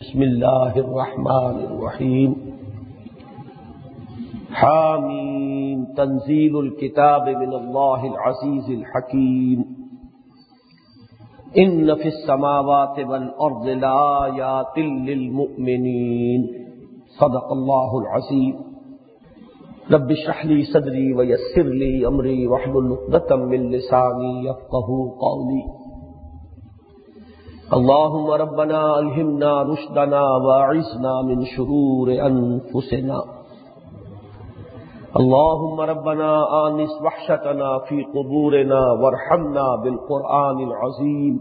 بسم الله الرحمن الرحيم. حامين تنزيل الكتاب من الله العزيز الحكيم. إن في السماوات والأرض لآيات للمؤمنين. صدق الله العظيم. رب اشرح لي صدري ويسر لي أمري واحلل عقدة من لساني يفقهوا قولي. اللهم ربنا ألهمنا رشدنا واعزنا من شرور أنفسنا. اللهم ربنا آنس وحشتنا في قبورنا وارحمنا بالقرآن العظيم.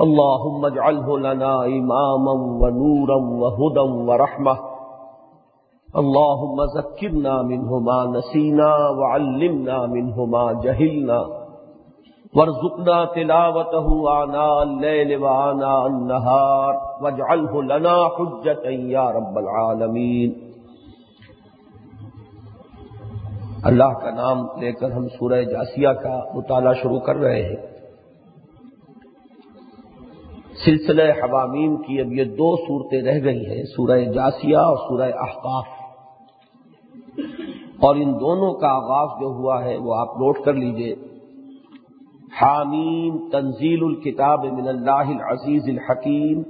اللهم اجعله لنا إماما ونورا وهدى ورحمة. اللهم ذكرنا منه ما نسينا وعلمنا منه ما جهلنا. وارزقنا تلاوته آناء الليل وآناء النهار واجعله لنا حجة يا رب العالمين. اللہ کا نام لے کر ہم سورہ جاسیہ کا مطالعہ شروع کر رہے ہیں۔ سلسلہ حوامیم کی اب یہ دو صورتیں رہ گئی ہیں، سورہ جاسیہ اور سورہ احقاف۔ اور ان دونوں کا آغاز جو ہوا ہے وہ آپ نوٹ کر لیجیے۔ حامیم تنزیل الکتاب من اللہ العزیز الحکیم۔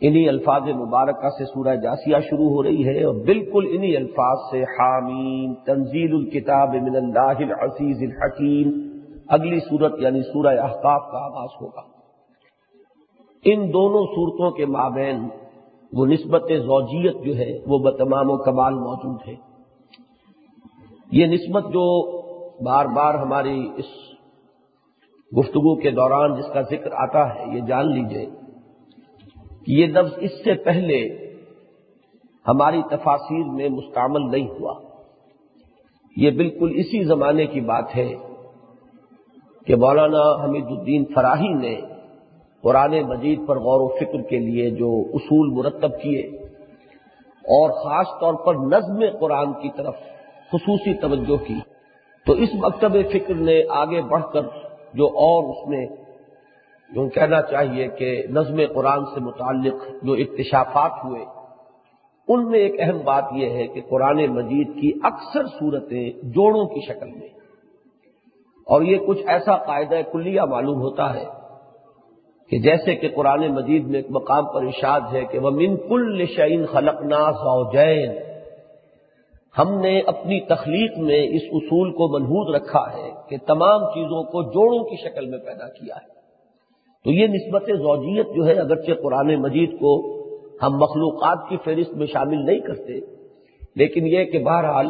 انہی الفاظ مبارکہ سے سورہ جاسیہ شروع ہو رہی ہے اور بالکل انہی الفاظ سے حامیم تنزیل الکتاب من اللہ العزیز الحکیم۔ اگلی صورت یعنی سورہ احقاف کا آغاز ہوگا۔ ان دونوں صورتوں کے مابین وہ نسبت زوجیت جو ہے وہ بتمام و کمال موجود ہے۔ یہ نسبت جو بار بار ہماری اس گفتگو کے دوران جس کا ذکر آتا ہے، یہ جان لیجیے کہ یہ لفظ اس سے پہلے ہماری تفاصیر میں مستعمل نہیں ہوا۔ یہ بالکل اسی زمانے کی بات ہے کہ مولانا حمید الدین فراہی نے قرآن مجید پر غور و فکر کے لیے جو اصول مرتب کیے اور خاص طور پر نظم قرآن کی طرف خصوصی توجہ کی۔ تو اس مکتب فکر نے آگے بڑھ کر جو اور اس میں جو کہنا چاہیے کہ نظم قرآن سے متعلق جو اکتشافات ہوئے، ان میں ایک اہم بات یہ ہے کہ قرآن مجید کی اکثر صورتیں جوڑوں کی شکل میں۔ اور یہ کچھ ایسا قاعدہ کلیہ معلوم ہوتا ہے کہ جیسے کہ قرآن مجید میں ایک مقام پر ارشاد ہے کہ وہ من کل شعین خلقنا زوجین۔ ہم نے اپنی تخلیق میں اس اصول کو منحوظ رکھا ہے کہ تمام چیزوں کو جوڑوں کی شکل میں پیدا کیا ہے۔ تو یہ نسبت زوجیت جو ہے، اگرچہ قرآن مجید کو ہم مخلوقات کی فہرست میں شامل نہیں کرتے، لیکن یہ کہ بہرحال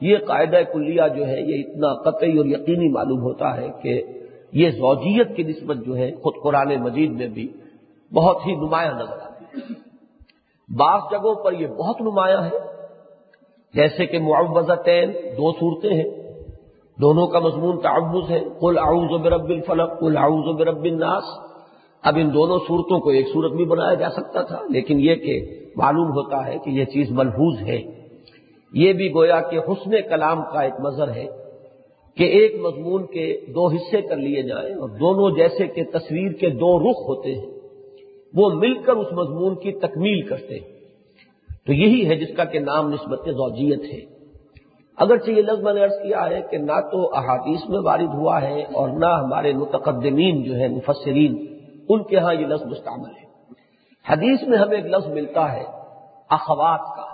یہ قاعدہ کلیہ جو ہے، یہ اتنا قطعی اور یقینی معلوم ہوتا ہے کہ یہ زوجیت کی نسبت جو ہے، خود قرآن مجید میں بھی بہت ہی نمایاں نظر آتی ہے۔ بعض جگہوں پر یہ بہت نمایاں ہے جیسے کہ معوضتین دو صورتیں ہیں۔ دونوں کا مضمون تعوض ہے۔ کل اعوذ برب الفلق کل اعوذ برب الناس۔ اب ان دونوں صورتوں کو ایک صورت بھی بنایا جا سکتا تھا، لیکن یہ کہ معلوم ہوتا ہے کہ یہ چیز ملحوظ ہے۔ یہ بھی گویا کہ حسن کلام کا ایک مظہر ہے کہ ایک مضمون کے دو حصے کر لیے جائیں اور دونوں جیسے کہ تصویر کے دو رخ ہوتے ہیں۔ وہ مل کر اس مضمون کی تکمیل کرتے ہیں۔ تو یہی ہے جس کا کہ نام نسبت زوجیت ہے۔ اگرچہ یہ لفظ میں نے عرض کیا ہے کہ نہ تو احادیث میں وارد ہوا ہے اور نہ ہمارے متقدمین جو ہے مفسرین، ان کے ہاں یہ لفظ مستعمل ہے۔ حدیث میں ہمیں ایک لفظ ملتا ہے، اخوات کا،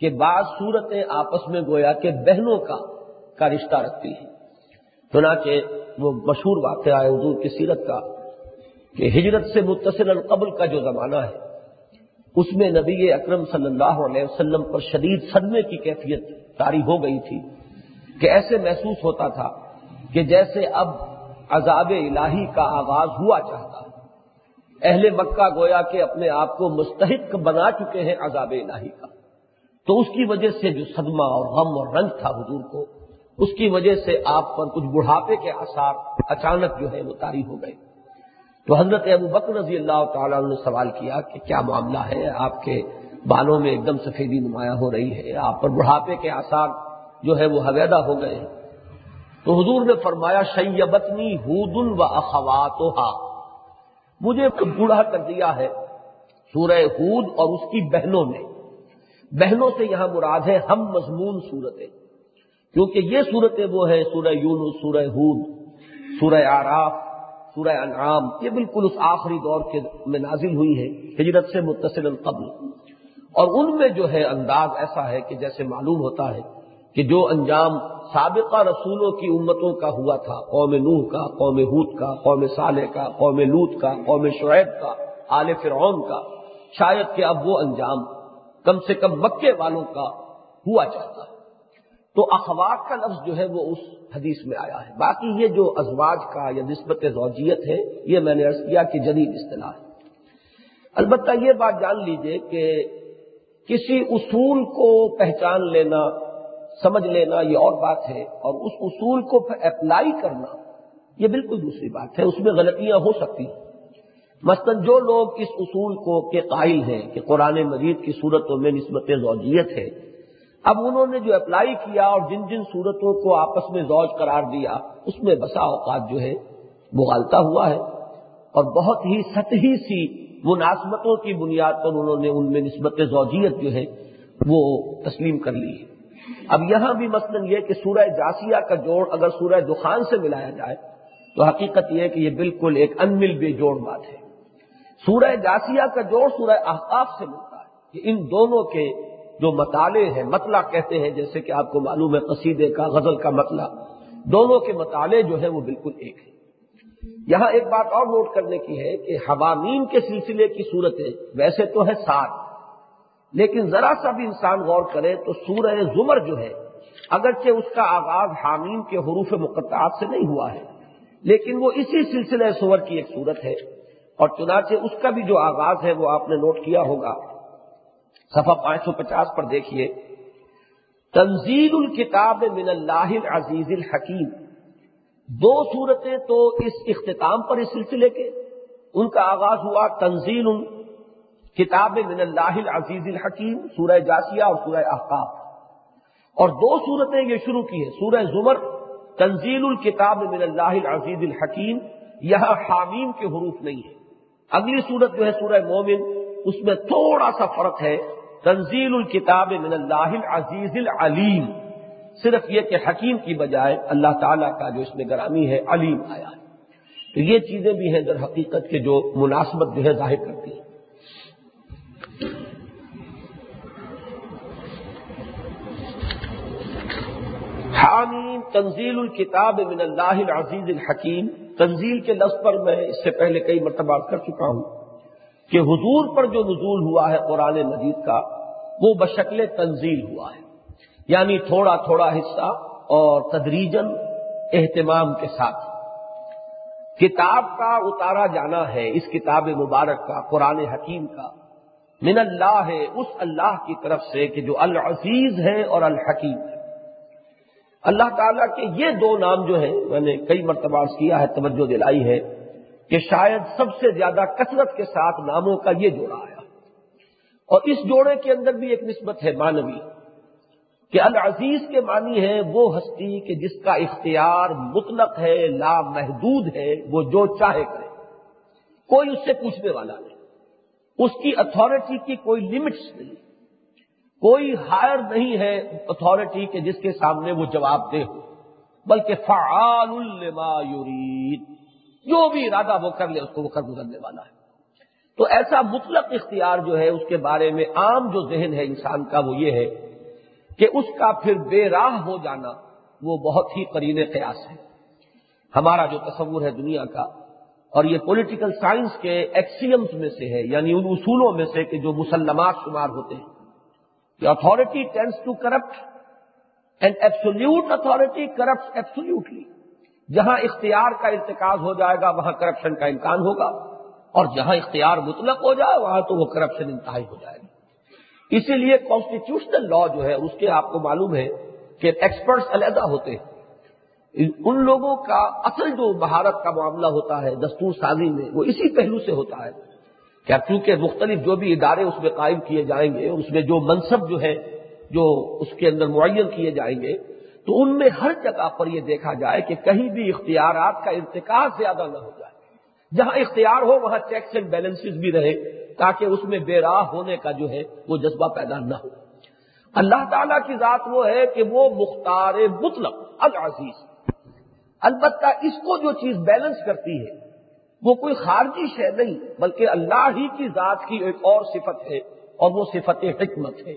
کہ بعض صورتیں آپس میں گویا کہ بہنوں کا کا رشتہ رکھتی ہیں۔ چنانچہ وہ مشہور واقعہ ہے حضور کی سیرت کا، کہ ہجرت سے متصل القبل کا جو زمانہ ہے اس میں نبی اکرم صلی اللہ علیہ وسلم پر شدید صدمے کی کیفیت تاری ہو گئی تھی کہ ایسے محسوس ہوتا تھا کہ جیسے اب عذاب الہی کا آغاز ہوا چاہتا اہل مکہ گویا کہ اپنے آپ کو مستحق بنا چکے ہیں عذاب الہی کا۔ تو اس کی وجہ سے جو صدمہ اور غم اور رنگ تھا حضور کو، اس کی وجہ سے آپ پر کچھ بڑھاپے کے آثار اچانک جو ہے وہ تاری ہو گئے۔ تو حضرت ابو بکر رضی اللہ تعالیٰ نے سوال کیا کہ کیا معاملہ ہے؟ آپ کے بالوں میں ایک دم سفیدی نمایاں ہو رہی ہے، آپ پر بڑھاپے کے آثار جو ہے وہ حویدہ ہو گئے تو حضور نے فرمایا، شیبتنی ہودن و اخوات مجھے بوڑھا کر دیا ہے سورہ ہود اور اس کی بہنوں میں۔ بہنوں سے یہاں مراد ہے ہم مضمون صورتیں۔ کیونکہ یہ صورتیں وہ ہیں، سورہ یون سورہ ہود، سورہ آراف سورہ انعام، یہ بالکل اس آخری دور کے میں نازل ہوئی ہے، ہجرت سے متصل قبل اور ان میں جو ہے انداز ایسا ہے کہ جیسے معلوم ہوتا ہے کہ جو انجام سابقہ رسولوں کی امتوں کا ہوا تھا، قوم نوح کا، قوم ہود کا، قوم صالح کا، قوم لوت کا، قوم شعیب کا، آل فرعون کا، شاید کہ اب وہ انجام کم سے کم مکے والوں کا ہوا چاہتا ہے۔ تو اخبار کا لفظ جو ہے وہ اس حدیث میں آیا ہے۔ باقی یہ جو ازواج کا یا نسبت زوجیت ہے، یہ میں نے عرض کیا کہ جدید اصطلاح ہے۔ البتہ یہ بات جان لیجیے کہ کسی اصول کو پہچان لینا، سمجھ لینا یہ اور بات ہے، اور اس اصول کو اپلائی کرنا، یہ بالکل دوسری بات ہے۔ اس میں غلطیاں ہو سکتی ہیں۔ مثلا جو لوگ اس اصول کو کے قائل ہیں کہ قرآن مجید کی صورتوں میں نسبت زوجیت ہے اب انہوں نے جو اپلائی کیا اور جن جن صورتوں کو آپس میں زوج قرار دیا، اس میں بسا اوقات جو ہے، بغالتا ہوا ہے۔ اور بہت ہی سطحی سی مناسبتوں کی بنیاد پر انہوں نے ان میں نسبت زوجیت جو ہے، وہ تسلیم کر لی ہے۔ اب یہاں بھی مثلاً یہ کہ سورہ جاسیہ کا جوڑ اگر سورہ دخان سے ملایا جائے، تو حقیقت یہ ہے کہ یہ بالکل ایک انمل بے جوڑ بات ہے۔ سورہ جاسیہ کا جوڑ سورہ احقاف سے ملتا ہے کہ ان دونوں کے جو مطالعے ہیں، مطلع کہتے ہیں، جیسے کہ آپ کو معلوم ہے قصیدے کا، غزل کا مطلع۔ دونوں کے مطالعے جو ہے وہ بالکل ایک ہے یہاں ایک بات اور نوٹ کرنے کی ہے کہ حوامین کے سلسلے کی صورتیں ویسے تو ہے سات، لیکن ذرا سا بھی انسان غور کرے تو سورہ زمر جو ہے، اگرچہ اس کا آغاز حامیم کے حروف مقطعات سے نہیں ہوا ہے، لیکن وہ اسی سلسلہ سور کی ایک صورت ہے۔ اور چنانچہ اس کا بھی جو آغاز ہے وہ آپ نے نوٹ کیا ہوگا۔ صفحہ پانچ سو پچاس پر دیکھیے۔ تنزیل الکتاب من اللہ العزیز الحکیم۔ دو صورتیں تو اس اختتام پر اس سلسلے کے۔ ان کا آغاز ہوا تنزیل کتاب من اللہ العزیز الحکیم، سورہ جاسیہ اور سورہ احقاف۔ اور دو صورتیں یہ شروع کی ہیں، سورہ زمر، تنزیل الکتاب من اللہ العزیز الحکیم۔ یہاں حامیم کے حروف نہیں ہے اگلی صورت جو ہے سورہ مومن، اس میں تھوڑا سا فرق ہے۔ تنزیل الکتاب من اللہ العزیز العلیم۔ صرف یہ کہ حکیم کی بجائے اللہ تعالیٰ کا جو اس میں گرامی ہے، علیم آیا ہے۔ تو یہ چیزیں بھی ہیں در حقیقت کے جو مناسبت جو ہے ظاہر کرتی ہیں۔ حامیم، تنزیل الکتاب من اللہ العزیز الحکیم۔ تنزیل کے لفظ پر میں اس سے پہلے کئی مرتبہ کر چکا ہوں کہ حضور پر جو نزول ہوا ہے قرآن مجید کا وہ بشکل تنزیل ہوا ہے۔ یعنی تھوڑا تھوڑا حصہ اور تدریجن اہتمام کے ساتھ۔ کتاب کا اتارا جانا ہے، اس کتاب مبارک کا، قرآن حکیم کا۔ من اللہ ہے اس اللہ کی طرف سے کہ جو العزیز ہے اور الحکیم ہے۔ اللہ تعالیٰ کے یہ دو نام جو ہیں، میں نے کئی مرتبہ کیا ہے، توجہ دلائی ہے کہ شاید سب سے زیادہ کثرت کے ساتھ ناموں کا یہ جوڑا آیا اور اس جوڑے کے اندر بھی ایک نسبت ہے مانوی کہ العزیز کے معنی ہے وہ ہستی کہ جس کا اختیار مطلق ہے لا محدود ہے، وہ جو چاہے کرے۔ کوئی اس سے پوچھنے والا نہیں۔ اس کی اتھارٹی کی کوئی لمٹس نہیں۔ کوئی ہائر نہیں ہے اتارٹی کے جس کے سامنے وہ جواب دے ہو، بلکہ فعال لما یرید۔ جو بھی ارادہ وہ کر لے، اس کو وہ کر گزرنے والا ہے۔ تو ایسا مطلق اختیار جو ہے اس کے بارے میں عام جو ذہن ہے انسان کا وہ یہ ہے کہ اس کا پھر بے راہ ہو جانا وہ بہت ہی قرین قیاس ہے۔ ہمارا جو تصور ہے دنیا کا اور یہ پولیٹیکل سائنس کے ایکسیمز میں سے ہے یعنی ان اصولوں میں سے کہ جو مسلمات شمار ہوتے ہیں۔ Authority tends to corrupt and absolute authority corrupt absolutely جہاں اختیار کا ارتکاز ہو جائے گا، وہاں کرپشن کا امکان ہوگا۔ اور جہاں اختیار مطلق ہو جائے، وہاں تو وہ کرپشن انتہائی ہو جائے گا اسی لیے کانسٹیٹیوشنل لا جو ہے، اس کے آپ کو معلوم ہے کہ ایکسپرٹس علیحدہ ہوتے ہیں۔ ان لوگوں کا اصل جو مہارت کا معاملہ ہوتا ہے، دستور سازی میں، وہ اسی پہلو سے ہوتا ہے کیا چونکہ مختلف جو بھی ادارے اس میں قائم کیے جائیں گے اس میں جو منصب جو ہے، جو اس کے اندر معین کیے جائیں گے، تو ان میں ہر جگہ پر یہ دیکھا جائے کہ کہیں بھی اختیارات کا ارتکاب زیادہ نہ ہو جائے۔ جہاں اختیار ہو، وہاں چیکس اینڈ بیلنسز بھی رہے تاکہ اس میں بے راہ ہونے کا جو ہے، وہ جذبہ پیدا نہ ہو۔ اللہ تعالیٰ کی ذات وہ ہے کہ وہ مختار مطلق، العزیز۔ البتہ اس کو جو چیز بیلنس کرتی ہے، وہ کوئی خارجی شے نہیں، بلکہ اللہ ہی کی ذات کی ایک اور صفت ہے اور وہ صفت حکمت ہے۔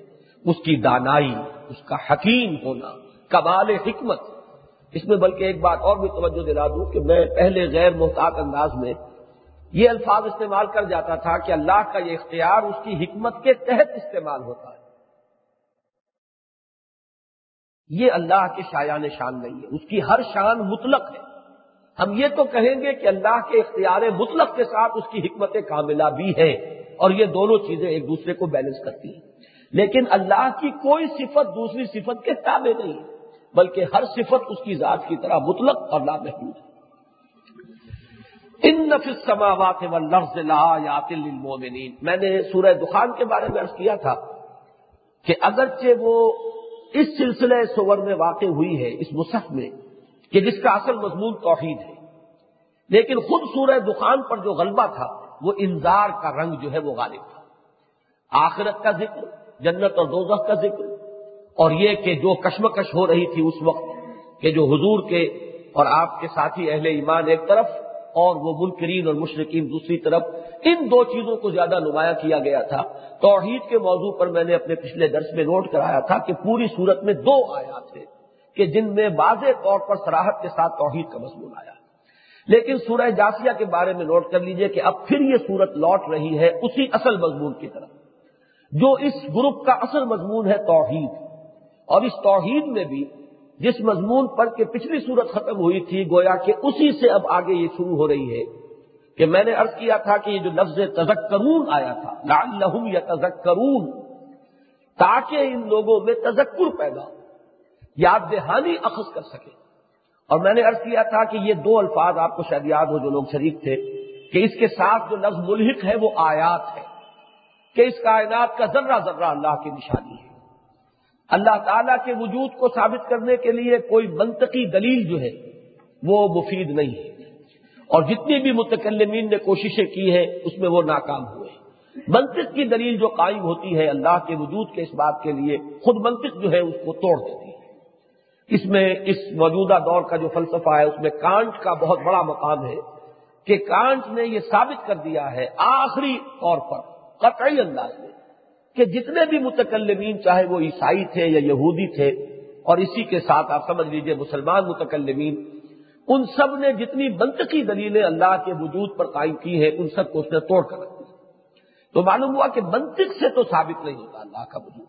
اس کی دانائی، اس کا حکیم ہونا، کمال حکمت۔ اس میں بلکہ ایک بات اور بھی توجہ دلا دوں کہ میں پہلے غیر محتاط انداز میں یہ الفاظ استعمال کر جاتا تھا کہ اللہ کا یہ اختیار اس کی حکمت کے تحت استعمال ہوتا ہے۔ یہ اللہ کے شایان شان نہیں ہے، اس کی ہر شان مطلق ہے۔ ہم یہ تو کہیں گے کہ اللہ کے اختیار مطلق کے ساتھ اس کی حکمت کاملہ بھی ہے اور یہ دونوں چیزیں ایک دوسرے کو بیلنس کرتی ہیں۔ لیکن اللہ کی کوئی صفت دوسری صفت کے تابع نہیں ہے۔ بلکہ ہر صفت اس کی ذات کی طرح مطلق اور لامحدود ہے۔ ان نفس سماوات و لفظ لا یات المومنین میں نے سورہ دخان کے بارے میں عرض کیا تھا کہ اگرچہ وہ اس سلسلے سور میں واقع ہوئی ہے، اس مصحف میں، کہ جس کا اصل مضمون توحید ہے، لیکن خود سورہ دخان پر جو غلبہ تھا، وہ انذار کا رنگ جو ہے وہ غالب تھا۔ آخرت کا ذکر، جنت اور دوزخ کا ذکر اور یہ کہ جو کشمکش ہو رہی تھی اس وقت کہ جو حضور کے اور آپ کے ساتھی اہل ایمان ایک طرف اور وہ منکرین اور مشرقین دوسری طرف، ان دو چیزوں کو زیادہ نمایاں کیا گیا تھا۔ توحید کے موضوع پر میں نے اپنے پچھلے درس میں نوٹ کرایا تھا کہ پوری صورت میں دو آیات تھے کہ جن میں واضح طور پر سراہد کے ساتھ توحید کا مضمون آیا۔ لیکن سورہ جاسیہ کے بارے میں نوٹ کر لیجیے کہ اب پھر یہ صورت لوٹ رہی ہے اسی اصل مضمون کی طرف۔ جو اس گروپ کا اصل مضمون ہے توحید۔ اور اس توحید میں بھی جس مضمون پر کہ پچھلی صورت ختم ہوئی تھی، گویا کہ اسی سے اب آگے یہ شروع ہو رہی ہے کہ میں نے ارض کیا تھا کہ یہ جو لفظ تذکرون آیا تھا لال لہم یا تذکرون تاکہ ان لوگوں میں تذکر پیدا ہو، یاد دہانی اخذ کر سکے۔ اور میں نے ارض کیا تھا کہ یہ دو الفاظ آپ کو شاید یاد ہو جو لوگ شریک تھے، کہ اس کے ساتھ جو لفظ ملحق ہے وہ آیات ہے، کہ اس کائنات کا ذرہ ذرہ اللہ کی نشانی ہے۔ اللہ تعالیٰ کے وجود کو ثابت کرنے کے لیے کوئی منطقی دلیل جو ہے وہ مفید نہیں ہے۔ اور جتنی بھی متکلمین نے کوششیں کی ہیں، اس میں وہ ناکام ہوئے۔ منطق کی دلیل جو قائم ہوتی ہے اللہ کے وجود کے اس بات کے لیے، خود منطق جو ہے اس کو توڑ دیتی ہے۔ اس میں اس موجودہ دور کا جو فلسفہ ہے، اس میں کانٹ کا بہت بڑا مقام ہے کہ کانٹ نے یہ ثابت کر دیا ہے آخری طور پر، قطعی انداز میں۔ کہ جتنے بھی متکلمین چاہے وہ عیسائی تھے یا یہودی تھے، اور اسی کے ساتھ آپ سمجھ لیجیے مسلمان متکلمین، ان سب نے جتنی منطقی دلیلیں اللہ کے وجود پر قائم کی ہیں، ان سب کو اس نے توڑ کر رکھ دیا۔ تو معلوم ہوا کہ منطق سے تو ثابت نہیں ہوتا اللہ کا وجود۔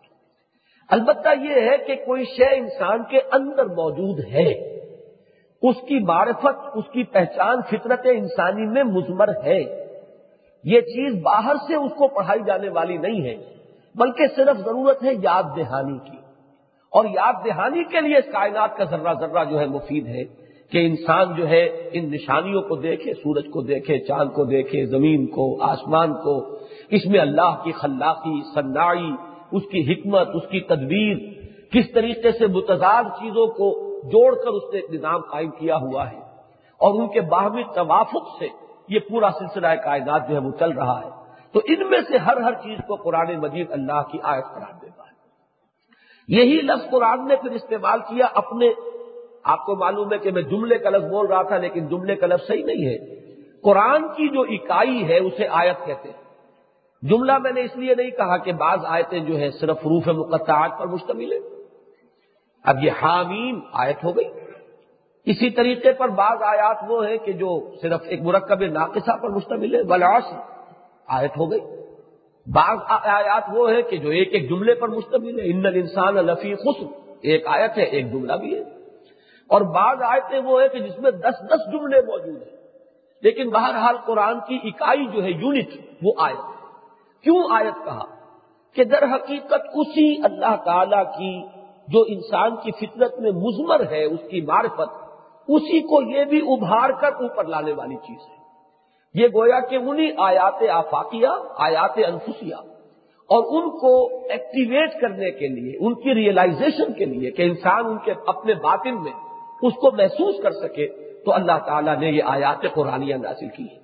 البتہ یہ ہے کہ کوئی شے انسان کے اندر موجود ہے۔ اس کی معرفت، اس کی پہچان فطرت انسانی میں مزمر ہے۔ یہ چیز باہر سے اس کو پڑھائی جانے والی نہیں ہے۔ بلکہ صرف ضرورت ہے یاد دہانی کی۔ اور یاد دہانی کے لیے اس کائنات کا ذرہ ذرہ جو ہے مفید ہے کہ انسان جو ہے ان نشانیوں کو دیکھے، سورج کو دیکھے، چاند کو دیکھے، زمین کو، آسمان کو۔ اس میں اللہ کی خلاقی صنائی اس کی حکمت، اس کی تدبیر، کس طریقے سے متضاد چیزوں کو جوڑ کر اس نے ایک نظام قائم کیا ہوا ہے۔ اور ان کے باہمی توافق سے یہ پورا سلسلہ کائنات جو ہے وہ چل رہا ہے۔ تو ان میں سے ہر ہر چیز کو قرآن مجید اللہ کی آیت قرار دیتا ہے۔ یہی لفظ قرآن نے پھر استعمال کیا اپنے، آپ کو معلوم ہے کہ میں جملے کا لفظ بول رہا تھا لیکن جملے کا لفظ صحیح نہیں ہے۔ قرآن کی جو اکائی ہے اسے آیت کہتے ہیں۔ جملہ میں نے اس لیے نہیں کہا کہ بعض آیتیں جو ہے صرف روف مقطعات پر مشتمل ہے اب یہ حامیم آیت ہو گئی۔ اسی طریقے پر بعض آیات وہ ہیں کہ جو صرف ایک مرکب ناقصہ پر مشتمل ہے بلاس آیت ہو گئی۔ بعض آیات وہ ہے کہ جو ایک ایک جملے پر مشتمل ہے۔ ان انسان الفی خسر۔ ایک آیت ہے، ایک جملہ بھی ہے۔ اور بعض آیتیں وہ ہے کہ جس میں دس دس جملے موجود ہیں۔ لیکن بہرحال قرآن کی اکائی جو ہے، یونٹ، وہ آیت کیوں آیت کہا؟ کہ در حقیقت اسی اللہ تعالی کی جو انسان کی فطرت میں مزمر ہے، اس کی معرفت، اسی کو یہ بھی ابھار کر اوپر لانے والی چیز ہے۔ یہ گویا کہ انہی آیات آفاقیہ، آیات انفسیہ، اور ان کو ایکٹیویٹ کرنے کے لیے، ان کی ریئلائزیشن کے لیے کہ انسان ان کے اپنے باطن میں اس کو محسوس کر سکے، تو اللہ تعالیٰ نے یہ آیات قرآن حاصل کی ہے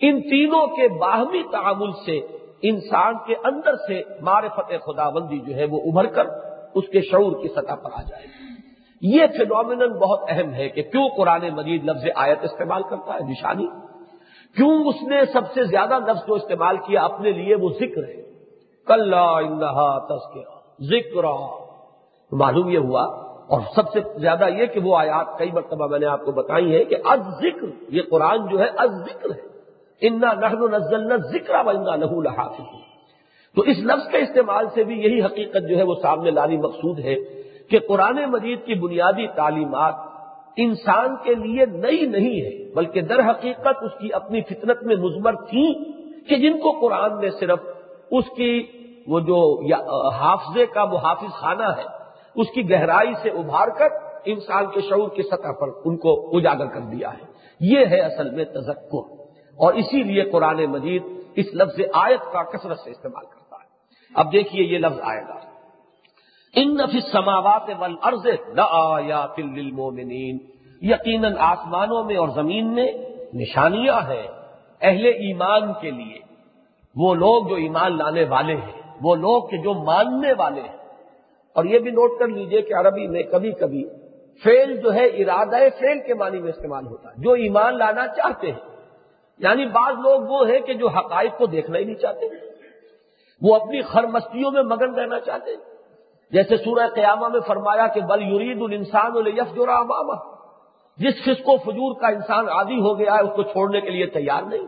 ان تینوں کے باہمی تعامل سے انسان کے اندر سے معرفت خدا بندی جو ہے وہ ابھر کر اس کے شعور کی سطح پر آ جائے۔ یہ فینومینل بہت اہم ہے کہ کیوں قرآن مجید لفظ آیت استعمال کرتا ہے، نشانی؟ کیوں اس نے سب سے زیادہ لفظ جو استعمال کیا اپنے لیے وہ ذکر ہے۔ کل تذکرہ ذکر معلوم یہ ہوا اور سب سے زیادہ یہ کہ وہ آیات کئی مرتبہ میں نے آپ کو بتائی ہے کہ از ذکر یہ قرآن جو ہے از ذکر ہے۔ انا نحن نزلنا ذکر و انا لہو لحافظ تو اس لفظ کے استعمال سے بھی یہی حقیقت جو ہے وہ سامنے لانی مقصود ہے کہ قرآن مجید کی بنیادی تعلیمات انسان کے لیے نئی نہیں ہے، بلکہ در حقیقت اس کی اپنی فطرت میں مزمر تھی کہ جن کو قرآن نے صرف اس کی وہ جو حافظے کا وہ حافظ خانہ ہے، اس کی گہرائی سے ابھار کر انسان کے شعور کی سطح پر ان کو اجاگر کر دیا ہے۔ یہ ہے اصل میں تذکر۔ اور اسی لیے قرآن مجید اس لفظ آیت کا کثرت سے استعمال کرتا ہے۔ اب دیکھیے یہ لفظ آئے گا۔ ان نفی سماوات ول عرض یا فلمومنین یقیناً آسمانوں میں اور زمین میں نشانیاں ہیں اہل ایمان کے لیے۔ وہ لوگ جو ایمان لانے والے ہیں، وہ لوگ کہ جو ماننے والے ہیں۔ اور یہ بھی نوٹ کر لیجیے کہ عربی میں کبھی کبھی فیل جو ہے ارادہ فیل کے معنی میں استعمال ہوتا ہے۔ جو ایمان لانا چاہتے ہیں یعنی بعض لوگ وہ ہیں کہ جو حقائق کو دیکھنا ہی نہیں چاہتے، وہ اپنی خرمستیوں میں مگن رہنا چاہتے ہیں۔ جیسے سورہ قیامہ میں فرمایا کہ بل یورید الانسان الیف جو ماما جس فسق و فجور کا انسان عادی ہو گیا ہے، اس کو چھوڑنے کے لیے تیار نہیں۔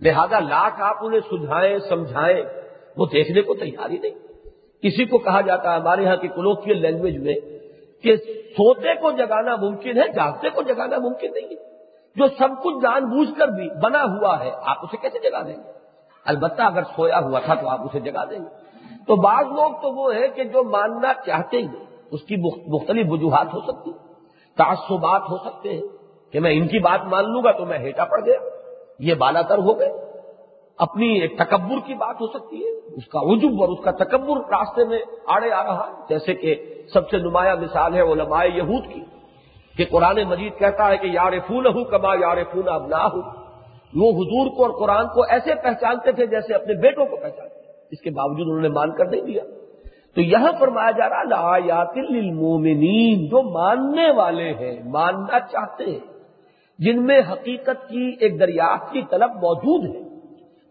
لہذا لاکھ آپ انہیں سجھائیں سمجھائیں، وہ دیکھنے کو تیار ہی نہیں۔ کسی کو کہا جاتا ہے ہمارے یہاں کی کلوکیل لینگویج میں کہ سوتے کو جگانا ممکن ہے، جاگتے کو جگانا ممکن نہیں ہے۔ جو سب کچھ جان بوجھ کر بھی بنا ہوا ہے، آپ اسے کیسے جگا دیں گے؟ البتہ اگر سویا ہوا تھا تو آپ اسے جگا دیں گے۔ تو بعض لوگ تو وہ ہے کہ جو ماننا چاہتے ہیں۔ اس کی مختلف وجوہات ہو سکتی تعصبات ہو سکتے ہیں کہ میں ان کی بات مان لوں گا تو میں ہیٹا پڑ گیا۔ یہ بالا تر ہو گئے۔ اپنی ایک تکبر کی بات ہو سکتی ہے۔ اس کا عجب اور اس کا تکبر راستے میں آڑے آ رہا ہے۔ جیسے کہ سب سے نمایاں مثال ہے علماء یہود کی کہ قرآن مجید کہتا ہے کہ یار پھول ہوں کما یار پھول اب نہ ہوں وہ حضور کو اور قرآن کو ایسے پہچانتے تھے جیسے اپنے بیٹوں کو پہچانتے اس کے باوجود انہوں نے مان کر نہیں دیا۔ تو یہاں فرمایا جا رہا لا یات المومنین جو ماننے والے ہیں، ماننا چاہتے ہیں، جن میں حقیقت کی ایک دریافت کی طلب موجود ہے،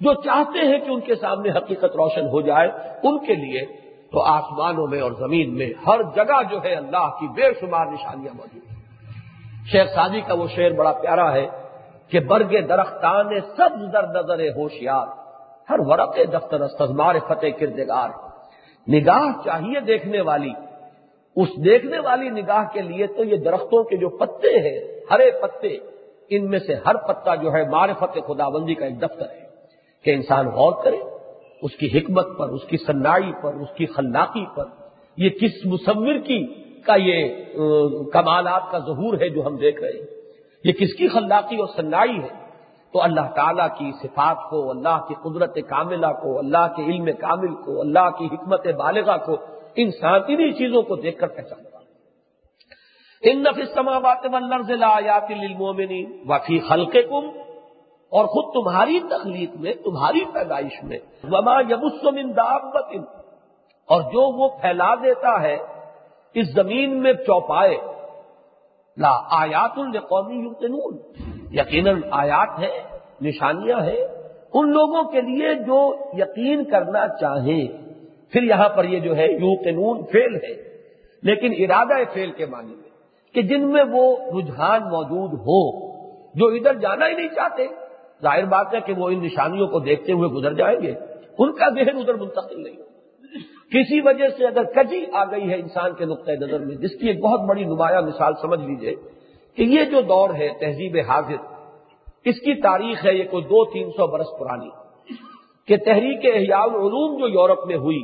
جو چاہتے ہیں کہ ان کے سامنے حقیقت روشن ہو جائے ان کے لیے، تو آسمانوں میں اور زمین میں ہر جگہ جو ہے اللہ کی بے شمار نشانیاں موجود ہیں۔ شیخ سادی کا وہ شعر بڑا پیارا ہے کہ برگ درختان سب در نظر ہوشیار ہر ورق دفتر استمار فتح کردگار نگاہ چاہیے دیکھنے والی۔ اس دیکھنے والی نگاہ کے لیے تو یہ درختوں کے جو پتے ہیں، ہرے پتے، ان میں سے ہر پتا جو ہے معرفت خدا بندی کا ایک دفتر ہے۔ کہ انسان غور کرے، اس کی حکمت پر، اس کی سنائی پر، اس کی خلاقی پر۔ یہ کس مصور کی کا یہ کمالات کا ظہور ہے جو ہم دیکھ رہے ہیں۔ یہ کس کی خلاقی اور سنائی ہے؟ تو اللہ تعالیٰ کی صفات کو، اللہ کی قدرت کاملہ کو، اللہ کے علم کامل کو، اللہ کی حکمت بالغہ کو، ان انہیں چیزوں کو دیکھ کر پہچانتا ان نفسمات وفی خلق کم اور خود تمہاری تخلیق میں، تمہاری پیدائش میں۔ وما یبسم دابت۔ اور جو وہ پھیلا دیتا ہے، اس زمین میں چوپائے لا آیات القومی یوتنون یقیناً آیات ہے، نشانیاں ہیں۔ ان لوگوں کے لیے جو یقین کرنا چاہیں پھر یہاں پر یہ جو ہے یو قانون فیل ہے۔ لیکن ارادہ فیل کے معنی میں کہ جن میں وہ رجحان موجود ہو، جو ادھر جانا ہی نہیں چاہتے۔ ظاہر بات ہے کہ وہ ان نشانیوں کو دیکھتے ہوئے گزر جائیں گے۔ ان کا ذہن ادھر منتقل نہیں کسی وجہ سے اگر کجی آ گئی ہے انسان کے نقطۂ نظر میں، جس کی ایک بہت بڑی نمایاں مثال سمجھ لیجیے کہ یہ جو دور ہے تہذیب حاضر، اس کی تاریخ ہے یہ کوئی دو تین سو برس پرانی، کہ تحریک احیاء العلوم جو یورپ میں ہوئی،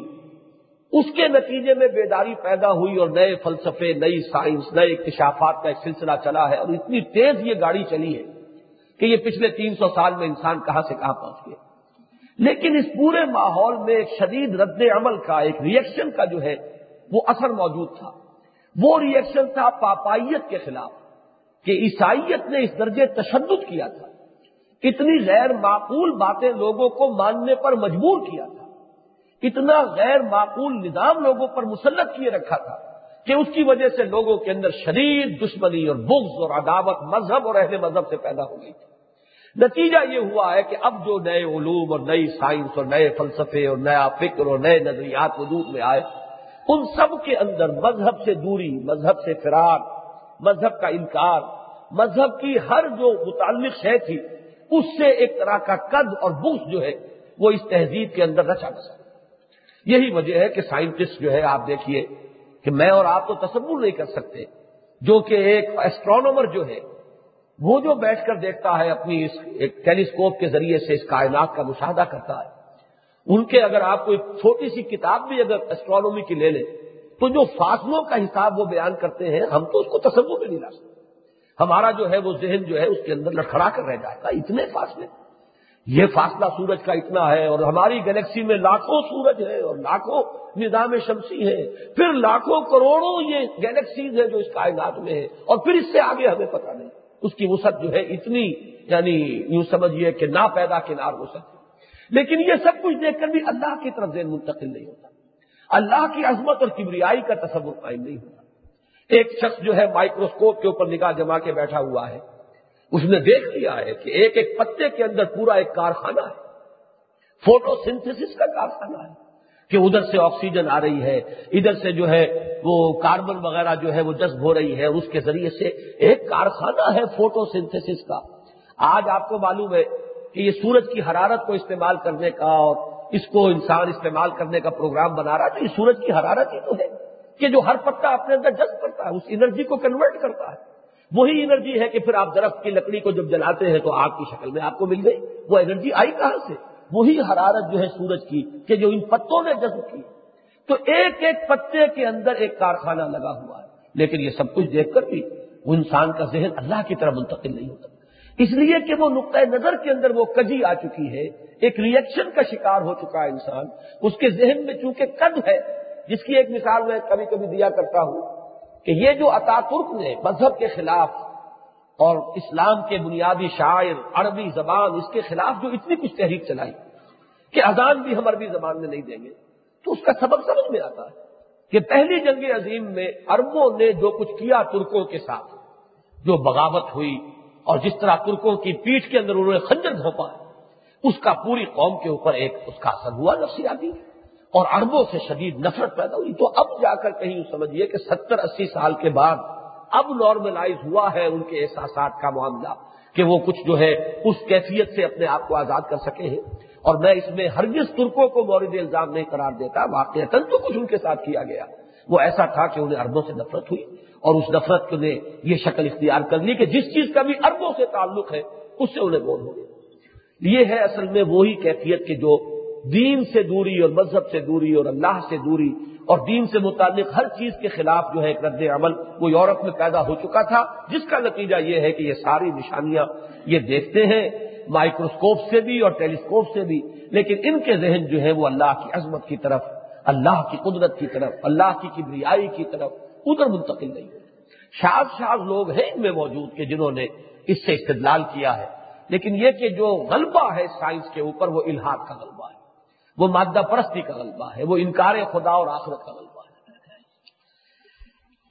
اس کے نتیجے میں بیداری پیدا ہوئی اور نئے فلسفے، نئی سائنس، نئے اکتشافات کا ایک سلسلہ چلا ہے اور اتنی تیز یہ گاڑی چلی ہے کہ یہ پچھلے تین سو سال میں انسان کہاں سے کہاں پہنچ گیا۔ لیکن اس پورے ماحول میں ایک شدید رد عمل کا، ایک ریئیکشن کا جو ہے، وہ اثر موجود تھا۔ وہ ریئیکشن تھا پاپائیت کے خلاف کہ عیسائیت نے اس درجے تشدد کیا تھا۔ اتنی غیر معقول باتیں لوگوں کو ماننے پر مجبور کیا تھا۔ اتنا غیر معقول نظام لوگوں پر مسلط کیے رکھا تھا کہ اس کی وجہ سے لوگوں کے اندر شدید دشمنی اور بغض اور عداوت مذہب اور اہل مذہب سے پیدا ہو گئی تھی۔ نتیجہ یہ ہوا ہے کہ اب جو نئے علوم اور نئی سائنس اور نئے فلسفے اور نیا فکر اور نئے نظریات وجود میں آئے، ان سب کے اندر مذہب سے دوری، مذہب سے فرار مذہب کا انکار، مذہب کی ہر جو متعلق شے تھی، اس سے ایک طرح کا قد اور بغض جو ہے، وہ اس تہذیب کے اندر رچا بسا یہی وجہ ہے کہ سائنٹسٹ جو ہے، آپ دیکھیے کہ میں اور آپ تو تصور نہیں کر سکتے، جو کہ ایک ایسٹرانومر جو ہے وہ جو بیٹھ کر دیکھتا ہے اپنی اس ایک ٹیلیسکوپ کے ذریعے سے اس کائنات کا مشاہدہ کرتا ہے، ان کے اگر آپ کو ایک چھوٹی سی کتاب بھی اگر ایسٹرانومی کی لے لیں، تو جو فاصلوں کا حساب وہ بیان کرتے ہیں، ہم تو اس کو تصور میں نہیں لا سکتے۔ ہمارا جو ہے وہ ذہن جو ہے اس کے اندر لڑکھڑا کر رہ جائے گا، اتنے فاصلے۔ یہ فاصلہ سورج کا اتنا ہے اور ہماری گلیکسی میں لاکھوں سورج ہے اور لاکھوں نظام شمسی ہے پھر لاکھوں کروڑوں یہ گیلیکسیز ہے جو اس کائنات میں ہے اور پھر اس سے آگے ہمیں پتہ نہیں۔ اس کی وسعت جو ہے اتنی یعنی یوں سمجھیے کہ نا پیدا کنار وسعت ہے۔ لیکن یہ سب کچھ دیکھ کر بھی اللہ کی طرف ذہن منتقل نہیں ہوتا۔ اللہ کی عظمت اور کبریائی کا تصور قائم نہیں ہوتا۔ ایک شخص جو ہے مائکروسکوپ کے اوپر نگاہ جما کے بیٹھا ہوا ہے۔ اس نے دیکھ لیا ہے کہ ایک ایک پتے کے اندر پورا ایک کارخانہ ہے۔ فوٹو سنتھس کا کارخانہ ہے۔ کہ ادھر سے آکسیجن آ رہی ہے، ادھر سے جو ہے وہ کاربن وغیرہ جو ہے وہ جذب ہو رہی ہے، اس کے ذریعے سے ایک کارخانہ ہے فوٹو سنتھس کا۔ آج آپ کو معلوم ہے کہ یہ سورج کی حرارت کو استعمال کرنے کا اور اس کو انسان استعمال کرنے کا پروگرام بنا رہا ہے، تو یہ سورج کی حرارت ہی تو ہے کہ جو ہر پتا اپنے اندر جذب کرتا ہے، اس انرجی کو کنورٹ کرتا ہے۔ وہی انرجی ہے کہ پھر آپ درخت کی لکڑی کو جب جلاتے ہیں تو آگ کی شکل میں آپ کو مل گئی، وہ انرجی آئی کہاں سے؟ وہی حرارت جو ہے سورج کی کہ جو ان پتوں نے جذب کی۔ تو ایک ایک پتے کے اندر ایک کارخانہ لگا ہوا ہے۔ لیکن یہ سب کچھ دیکھ کر بھی وہ انسان کا ذہن اللہ کی طرف منتقل نہیں ہوتا۔ اس لیے کہ وہ نقطۂ نظر کے اندر وہ کجی آ چکی ہے۔ ایک ریئیکشن کا شکار ہو چکا ہے انسان۔ اس کے ذہن میں چونکہ قد ہے، جس کی ایک مثال میں کبھی کبھی دیا کرتا ہوں کہ یہ جو عطا ترک نے مذہب کے خلاف اور اسلام کے بنیادی شاعر، عربی زبان، اس کے خلاف جو اتنی کچھ تحریک چلائی کہ اذان بھی ہم عربی زبان میں نہیں دیں گے، تو اس کا سبب سمجھ میں آتا ہے کہ پہلی جنگ عظیم میں اربوں نے جو کچھ کیا ترکوں کے ساتھ، جو بغاوت ہوئی اور جس طرح ترکوں کی پیٹھ کے اندر انہوں نے خنجر گھونپا اس کا پوری قوم کے اوپر ایک اس کا اثر ہوا نفسیاتی اور اربوں سے شدید نفرت پیدا ہوئی۔ تو اب جا کر کہیں سمجھیے کہ ستر اسی سال کے بعد اب نارملائز ہوا ہے ان کے احساسات کا معاملہ کہ وہ کچھ جو ہے اس کیفیت سے اپنے آپ کو آزاد کر سکے ہیں اور میں اس میں ہرگز ترکوں کو مورد الزام نہیں قرار دیتا واقع تو کچھ ان کے ساتھ کیا گیا۔ وہ ایسا تھا کہ انہیں اربوں سے نفرت ہوئی اور اس نفرت نے یہ شکل اختیار کر لی کہ جس چیز کا بھی اربوں سے تعلق ہے، اس سے انہیں بول ہو گیا۔ یہ ہے اصل میں وہی کیفیت کہ جو دین سے دوری اور مذہب سے دوری اور اللہ سے دوری اور دین سے متعلق ہر چیز کے خلاف جو ہے ایک رد عمل وہ یورپ میں پیدا ہو چکا تھا، جس کا نتیجہ یہ ہے کہ یہ ساری نشانیاں یہ دیکھتے ہیں، مائکروسکوپ سے بھی اور ٹیلیسکوپ سے بھی، لیکن ان کے ذہن جو ہے وہ اللہ کی عظمت کی طرف، اللہ کی قدرت کی طرف، اللہ کی کبریائی کی طرف ادھر منتقل نہیں شاز شاز لوگ ہیں ان میں موجود کہ جنہوں نے اس سے استدلال کیا ہے، لیکن یہ کہ جو غلبہ ہے سائنس کے اوپر وہ الحاق کا غلبہ ہے۔ وہ مادہ پرستی کا غلبہ ہے، وہ انکار خدا اور آخرت کا غلبہ ہے۔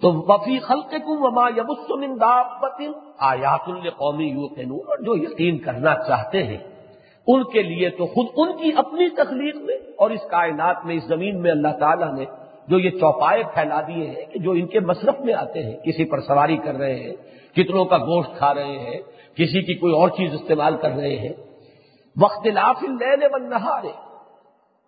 تو وفی خلق کم وما یبسمندابت آیات القومی یو اور جو یقین کرنا چاہتے ہیں، ان کے لیے تو خود ان کی اپنی تخلیق میں اور اس کائنات میں، اس زمین میں اللہ تعالیٰ نے جو یہ چوپائے پھیلا دیے ہیں کہ جو ان کے مصرف میں آتے ہیں، کسی پر سواری کر رہے ہیں، کتنوں کا گوشت کھا رہے ہیں، کسی کی کوئی اور چیز استعمال کر رہے ہیں۔ وقت لاف لے بن نہارے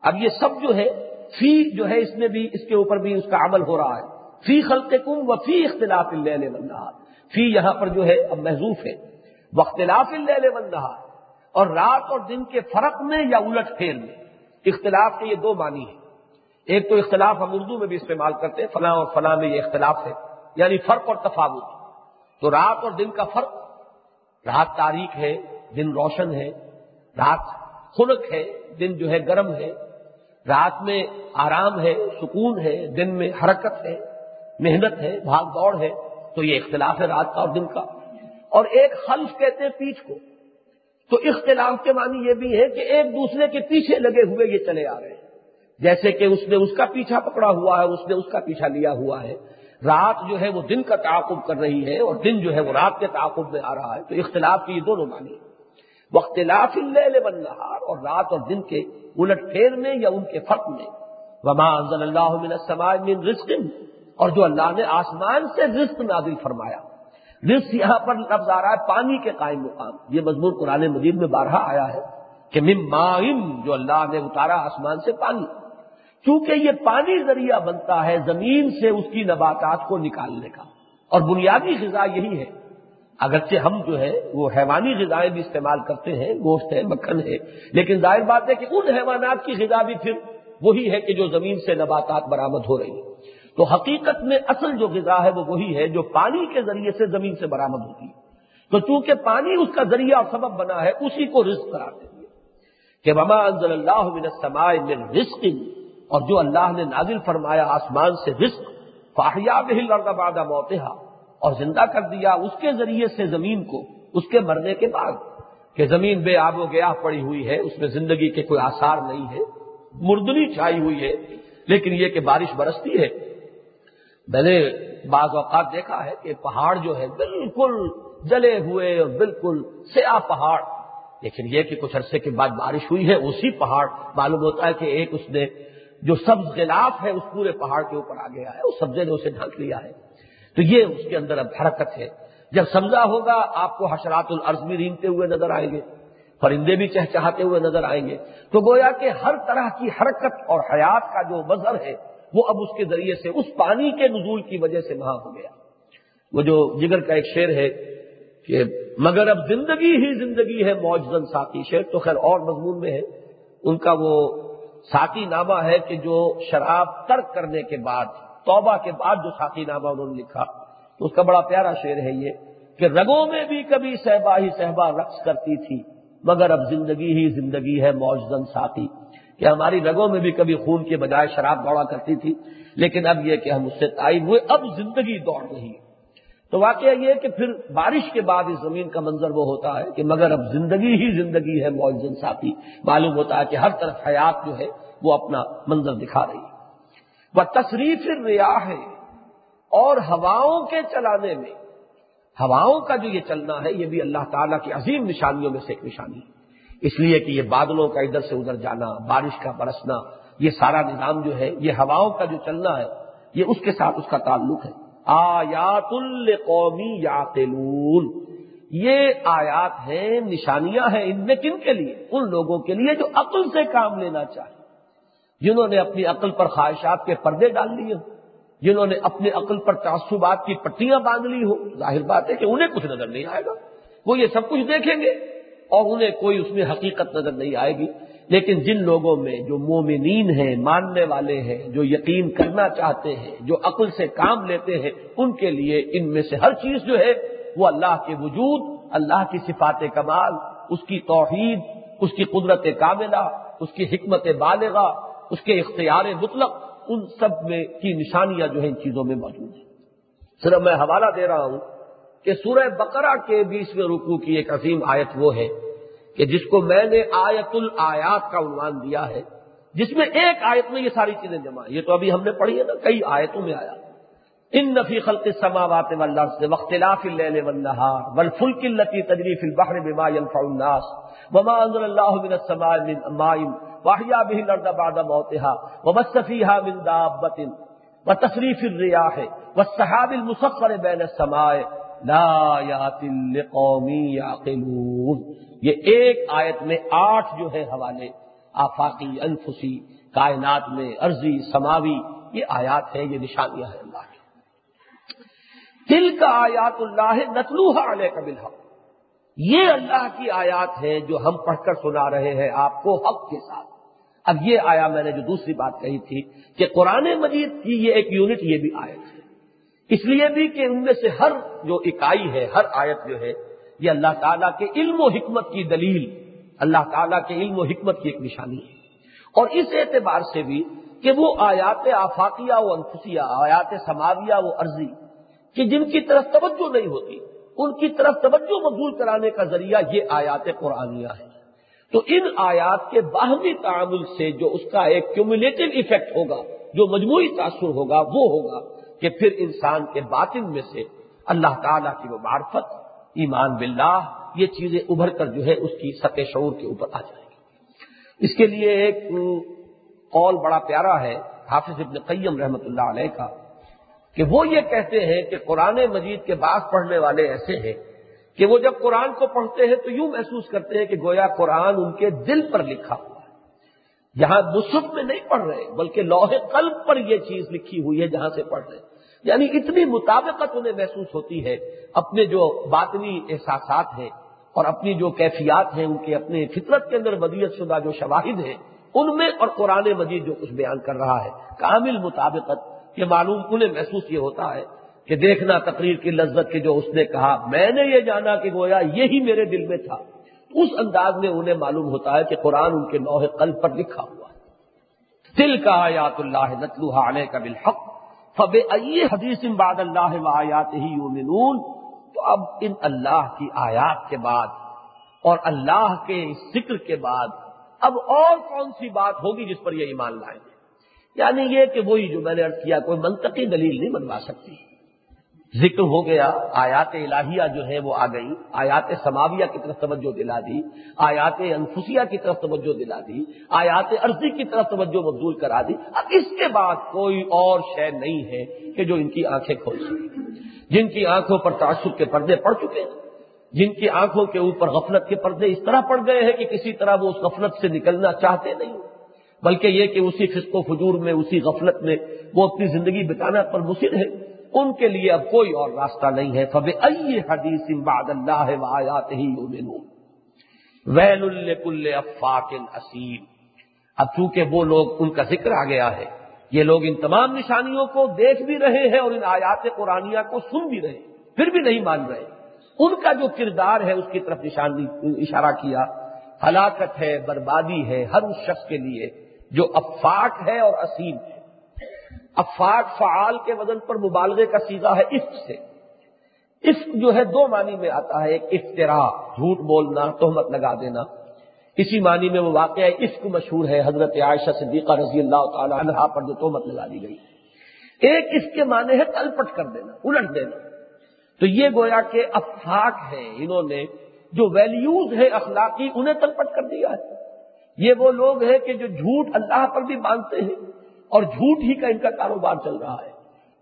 اب یہ سب جو ہے، فی جو ہے، اس میں بھی، اس کے اوپر بھی اس کا عمل ہو رہا ہے۔ فی خلق کم و فی اختلاف لے بن فی یہاں پر جو ہے، اب محضوف ہے۔ وقت لاف لے اور رات اور دن کے فرق میں یا الٹ پھیر میں۔ اختلاف کے یہ دو معنی ہیں۔ ایک تو اختلاف ہم اردو میں بھی استعمال کرتے ہیں، فلاں اور فلاں میں یہ اختلاف ہے۔ یعنی فرق اور تفاوت۔ تو رات اور دن کا فرق، رات تاریخ ہے، دن روشن ہے۔ رات خنک ہے، دن جو ہے گرم ہے۔ رات میں آرام ہے، سکون ہے، دن میں حرکت ہے، محنت ہے، بھاگ دوڑ ہے، تو یہ اختلاف ہے رات کا اور دن کا۔ اور ایک خلف کہتے ہیں پیچھ کو۔ تو اختلاف کے معنی یہ بھی ہے کہ ایک دوسرے کے پیچھے لگے ہوئے یہ چلے آ رہے ہیں۔ جیسے کہ اس نے اس کا پیچھا پکڑا ہوا ہے، اس نے اس کا پیچھا لیا ہوا ہے۔ رات جو ہے وہ دن کا تعاقب کر رہی ہے اور دن جو ہے وہ رات کے تعاقب میں آ رہا ہے۔ تو اختلاف کی یہ دونوں معنی وختلاف بنہار اور رات اور دن کے الٹ پھیر میں یا ان کے فرق میں۔ وما انزل اللہ من السماء من رزق اور جو اللہ نے آسمان سے رزق نازل فرمایا۔ رزق یہاں پر لفظ آ رہا ہے پانی کے قائم مقام۔ یہ مضمون قرآن مجید میں بارہا آیا ہے کہ مم جو اللہ نے اتارا آسمان سے پانی۔ چونکہ یہ پانی ذریعہ بنتا ہے زمین سے اس کی نباتات کو نکالنے کا۔ اور بنیادی غذا یہی ہے۔ اگرچہ ہم جو ہے وہ حیوانی غذائیں بھی استعمال کرتے ہیں، گوشت ہے، مکھن ہے، لیکن ظاہر بات ہے کہ ان حیوانات کی غذا بھی پھر وہی ہے کہ جو زمین سے نباتات برآمد ہو رہی ہے تو حقیقت میں اصل جو غذا ہے وہ وہی ہے جو پانی کے ذریعے سے زمین سے برآمد ہوتی ہے۔ تو چونکہ پانی اس کا ذریعہ اور سبب بنا ہے، اسی کو رزق کراتے ہیں کہ مما انزل اللہ من السماء من رزق۔ اور جو اللہ نے نازل فرمایا آسمان سے رزق فاہیا بہل بعد موتحا اور زندہ کر دیا اس کے ذریعے سے زمین کو، اس کے مرنے کے بعد کہ زمین بے آب و گیا پڑی ہوئی ہے، اس میں زندگی کے کوئی آثار نہیں ہے، مردنی چھائی ہوئی ہے، لیکن یہ کہ بارش برستی ہے۔ میں نے بعض اوقات دیکھا ہے کہ پہاڑ جو ہے بالکل جلے ہوئے اور بالکل سیاہ پہاڑ، لیکن یہ کہ کچھ عرصے کے بعد بارش ہوئی ہے، اسی پہاڑ، معلوم ہوتا ہے کہ ایک اس نے جو سبز غلاف ہے، اس پورے پہاڑ کے اوپر آ گیا ہے، اس سبزے نے اسے ڈھانک لیا ہے۔ تو یہ اس کے اندر اب حرکت ہے۔ جب سبزہ ہوگا، آپ کو حشرات العرض بھی رینگتے ہوئے نظر آئیں گے، پرندے بھی چہچہاتے ہوئے نظر آئیں گے۔ تو گویا کہ ہر طرح کی حرکت اور حیات کا جو مظہر ہے، وہ اب اس کے ذریعے سے، اس پانی کے نزول کی وجہ سے وہاں ہو گیا۔ وہ جو جگر کا ایک شعر ہے کہ مگر اب زندگی ہی زندگی ہے موجزن ساتھی شعر تو خیر اور مضمون میں ہے۔ ان کا وہ ساتھی نامہ ہے کہ جو شراب ترک کرنے کے بعد توبہ کے بعد جو ساتھی نامہ انہوں نے لکھا، تو اس کا بڑا پیارا شعر ہے یہ کہ رگوں میں بھی کبھی صحبا ہی صحبا رقص کرتی تھی، مگر اب زندگی ہی زندگی ہے موجزن ساتھی کہ ہماری رگوں میں بھی کبھی خون کے بجائے شراب دوڑا کرتی تھی، لیکن اب یہ کہ ہم اس سے تائب ہوئے، اب زندگی دوڑ رہی ہے۔ تو واقعہ یہ کہ پھر بارش کے بعد اس زمین کا منظر وہ ہوتا ہے کہ مگر اب زندگی ہی زندگی ہے معزن ساتھی معلوم ہوتا ہے کہ ہر طرف حیات جو ہے وہ اپنا منظر دکھا رہی ہے۔ وہ تصریف ریا ہے اور ہواؤں کے چلانے میں۔ ہواؤں کا جو یہ چلنا ہے، یہ بھی اللہ تعالیٰ کی عظیم نشانیوں میں سے ایک نشانی۔ ہے اس لیے کہ یہ بادلوں کا ادھر سے ادھر جانا، بارش کا برسنا، یہ سارا نظام جو ہے، یہ ہواؤں کا جو چلنا ہے، یہ اس کے ساتھ اس کا تعلق ہے۔ آیات القومی یا یہ آیات ہیں، نشانیاں ہیں ان میں کن کے لیے؟ ان لوگوں کے لیے جو عقل سے کام لینا چاہے۔ جنہوں نے اپنی عقل پر خواہشات کے پردے ڈال لیے، جنہوں نے اپنے عقل پر تعصبات کی پٹیاں باندھ لی ہو ظاہر بات ہے کہ انہیں کچھ نظر نہیں آئے گا۔ وہ یہ سب کچھ دیکھیں گے اور انہیں کوئی اس میں حقیقت نظر نہیں آئے گی۔ لیکن جن لوگوں میں جو مومنین ہیں، ماننے والے ہیں، جو یقین کرنا چاہتے ہیں، جو عقل سے کام لیتے ہیں، ان کے لیے ان میں سے ہر چیز جو ہے، وہ اللہ کے وجود، اللہ کی صفات کمال، اس کی توحید، اس کی قدرت کاملہ، اس کی حکمت بالغا اس کے اختیار مطلق ان سب میں کی نشانیاں جو ہیں ان چیزوں میں موجود ہیں۔ صرف میں حوالہ دے رہا ہوں کہ سورہ بقرہ کے بیسویں رکو کی ایک عظیم آیت وہ ہے کہ جس کو میں نے آیت الآیات کا عنوان دیا ہے، جس میں ایک آیت میں یہ ساری چیزیں جمع یہ تو ابھی ہم نے پڑھی ہے نا، کئی آیتوں میں آیا۔ ان نفی خلق سماوات والارض سے وختلاف اللیل والنہار والفلک التي تجری فی البحر بما ينفع الناس وما انزل الله من السماء من ماء واحيا به الارض بعد موتها وبث فيها من دابة وتصريف الرياح والسحاب المسخر بين السماء لا قومی یا یہ ایک آیت میں آٹھ جو ہے حوالے آفاقی، انفسی، کائنات میں، عرضی، سماوی، یہ آیات ہیں، یہ نشانیاں ہیں اللہ کی دل کا آیات اللہ نتلوہ علیہ قبل حق یہ اللہ کی آیات ہیں جو ہم پڑھ کر سنا رہے ہیں آپ کو حق کے ساتھ۔ اب یہ آیا میں نے جو دوسری بات کہی تھی کہ قرآن مجید کی یہ ایک یونٹ یہ بھی آیت ہے۔ اس لیے بھی کہ ان میں سے ہر جو اکائی ہے، ہر آیت جو ہے، یہ اللہ تعالیٰ کے علم و حکمت کی دلیل، اللہ تعالیٰ کے علم و حکمت کی ایک نشانی ہے۔ اور اس اعتبار سے بھی کہ وہ آیات آفاقیہ و انفسیہ، آیات سماویہ و عرضی کہ جن کی طرف توجہ نہیں ہوتی، ان کی طرف توجہ مبول کرانے کا ذریعہ یہ آیات قرآنیہ ہے تو ان آیات کے باہمی تعامل سے جو اس کا ایک کیومولیٹو ایفیکٹ ہوگا، جو مجموعی تاثر ہوگا، وہ ہوگا کہ پھر انسان کے باطن میں سے اللہ تعالیٰ کی وہ معرفت ایمان باللہ، یہ چیزیں ابھر کر جو ہے اس کی سطح شعور کے اوپر آ جائیں گی۔ اس کے لیے ایک قول بڑا پیارا ہے، حافظ ابن قیم رحمت اللہ علیہ کا کہ وہ یہ کہتے ہیں کہ قرآن مجید کے بعد پڑھنے والے ایسے ہیں کہ وہ جب قرآن کو پڑھتے ہیں تو یوں محسوس کرتے ہیں کہ گویا قرآن ان کے دل پر لکھا ہوا ہے۔ جہاں مصحف میں نہیں پڑھ رہے، بلکہ لوہے قلب پر یہ چیز لکھی ہوئی ہے جہاں سے پڑھ رہے ہیں۔ یعنی اتنی مطابقت انہیں محسوس ہوتی ہے، اپنے جو باطنی احساسات ہیں اور اپنی جو کیفیات ہیں، ان کے اپنے فطرت کے اندر ودیت شدہ جو شواہد ہیں، ان میں اور قرآن مجید جو کچھ بیان کر رہا ہے، کامل مطابقت یہ معلوم انہیں محسوس یہ ہوتا ہے کہ دیکھنا تقریر کی لذت کے جو اس نے کہا، میں نے یہ جانا کہ گویا یہی میرے دل میں تھا۔ اس انداز میں انہیں معلوم ہوتا ہے کہ قرآن ان کے نوح قلب پر لکھا ہوا ہے۔ دل کا آیات اللہ نتلوحا علیہ کا بالحق فب حدیث باد اللہ و آیات ہی یومنون تو اب ان اللہ کی آیات کے بعد اور اللہ کے ذکر کے بعد اب اور کون سی بات ہوگی جس پر یہ ایمان لائیں؟ گے یعنی یہ کہ وہی جو میں نے ارد کیا، کوئی منطقی دلیل نہیں بنوا سکتی۔ ذکر ہو گیا، آیات الہیہ جو ہے وہ آ گئی آیات سماویہ کی طرف توجہ دلا دی، آیات انفسیہ کی طرف توجہ دلا دی، آیات عرضی کی طرف توجہ مبدول کرا دی۔ اب اس کے بعد کوئی اور شے نہیں ہے کہ جو ان کی آنکھیں کھول سکے۔ جن کی آنکھوں پر تعصب کے پردے پڑ چکے ہیں، جن کی آنکھوں کے اوپر غفلت کے پردے اس طرح پڑ گئے ہیں کہ کسی طرح وہ اس غفلت سے نکلنا چاہتے نہیں۔ بلکہ یہ کہ اسی فسق و فجور میں، اسی غفلت میں وہ اپنی زندگی بتانا پر مصر ہے۔ ان کے لیے اب کوئی اور راستہ نہیں ہے۔ فب ائی حدیث بعد اللہ آیات ہی ویل الکل افاق اسیم۔ اب چونکہ وہ لوگ ان کا ذکر آ گیا ہے، یہ لوگ ان تمام نشانیوں کو دیکھ بھی رہے ہیں اور ان آیات قرآنیہ کو سن بھی رہے ہیں، پھر بھی نہیں مان رہے۔ ان کا جو کردار ہے، اس کی طرف نشانی، اشارہ کیا، ہلاکت ہے، بربادی ہے ہر اس شخص کے لیے۔ جو افاق ہے اور اسیم ہے۔ افاق فعال کے وزن پر مبالغے کا سیدھا ہے عفق سے۔ عفق جو ہے دو معنی میں آتا ہے، ایک افطرا جھوٹ بولنا، تہمت لگا دینا۔ اسی معنی میں وہ واقعہ عفق مشہور ہے، حضرت عائشہ صدیقہ رضی اللہ تعالی عنہ پر جو تہمت لگا دی گئی۔ ایک اس کے معنی ہے تلپٹ کر دینا، الٹ دینا۔ تو یہ گویا کہ افاق ہے انہوں نے، جو ویلیوز ہے اخلاقی، انہیں تلپٹ کر دیا ہے۔ یہ وہ لوگ ہیں کہ جو جھوٹ اللہ پر بھی باندھتے ہیں اور جھوٹ ہی کا ان کا کاروبار چل رہا ہے۔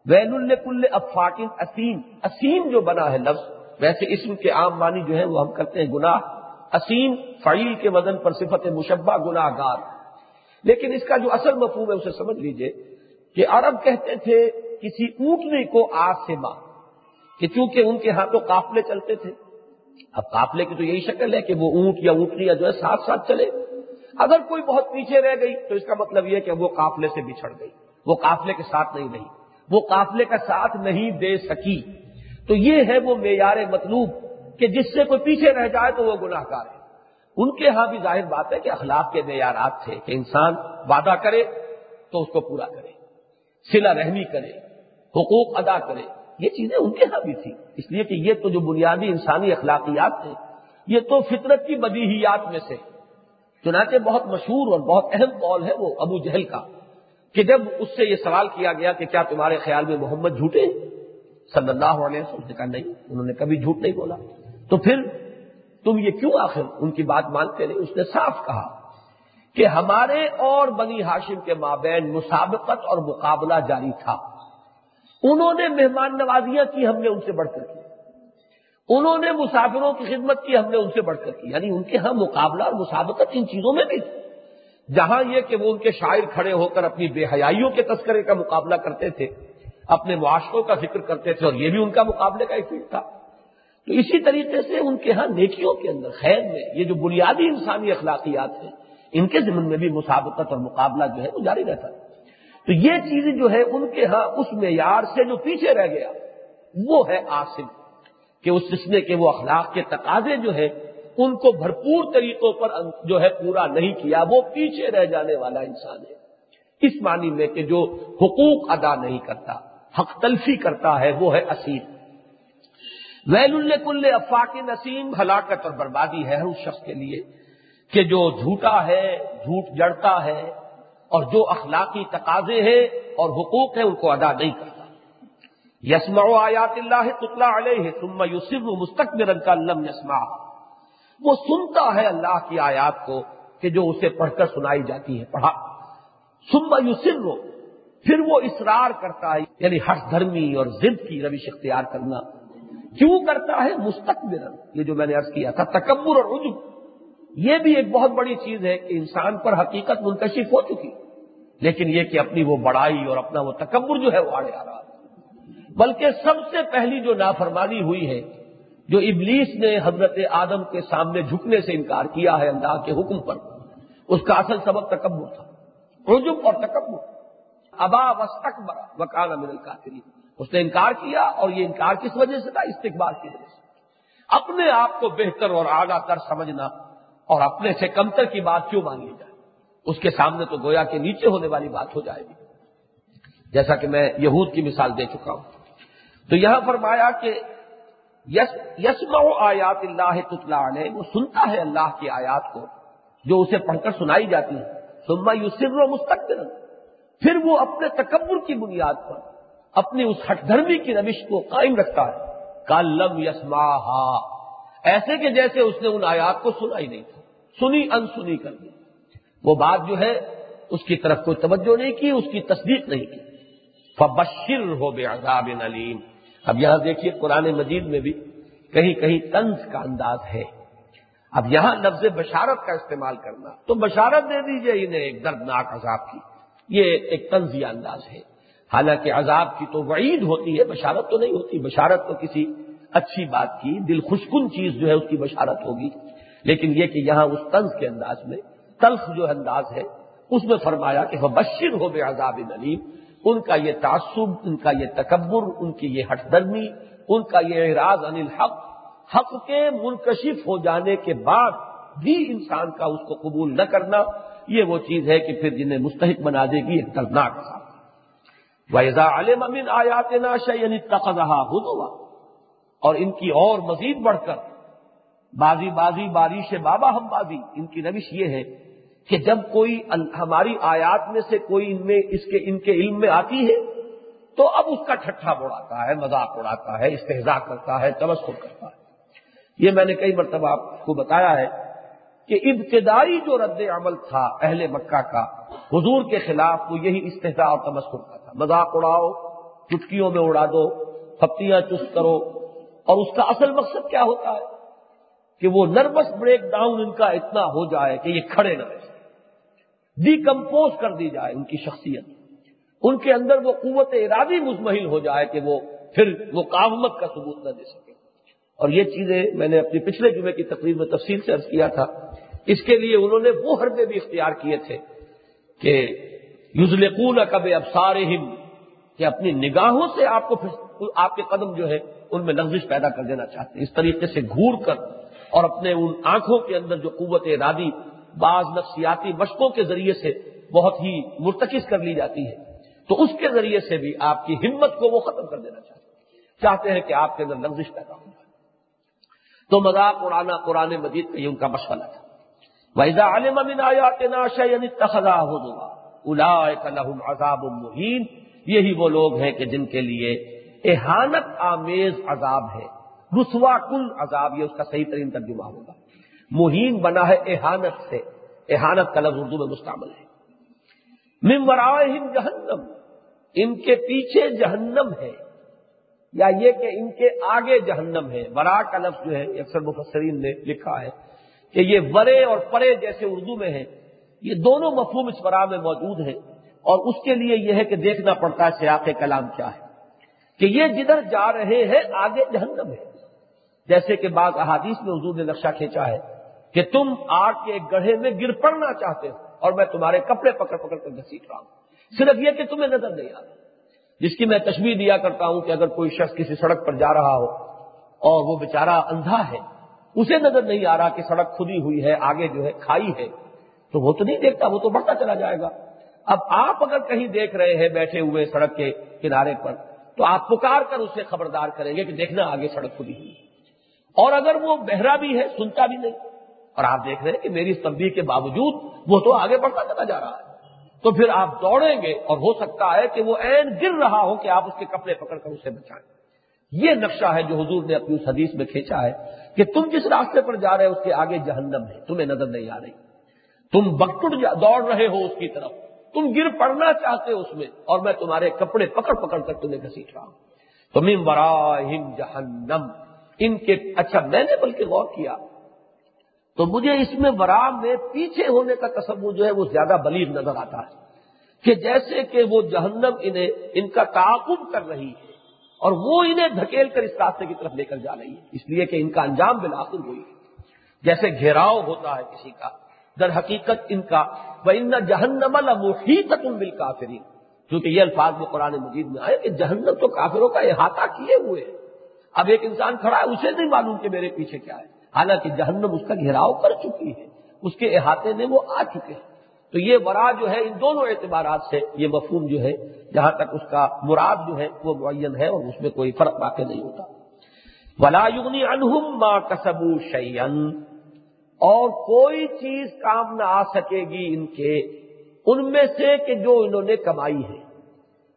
وین الکل افاقن اسیم۔ اسیم جو بنا ہے لفظ، ویسے اسم کے عام معنی جو ہے وہ ہم کرتے ہیں گناہ۔ اسیم فعیل کے وزن پر صفت مشبہ گناہ گار لیکن اس کا جو اصل مفہوم ہے اسے سمجھ لیجیے کہ عرب کہتے تھے کسی اونٹنے کو آس سے ماں کہ چونکہ ان کے ہاں تو قافلے چلتے تھے۔ اب قافلے کی تو یہی شکل ہے کہ وہ اونٹ یا اونٹنی جو ہے ساتھ ساتھ چلے۔ اگر کوئی بہت پیچھے رہ گئی تو اس کا مطلب یہ کہ وہ قافلے سے بچھڑ گئی، وہ قافلے کے ساتھ نہیں رہی، وہ قافلے کا ساتھ نہیں دے سکی۔ تو یہ ہے وہ معیار مطلوب کہ جس سے کوئی پیچھے رہ جائے تو وہ گناہ گار ہے۔ ان کے ہاں بھی ظاہر بات ہے کہ اخلاق کے معیارات تھے کہ انسان وعدہ کرے تو اس کو پورا کرے، سلا رحمی کرے، حقوق ادا کرے۔ یہ چیزیں ان کے ہاں بھی تھی اس لیے کہ یہ تو جو بنیادی انسانی اخلاقیات تھے یہ تو فطرت کی بدیہیات میں سے چنانچہ بہت مشہور اور بہت اہم قول ہے وہ ابو جہل کا، کہ جب اس سے یہ سوال کیا گیا کہ کیا تمہارے خیال میں محمد جھوٹے؟ صلی اللہ علیہ وسلم نے کہا نہیں، انہوں نے کبھی جھوٹ نہیں بولا۔ تو پھر تم یہ کیوں آخر ان کی بات مانتے نہیں؟ اس نے صاف کہا کہ ہمارے اور بنی ہاشم کے مابین مسابقت اور مقابلہ جاری تھا۔ انہوں نے مہمان نوازیاں کی، ہم نے ان سے بڑھ کر کی۔ انہوں نے مسافروں کی خدمت کی، ہم نے ان سے بڑھ کر کی۔ یعنی ان کے ہاں مقابلہ اور مسابقت ان چیزوں میں بھی۔ تھی جہاں یہ کہ وہ ان کے شاعر کھڑے ہو کر اپنی بے حیائیوں کے تذکرے کا مقابلہ کرتے تھے، اپنے معاشروں کا ذکر کرتے تھے اور یہ بھی ان کا مقابلے کا ایک تھا۔ تو اسی طریقے سے ان کے ہاں نیکیوں کے اندر، خیر میں، یہ جو بنیادی انسانی اخلاقیات ہیں، ان کے ذمن میں بھی مسابقت اور مقابلہ جو ہے وہ جاری رہتا۔ تو یہ چیز جو ہے ان کے ہاں اس معیار سے جو پیچھے رہ گیا، وہ ہے آصف کہ اس سلسلے کے وہ اخلاق کے تقاضے جو ہے ان کو بھرپور طریقوں پر جو ہے پورا نہیں کیا، وہ پیچھے رہ جانے والا انسان ہے۔ اس معنی میں کہ جو حقوق ادا نہیں کرتا، حق تلفی کرتا ہے، وہ ہے اسیر۔ ویل الکل افاق نسیم، ہلاکت اور بربادی ہے اس شخص کے لیے کہ جو جھوٹا ہے، جھوٹ جڑتا ہے اور جو اخلاقی تقاضے ہیں اور حقوق ہیں، ان کو ادا نہیں کرتا۔ یسما آیات اللہ تطلا علیہ ثم یوسف مستقبل کا لم یسما وہ سنتا ہے اللہ کی آیات کو کہ جو اسے پڑھ کر سنائی جاتی ہے، پڑھا۔ ثم یوسف پھر وہ اصرار کرتا ہے یعنی ہر دھرمی اور ضد کی روش اختیار کرنا۔ کیوں کرتا ہے؟ مستقبل یہ جو میں نے ارض کیا تھا، تکبر اور عجب۔ یہ بھی ایک بہت بڑی چیز ہے کہ انسان پر حقیقت منتشف ہو چکی۔ لیکن یہ کہ اپنی وہ بڑائی اور اپنا وہ تکبر جو ہے، وہ آڑے آ رہا۔ بلکہ سب سے پہلی جو نافرمانی ہوئی ہے، جو ابلیس نے حضرت آدم کے سامنے جھکنے سے انکار کیا ہے اللہ کے حکم پر، اس کا اصل سبب تکبر تھا رجب اور تکبر۔ ابا وسطبر وکال امن القاتری اس نے انکار کیا اور یہ انکار کس وجہ سے تھا؟ استقبال کی وجہ سے۔ اپنے آپ کو بہتر اور اعلیٰ تر سمجھنا اور اپنے سے کمتر کی بات کیوں مان لی جائے؟ اس کے سامنے تو گویا کے نیچے ہونے والی بات ہو جائے گی۔ جیسا کہ میں یہود کی مثال دے چکا ہوں۔ تو یہاں فرمایا کہ یس یسم آیات اللہ تطلا علیہ، وہ سنتا ہے اللہ کی آیات کو، جو اسے پڑھ کر سنائی جاتی ہے سما یوسر و مستقبل پھر وہ اپنے تکبر کی بنیاد پر، اپنی اس ہٹ دھرمی کی روش کو قائم رکھتا ہے۔ کالم یسما ایسے کہ جیسے اس نے ان آیات کو سنا ہی نہیں تھا سنی انسنی کر دی۔ وہ بات جو ہے، اس کی طرف کوئی توجہ نہیں کی، اس کی تصدیق نہیں کی۔ فبشر ہو بے عذاب نلیم اب یہاں دیکھیے قرآن مجید میں بھی کہیں کہیں طنز کا انداز ہے۔ اب یہاں لفظ بشارت کا استعمال کرنا، تو بشارت دے دیجیے انہیں ایک دردناک عذاب کی۔ یہ ایک طنزیہ انداز ہے۔ حالانکہ عذاب کی تو وعید ہوتی ہے، بشارت تو نہیں ہوتی۔ بشارت تو کسی اچھی بات کی، دل خوشکن چیز جو ہے اس کی بشارت ہوگی۔ لیکن یہ کہ یہاں اس طنز کے انداز میں تلخ جو انداز ہے، اس میں فرمایا کہ وہ بشر ہو بے عذاب نلیم ان کا یہ تعصب، ان کا یہ تکبر، ان کی یہ ہٹ درمی ان کا یہ اعراض عن الحق، حق کے منکشف ہو جانے کے بعد بھی انسان کا اس کو قبول نہ کرنا، یہ وہ چیز ہے کہ پھر جنہیں مستحق بنا دے گی، ایک دردناک ویزا علم امین آیات ناشا یعنی تقضا ہوا اور ان کی اور مزید بڑھ کر، بازی بازی بارش بابا ہم بازی، ان کی روش یہ ہے کہ جب کوئی ہماری آیات میں سے کوئی ان میں اس کے ان کے علم میں آتی ہے، تو اب اس کا ٹھٹھا اڑاتا ہے، مذاق اڑاتا ہے استحضا کرتا ہے تبصر کرتا ہے۔ یہ میں نے کئی مرتبہ آپ کو بتایا ہے کہ ابتدائی جو رد عمل تھا اہل مکہ کا، حضور کے خلاف وہ یہی استحضا اور تبصر کا تھا۔ مذاق اڑاؤ، چٹکیوں میں اڑا دو پھپتیاں چست کرو۔ اور اس کا اصل مقصد کیا ہوتا ہے؟ کہ وہ نروس بریک ڈاؤن ان کا اتنا ہو جائے کہ یہ کھڑے نہ رہ ڈیکمپوز کر دی جائے ان کی شخصیت۔ ان کے اندر وہ قوت ارادی مزمحل ہو جائے کہ وہ پھر وہ کا ثبوت نہ دے سکے۔ اور یہ چیزیں میں نے اپنی پچھلے جمعے کی تقریب میں تفصیل سے عرض کیا تھا۔ اس کے لیے انہوں نے وہ حربے بھی اختیار کیے تھے کہ یوزلقون کب ابسار کہ اپنی نگاہوں سے آپ کو آپ کے قدم جو ہے ان میں لفزش پیدا کر دینا چاہتے ہیں۔ اس طریقے سے گھور کر اور اپنے ان آنکھوں کے اندر جو قوت ارادی بعض نفسیاتی مشقوں کے ذریعے سے بہت ہی مرتکز کر لی جاتی ہے۔ تو اس کے ذریعے سے بھی آپ کی ہمت کو وہ ختم کر دینا چاہتے ہیں۔ چاہتے ہیں کہ آپ کے اندر لفزش پیدا ہو جائے۔ تو مذاق اڑانا قرآن مجید کا یہ ان کا مشغلہ تھا۔ ویزا عالم امن آیات ناشا یعنی تخذا ہو الا عذاب المحین یہی وہ لوگ ہیں کہ جن کے لیے احانت آمیز عذاب ہے، رسوا کل عذاب، یہ اس کا صحیح ترین ترجمہ ہوگا۔ مہین بنا ہے احانت سے۔ احانت کا لفظ اردو میں مستعمل ہے۔ ممبرائم جہنم۔ ان کے پیچھے جہنم ہے۔ یا یہ کہ ان کے آگے جہنم ہے۔ برا کا لفظ جو ہے اکثر مفسرین نے لکھا ہے کہ یہ ورے اور پرے جیسے اردو میں ہے یہ دونوں مفہوم اس برا میں موجود ہیں۔ اور اس کے لیے یہ ہے کہ دیکھنا پڑتا ہے سیاق کلام کیا ہے۔ کہ یہ جدھر جا رہے ہیں، آگے جہنم ہے۔ جیسے کہ بعض احادیث میں حضور نے نقشہ کھینچا ہے۔ کہ تم آگ کے ایک گڑھے میں گر پڑنا چاہتے ہو اور میں تمہارے کپڑے پکڑ پکڑ کر گھسیٹ رہا ہوں۔ صرف یہ کہ تمہیں نظر نہیں آ رہا جس کی میں تشویح دیا کرتا ہوں کہ اگر کوئی شخص کسی سڑک پر جا رہا ہو اور وہ بیچارہ اندھا ہے، اسے نظر نہیں آ رہا کہ سڑک کھلی ہوئی ہے، آگے جو ہے کھائی ہے، تو وہ تو نہیں دیکھتا، وہ تو بڑھتا چلا جائے گا۔ اب آپ اگر کہیں دیکھ رہے ہیں بیٹھے ہوئے سڑک کے کنارے پر، تو آپ پکار کر اسے خبردار کریں گے کہ دیکھنا آگے سڑک کھلی ہوئی اور اگر وہ بہرا بھی ہے، سنتا بھی نہیں۔ اور آپ دیکھ رہے ہیں کہ میری تنبیہ کے باوجود وہ تو آگے بڑھتا چلا جا رہا ہے۔ تو پھر آپ دوڑیں گے اور ہو سکتا ہے کہ وہ این گر رہا ہو کہ آپ اس کے کپڑے پکڑ کر اسے بچائیں۔ یہ نقشہ ہے جو حضور نے اپنی اس حدیث میں کھینچا ہے کہ تم جس راستے پر جا رہے ہو اس کے آگے جہنم ہے، تمہیں نظر نہیں آ رہی۔ تم بکٹ دوڑ رہے ہو اس کی طرف۔ تم گر پڑنا چاہتے ہو اس میں اور میں تمہارے کپڑے پکڑ پکڑ کر تمہیں گھسیٹ رہا ہوں۔ تم براہم جہنم۔ ان کے اچھا میں نے بلکہ غور کیا تو مجھے اس میں ورام میں پیچھے ہونے کا تصور جو ہے وہ زیادہ بلیغ نظر آتا ہے کہ جیسے کہ وہ جہنم انہیں ان کا تعاقب کر رہی ہے اور وہ انہیں دھکیل کر اس راستے کی طرف لے کر جا رہی ہے۔ اس لیے کہ ان کا انجام بالآخر ہوئی ہے۔ جیسے گھیراؤ ہوتا ہے کسی کا، در حقیقت ان کا وہ ان جہنم ہی تک ان بل کافرین کیونکہ یہ الفاظ میں قرآن مجید میں آئے کہ جہنم تو کافروں کا احاطہ کیے ہوئے ہیں۔ اب ایک انسان کھڑا ہے، اسے نہیں معلوم کہ میرے پیچھے کیا ہے۔ حالانکہ جہنم اس کا گھیراؤ کر چکی ہے، اس کے احاطے میں وہ آ چکے ہیں۔ تو یہ ورا جو ہے، ان دونوں اعتبارات سے یہ مفہوم جو ہے، جہاں تک اس کا مراد جو ہے، وہ معین ہے اور اس میں کوئی فرق واقع نہیں ہوتا۔ ولا یغنی انہم ما کسبو شیئن اور کوئی چیز کام نہ آ سکے گی ان کے، ان میں سے کہ جو انہوں نے کمائی ہے۔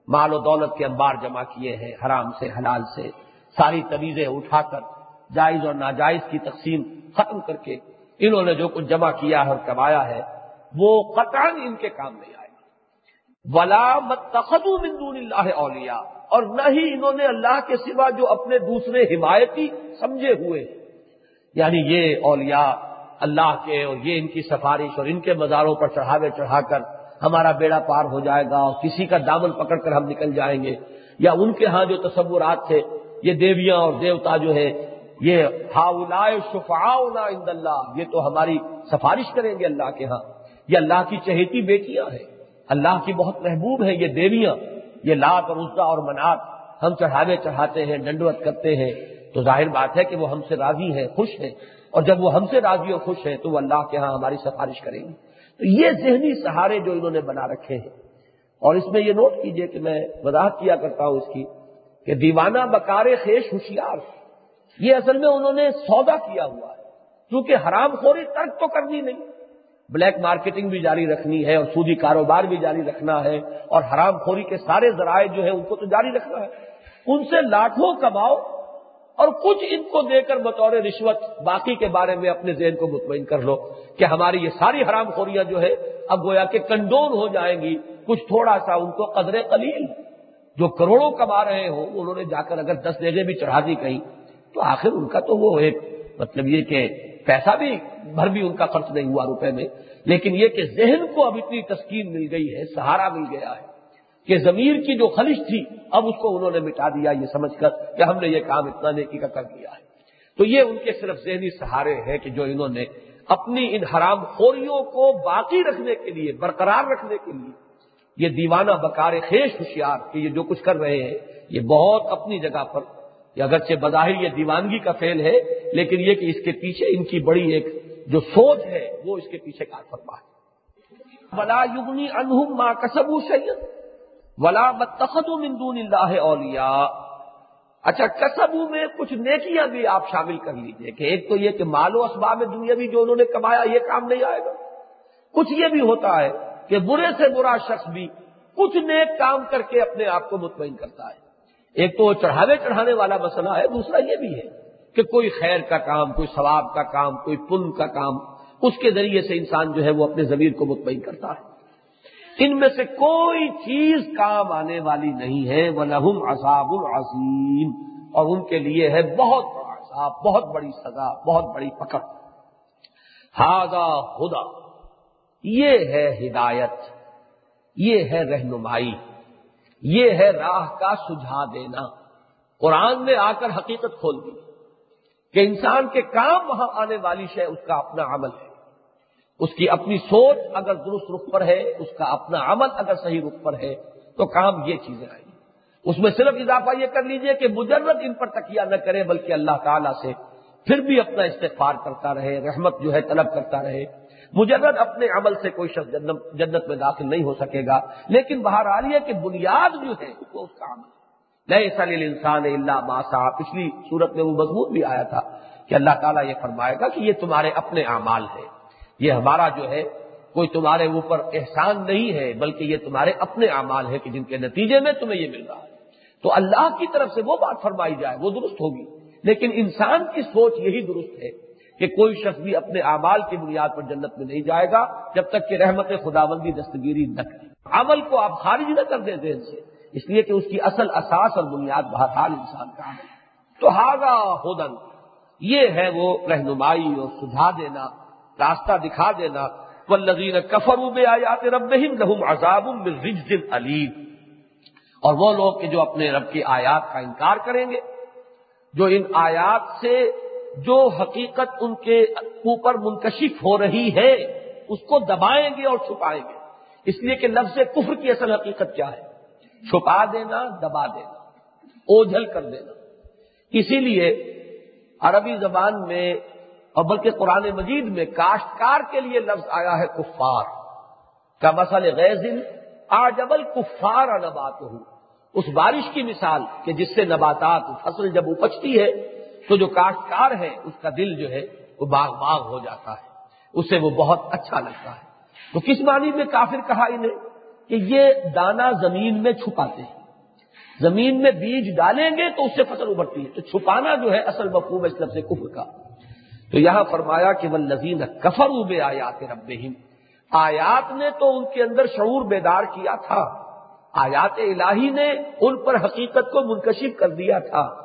مال و دولت کے انبار جمع کیے ہیں، حرام سے، حلال سے، ساری تمیزیں اٹھا کر۔ جائز اور ناجائز کی تقسیم ختم کر کے انہوں نے جو کچھ جمع کیا ہے اور کمایا ہے، وہ قطعا ان کے کام نہیں آئے گا۔ ولا متخدو مندون اللہ اولیا اور نہ ہی انہوں نے اللہ کے سوا جو اپنے دوسرے حمایتی سمجھے ہوئے۔ یعنی یہ اولیاء اللہ کے اور یہ ان کی سفارش اور ان کے مزاروں پر چڑھاوے چڑھا کر ہمارا بیڑا پار ہو جائے گا اور کسی کا دامن پکڑ کر ہم نکل جائیں گے۔ یا ان کے ہاں جو تصورات تھے، یہ دیویاں اور دیوتا جو ہے یہ ہاؤ شفا عند اللہ، یہ تو ہماری سفارش کریں گے اللہ کے ہاں۔ یہ اللہ کی چہیتی بیٹیاں ہیں۔ اللہ کی بہت محبوب ہیں یہ دیویاں۔ یہ لات اور عزا اور منات ہم چڑھاوے چڑھاتے ہیں، ڈنڈوت کرتے ہیں۔ تو ظاہر بات ہے کہ وہ ہم سے راضی ہیں، خوش ہیں۔ اور جب وہ ہم سے راضی اور خوش ہیں تو وہ اللہ کے ہاں ہماری سفارش کریں گے۔ تو یہ ذہنی سہارے جو انہوں نے بنا رکھے ہیں۔ اور اس میں یہ نوٹ کیجیے کہ میں وضاحت کیا کرتا ہوں اس کی کہ دیوانہ بکار خیش ہوشیار۔ یہ اصل میں انہوں نے سودا کیا ہوا ہے۔ کیونکہ حرام خوری ترک تو کرنی نہیں۔ بلیک مارکیٹنگ بھی جاری رکھنی ہے اور سودی کاروبار بھی جاری رکھنا ہے اور حرام خوری کے سارے ذرائع جو ہیں ان کو تو جاری رکھنا ہے۔ ان سے لاکھوں کماؤ اور کچھ ان کو دے کر بطور رشوت باقی کے بارے میں اپنے ذہن کو مطمئن کر لو کہ ہماری یہ ساری حرام خوریاں جو ہے اب گویا کہ کنڈون ہو جائیں گی۔ کچھ تھوڑا سا ان کو قدرے قلیل جو کروڑوں کما رہے ہوں، انہوں نے جا کر اگر دس جگہ بھی چڑھا دی کہیں تو آخر ان کا تو وہ ایک مطلب یہ کہ پیسہ بھی، بھر بھی ان کا خرچ نہیں ہوا روپے میں، لیکن یہ کہ ذہن کو اب اتنی تسکین مل گئی ہے، سہارا مل گیا ہے کہ ضمیر کی جو خلش تھی، اب اس کو انہوں نے مٹا دیا، یہ سمجھ کر کہ ہم نے یہ کام اتنا نیکی کا کر دیا ہے۔ تو یہ ان کے صرف ذہنی سہارے ہیں کہ جو انہوں نے اپنی ان حرام خوریوں کو باقی رکھنے کے لیے، برقرار رکھنے کے لیے، یہ دیوانہ بکار خیش ہوشیار، کہ یہ جو کچھ کر رہے ہیں، یہ بہت اپنی جگہ پر یہ اگرچہ بظاہر یہ دیوانگی کا فیل ہے، لیکن یہ کہ اس کے پیچھے ان کی بڑی ایک جو سوچ ہے، وہ اس کے پیچھے کار فرما ہے۔ بلا یگنی انہم ماں کسب سید ولا متخد مندون اللہ اولیا اچھا کسبو میں کچھ نیکیاں بھی آپ شامل کر لیجیے کہ ایک تو یہ کہ مال و اسباب دنیا بھی جو انہوں نے کمایا، یہ کام نہیں آئے گا۔ کچھ یہ بھی ہوتا ہے کہ برے سے برا شخص بھی کچھ نیک کام کر کے اپنے آپ کو مطمئن کرتا ہے۔ ایک تو چڑھاوے چڑھانے والا مسئلہ ہے، دوسرا یہ بھی ہے کہ کوئی خیر کا کام، کوئی ثواب کا کام، کوئی پن کا کام، اس کے ذریعے سے انسان جو ہے وہ اپنے ضمیر کو مطمئن کرتا ہے۔ ان میں سے کوئی چیز کام آنے والی نہیں ہے وہ لہم عذاب العظیم اور ان کے لیے ہے بہت بڑا عذاب، بہت بڑی سزا، بہت بڑی پکڑ۔ ہاگا خدا یہ ہے ہدایت، یہ ہے رہنمائی۔ یہ ہے راہ کا سجھا دینا۔ قرآن نے آ کر حقیقت کھول دی کہ انسان کے کام وہاں آنے والی شے، اس کا اپنا عمل ہے۔ اس کی اپنی سوچ اگر درست رخ پر ہے، اس کا اپنا عمل اگر صحیح رخ پر ہے، تو کام یہ چیزیں آئیں۔ گی اس میں صرف اضافہ یہ کر لیجیے کہ مجرد ان پر تکیہ نہ کرے بلکہ اللہ تعالیٰ سے پھر بھی اپنا استغفار کرتا رہے، رحمت جو ہے طلب کرتا رہے۔ مجرد اپنے عمل سے کوئی شخص جنت میں داخل نہیں ہو سکے گا، لیکن باہر آ رہی ہے کہ بنیاد جو ہے، وہ اس کا عمل نئے سلیل انسان اللہ ماسا پچھلی صورت میں وہ مضبوط بھی آیا تھا کہ اللہ تعالیٰ یہ فرمائے گا کہ یہ تمہارے اپنے اعمال ہے یہ ہمارا جو ہے، کوئی تمہارے اوپر احسان نہیں ہے، بلکہ یہ تمہارے اپنے اعمال ہے کہ جن کے نتیجے میں تمہیں یہ مل رہا ہے۔ تو اللہ کی طرف سے وہ بات فرمائی جائے، وہ درست ہوگی۔ لیکن انسان کی سوچ یہی درست ہے کہ کوئی شخص بھی اپنے اعمال کی بنیاد پر جنت میں نہیں جائے گا جب تک کہ رحمت خداوندی دستگیری نہ کرے۔ عمل کو آپ خارج نہ کر دیں ذہن سے۔ اس لیے کہ اس کی اصل اساس اور بنیاد بہرحال انسان کا ہے۔ تو ہاگا ہودن یہ ہے وہ رہنمائی اور سجھا دینا، راستہ دکھا دینا۔ وہ لذین کفرو آیات رب لہم عذاب رجز علیم۔ اور وہ لوگ کہ جو اپنے رب کی آیات کا انکار کریں گے۔ جو ان آیات سے جو حقیقت ان کے اوپر منکشف ہو رہی ہے، اس کو دبائیں گے اور چھپائیں گے۔ اس لیے کہ لفظ کفر کی اصل حقیقت کیا ہے؟ چھپا دینا، دبا دینا، اوجھل کر دینا۔ اسی لیے عربی زبان میں اور بلکہ قرآن مجید میں کاشتکار کے لیے لفظ آیا ہے کفار۔ کا مسئلہ غیر آجبل کفار نبات ہوں اس بارش کی مثال کہ جس سے نباتات فصل جب اپجتی ہے، تو جو کاشتکار ہے، اس کا دل جو ہے، وہ باغ باغ ہو جاتا ہے۔ اسے وہ بہت اچھا لگتا ہے۔ تو کس معنی میں کافر کہا انہیں کہ یہ دانا زمین میں چھپاتے ہیں۔ زمین میں بیج ڈالیں گے تو اس سے فصل ابھرتی ہے۔ تو چھپانا جو ہے، اصل مفہوم اس طرف سے کفر کا۔ تو یہاں فرمایا کہ وہ نظین کفر ابے آیات رب آیات نے تو ان کے اندر شعور بیدار کیا تھا۔ آیات الہی نے ان پر حقیقت کو منکشف کر دیا تھا۔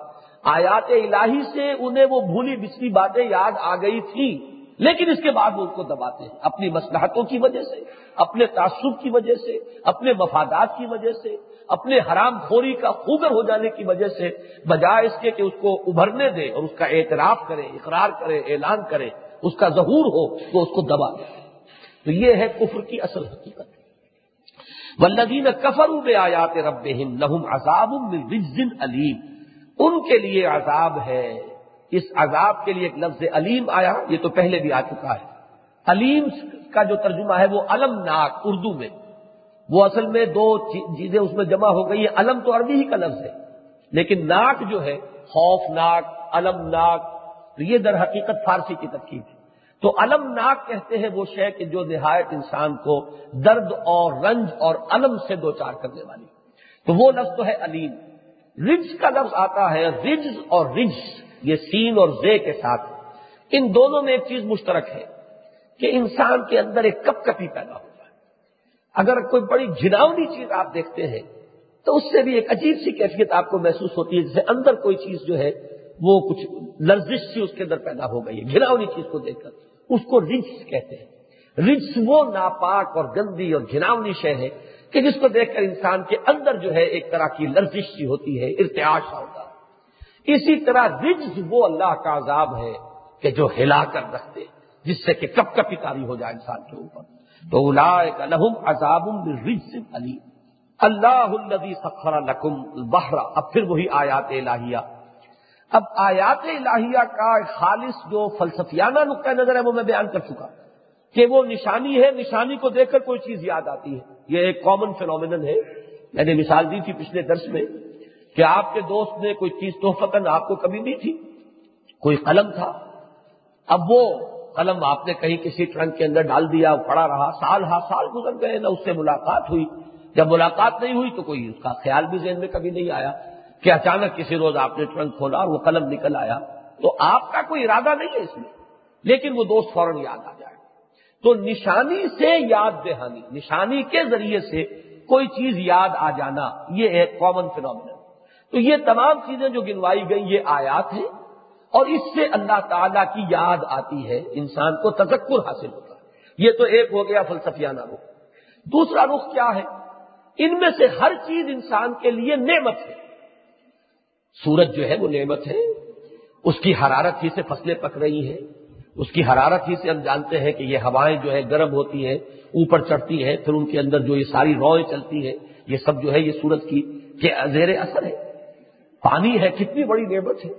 آیات الہی سے انہیں وہ بھولی بچلی باتیں یاد آ گئی تھی۔ لیکن اس کے بعد وہ ان کو دباتے ہیں۔ اپنی مسلحتوں کی وجہ سے، اپنے تعصب کی وجہ سے، اپنے مفادات کی وجہ سے، اپنے حرام خوری کا خوگر ہو جانے کی وجہ سے، بجائے اس کے کہ اس کو ابھرنے دے اور اس کا اعتراف کرے، اقرار کرے، اعلان کرے، اس کا ظہور ہو، وہ اس کو دبا دے۔ تو یہ ہے کفر کی اصل حقیقت۔ ولدین کفر بے آیات رب لہم عذاب علیم۔ ان کے لیے عذاب ہے۔ اس عذاب کے لیے ایک لفظ علیم آیا، یہ تو پہلے بھی آ چکا ہے۔ علیم کا جو ترجمہ ہے وہ علم ناک، اردو میں۔ وہ اصل میں دو چیزیں اس میں جمع ہو گئی ہیں۔ علم تو عربی ہی کا لفظ ہے۔ لیکن ناک جو ہے خوف ناک علم ناک یہ در حقیقت فارسی کی ترکیب ہے۔ تو علم ناک کہتے ہیں وہ شے کہ جو نہایت انسان کو درد اور رنج اور علم سے دو چار کرنے والی۔ تو وہ لفظ تو ہے علیم۔ رج کا لفظ آتا ہے رج اور رج یہ سین اور زے کے ساتھ۔ ان دونوں میں ایک چیز مشترک ہے کہ انسان کے اندر ایک کپ کپی پیدا ہو جائے۔ اگر کوئی بڑی جھناؤنی چیز آپ دیکھتے ہیں، تو اس سے بھی ایک عجیب سی کیفیت آپ کو محسوس ہوتی ہے جسے اندر کوئی چیز جو ہے، وہ کچھ لرزش سی اس کے اندر پیدا ہو گئی ہے، گھناؤنی چیز کو دیکھ کر۔ اس کو رجس کہتے ہیں۔ رجس وہ ناپاک اور گندی اور گھناونی شے ہے کہ جس کو دیکھ کر انسان کے اندر جو ہے ایک طرح کی لرزش سی ہوتی ہے، ارتعاش ہوتا ہے۔ اسی طرح رجز وہ اللہ کا عذاب ہے کہ جو ہلا کر رکھتے، جس سے کہ کب کب پتاری ہو جائے انسان کے اوپر۔ تو الحم عذاب رجز علی اللہ الدی سفر لکم بہرا اب پھر وہی آیات الہیہ۔ اب آیات الہیہ کا خالص جو فلسفیانہ نقطۂ نظر ہے وہ میں بیان کر چکا کہ وہ نشانی ہے، نشانی کو دیکھ کر کوئی چیز یاد آتی ہے۔ یہ ایک کامن فینومینل ہے۔ میں نے مثال دی تھی پچھلے درس میں کہ آپ کے دوست نے کوئی چیز توفتن آپ کو کبھی دی تھی۔ کوئی قلم تھا۔ اب وہ قلم آپ نے کہیں کسی ٹرنک کے اندر ڈال دیا، پڑا رہا۔ سال ہاں سال گزر گئے، نہ اس سے ملاقات ہوئی۔ جب ملاقات نہیں ہوئی تو کوئی اس کا خیال بھی ذہن میں کبھی نہیں آیا۔ کہ اچانک کسی روز آپ نے ٹرنک کھولا اور وہ قلم نکل آیا، تو آپ کا کوئی ارادہ نہیں ہے اس میں، لیکن وہ دوست فوراً یاد آ جائے۔ تو نشانی سے یاد دہانی، نشانی کے ذریعے سے کوئی چیز یاد آ جانا، یہ ایک کامن فینومین تو یہ تمام چیزیں جو گنوائی گئی یہ آیات ہیں، اور اس سے اللہ تعالی کی یاد آتی ہے، انسان کو تذکر حاصل ہوتا ہے۔ یہ تو ایک ہو گیا فلسفیانہ رخ۔ دوسرا رخ کیا ہے؟ ان میں سے ہر چیز انسان کے لیے نعمت ہے۔ سورج جو ہے وہ نعمت ہے، اس کی حرارت ہی سے فصلیں پک رہی ہیں۔ اس کی حرارت ہی سے ہم جانتے ہیں کہ یہ ہوائیں جو ہے گرم ہوتی ہیں، اوپر چڑھتی ہیں، پھر ان کے اندر جو یہ ساری روئیں چلتی ہیں، یہ سب جو ہے یہ سورج کی کہ زیر اثر ہے۔ پانی ہے، کتنی بڑی نعمت ہے۔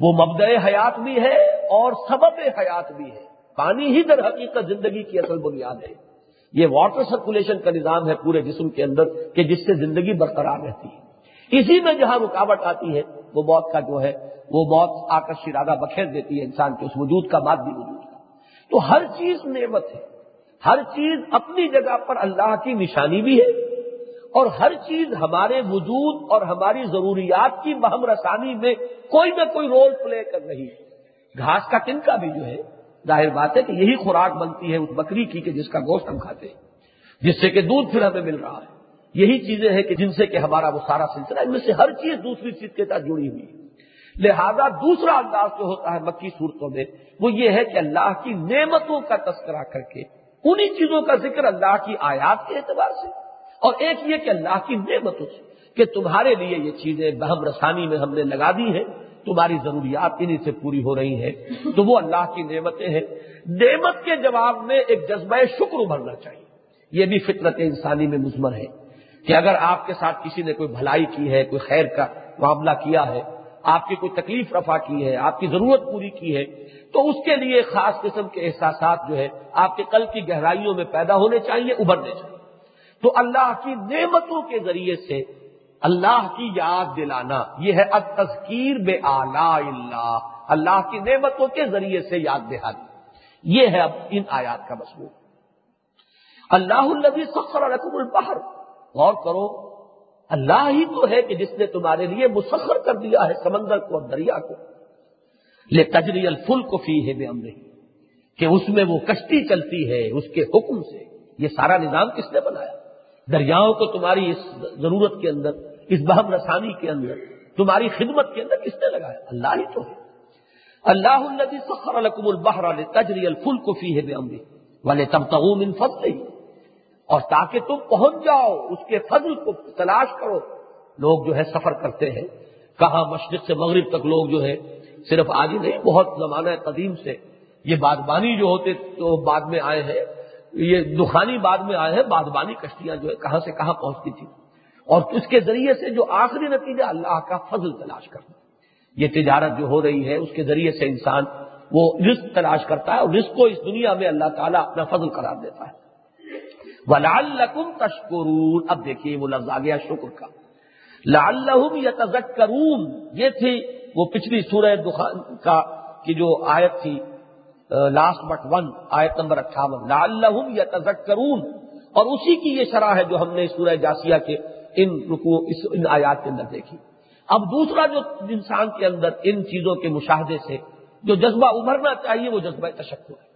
وہ مبدع حیات بھی ہے اور سبب حیات بھی ہے۔ پانی ہی در حقیقت زندگی کی اصل بنیاد ہے۔ یہ واٹر سرکولیشن کا نظام ہے پورے جسم کے اندر کہ جس سے زندگی برقرار رہتی ہے۔ اسی میں جہاں رکاوٹ آتی ہے، وہ موت کا جو ہے، وہ موت آ کر شرادہ بکھیر دیتی ہے انسان کے اس وجود کا، مادی وجود کا۔ تو ہر چیز نعمت ہے۔ ہر چیز اپنی جگہ پر اللہ کی نشانی بھی ہے۔ اور ہر چیز ہمارے وجود اور ہماری ضروریات کی بہم رسانی میں کوئی نہ کوئی رول پلے کر رہی ہے۔ گھاس کا تنکا بھی جو ہے، ظاہر بات ہے کہ یہی خوراک بنتی ہے اس بکری کی کہ جس کا گوشت ہم کھاتے ہیں، جس سے کہ دودھ پھر ہمیں مل رہا ہے۔ یہی چیزیں ہیں کہ جن سے کہ ہمارا وہ سارا سلسلہ ان میں سے ہر چیز دوسری چیز کے ساتھ جڑی ہوئی ہے۔ لہذا دوسرا انداز جو ہوتا ہے مکی صورتوں میں، وہ یہ ہے کہ اللہ کی نعمتوں کا تذکرہ کر کے انہی چیزوں کا ذکر اللہ کی آیات کے اعتبار سے۔ اور ایک یہ کہ اللہ کی نعمتوں سے کہ تمہارے لیے یہ چیزیں بہم رسانی میں ہم نے لگا دی ہیں، تمہاری ضروریات انہیں سے پوری ہو رہی ہیں۔ تو وہ اللہ کی نعمتیں ہیں۔ نعمت کے جواب میں ایک جذبہ شکر ابھرنا چاہیے۔ یہ بھی فطرت انسانی میں مزمر ہے۔ کہ اگر آپ کے ساتھ کسی نے کوئی بھلائی کی ہے، کوئی خیر کا معاملہ کیا ہے، آپ کی کوئی تکلیف رفع کی ہے، آپ کی ضرورت پوری کی ہے، تو اس کے لیے خاص قسم کے احساسات جو ہے، آپ کے قلب کی گہرائیوں میں پیدا ہونے چاہیے، ابھرنے چاہیے۔ تو اللہ کی نعمتوں کے ذریعے سے اللہ کی یاد دلانا، یہ ہے اب تذکیر بے آلہ اللہ۔ اللہ کی نعمتوں کے ذریعے سے یاد دہانی۔ یہ ہے اب ان آیات کا مضمون۔ اللہ النبی سخر رقم البحر۔ غور کرو، اللہ ہی تو ہے کہ جس نے تمہارے لیے مسخر کر دیا ہے سمندر کو اور دریا کو۔ لے تجری الفل کو فی ہے بے امر کہ اس میں وہ کشتی چلتی ہے اس کے حکم سے۔ یہ سارا نظام کس نے بنایا؟ دریاؤں کو تمہاری اس ضرورت کے اندر، اس بہم رسانی کے اندر، تمہاری خدمت کے اندر کس نے لگایا؟ اللہ ہی تو ہے۔ اللہ النبی سخر القم البحر تجری الفل کو فی ہے بے امر والے تب تغم ان فصل اور تاکہ تم پہنچ جاؤ، اس کے فضل کو تلاش کرو۔ لوگ جو ہے سفر کرتے ہیں۔ کہاں مشرق سے مغرب تک لوگ جو ہے صرف آج ہی نہیں، بہت زمانہ قدیم سے۔ یہ بادبانی جو ہوتے تو بعد میں آئے ہیں، یہ دخانی بعد میں آئے ہیں، بادبانی کشتیاں جو ہے کہاں سے کہاں پہنچتی تھی اور اس کے ذریعے سے جو آخری نتیجہ اللہ کا فضل تلاش کرنا یہ تجارت جو ہو رہی ہے، اس کے ذریعے سے انسان وہ رزق تلاش کرتا ہے اور رزق کو اس دنیا میں اللہ تعالیٰ اپنا فضل قرار دیتا ہے۔ لال تشکرون اب دیکھیے وہ لفظ آ گیا شکر کا۔ لال یا یہ تھی وہ پچھلی سورہ دخان کا کی جو آیت تھی لاسٹ بٹ ون آیت نمبر اٹھاون۔ لال یا اور اسی کی یہ شرح ہے جو ہم نے سورہ جاسیہ کے ان رکو اس ان آیات کے اندر دیکھی۔ اب دوسرا جو انسان کے اندر ان چیزوں کے مشاہدے سے جو جذبہ ابھرنا چاہیے، وہ جذبہ تشکر ہے۔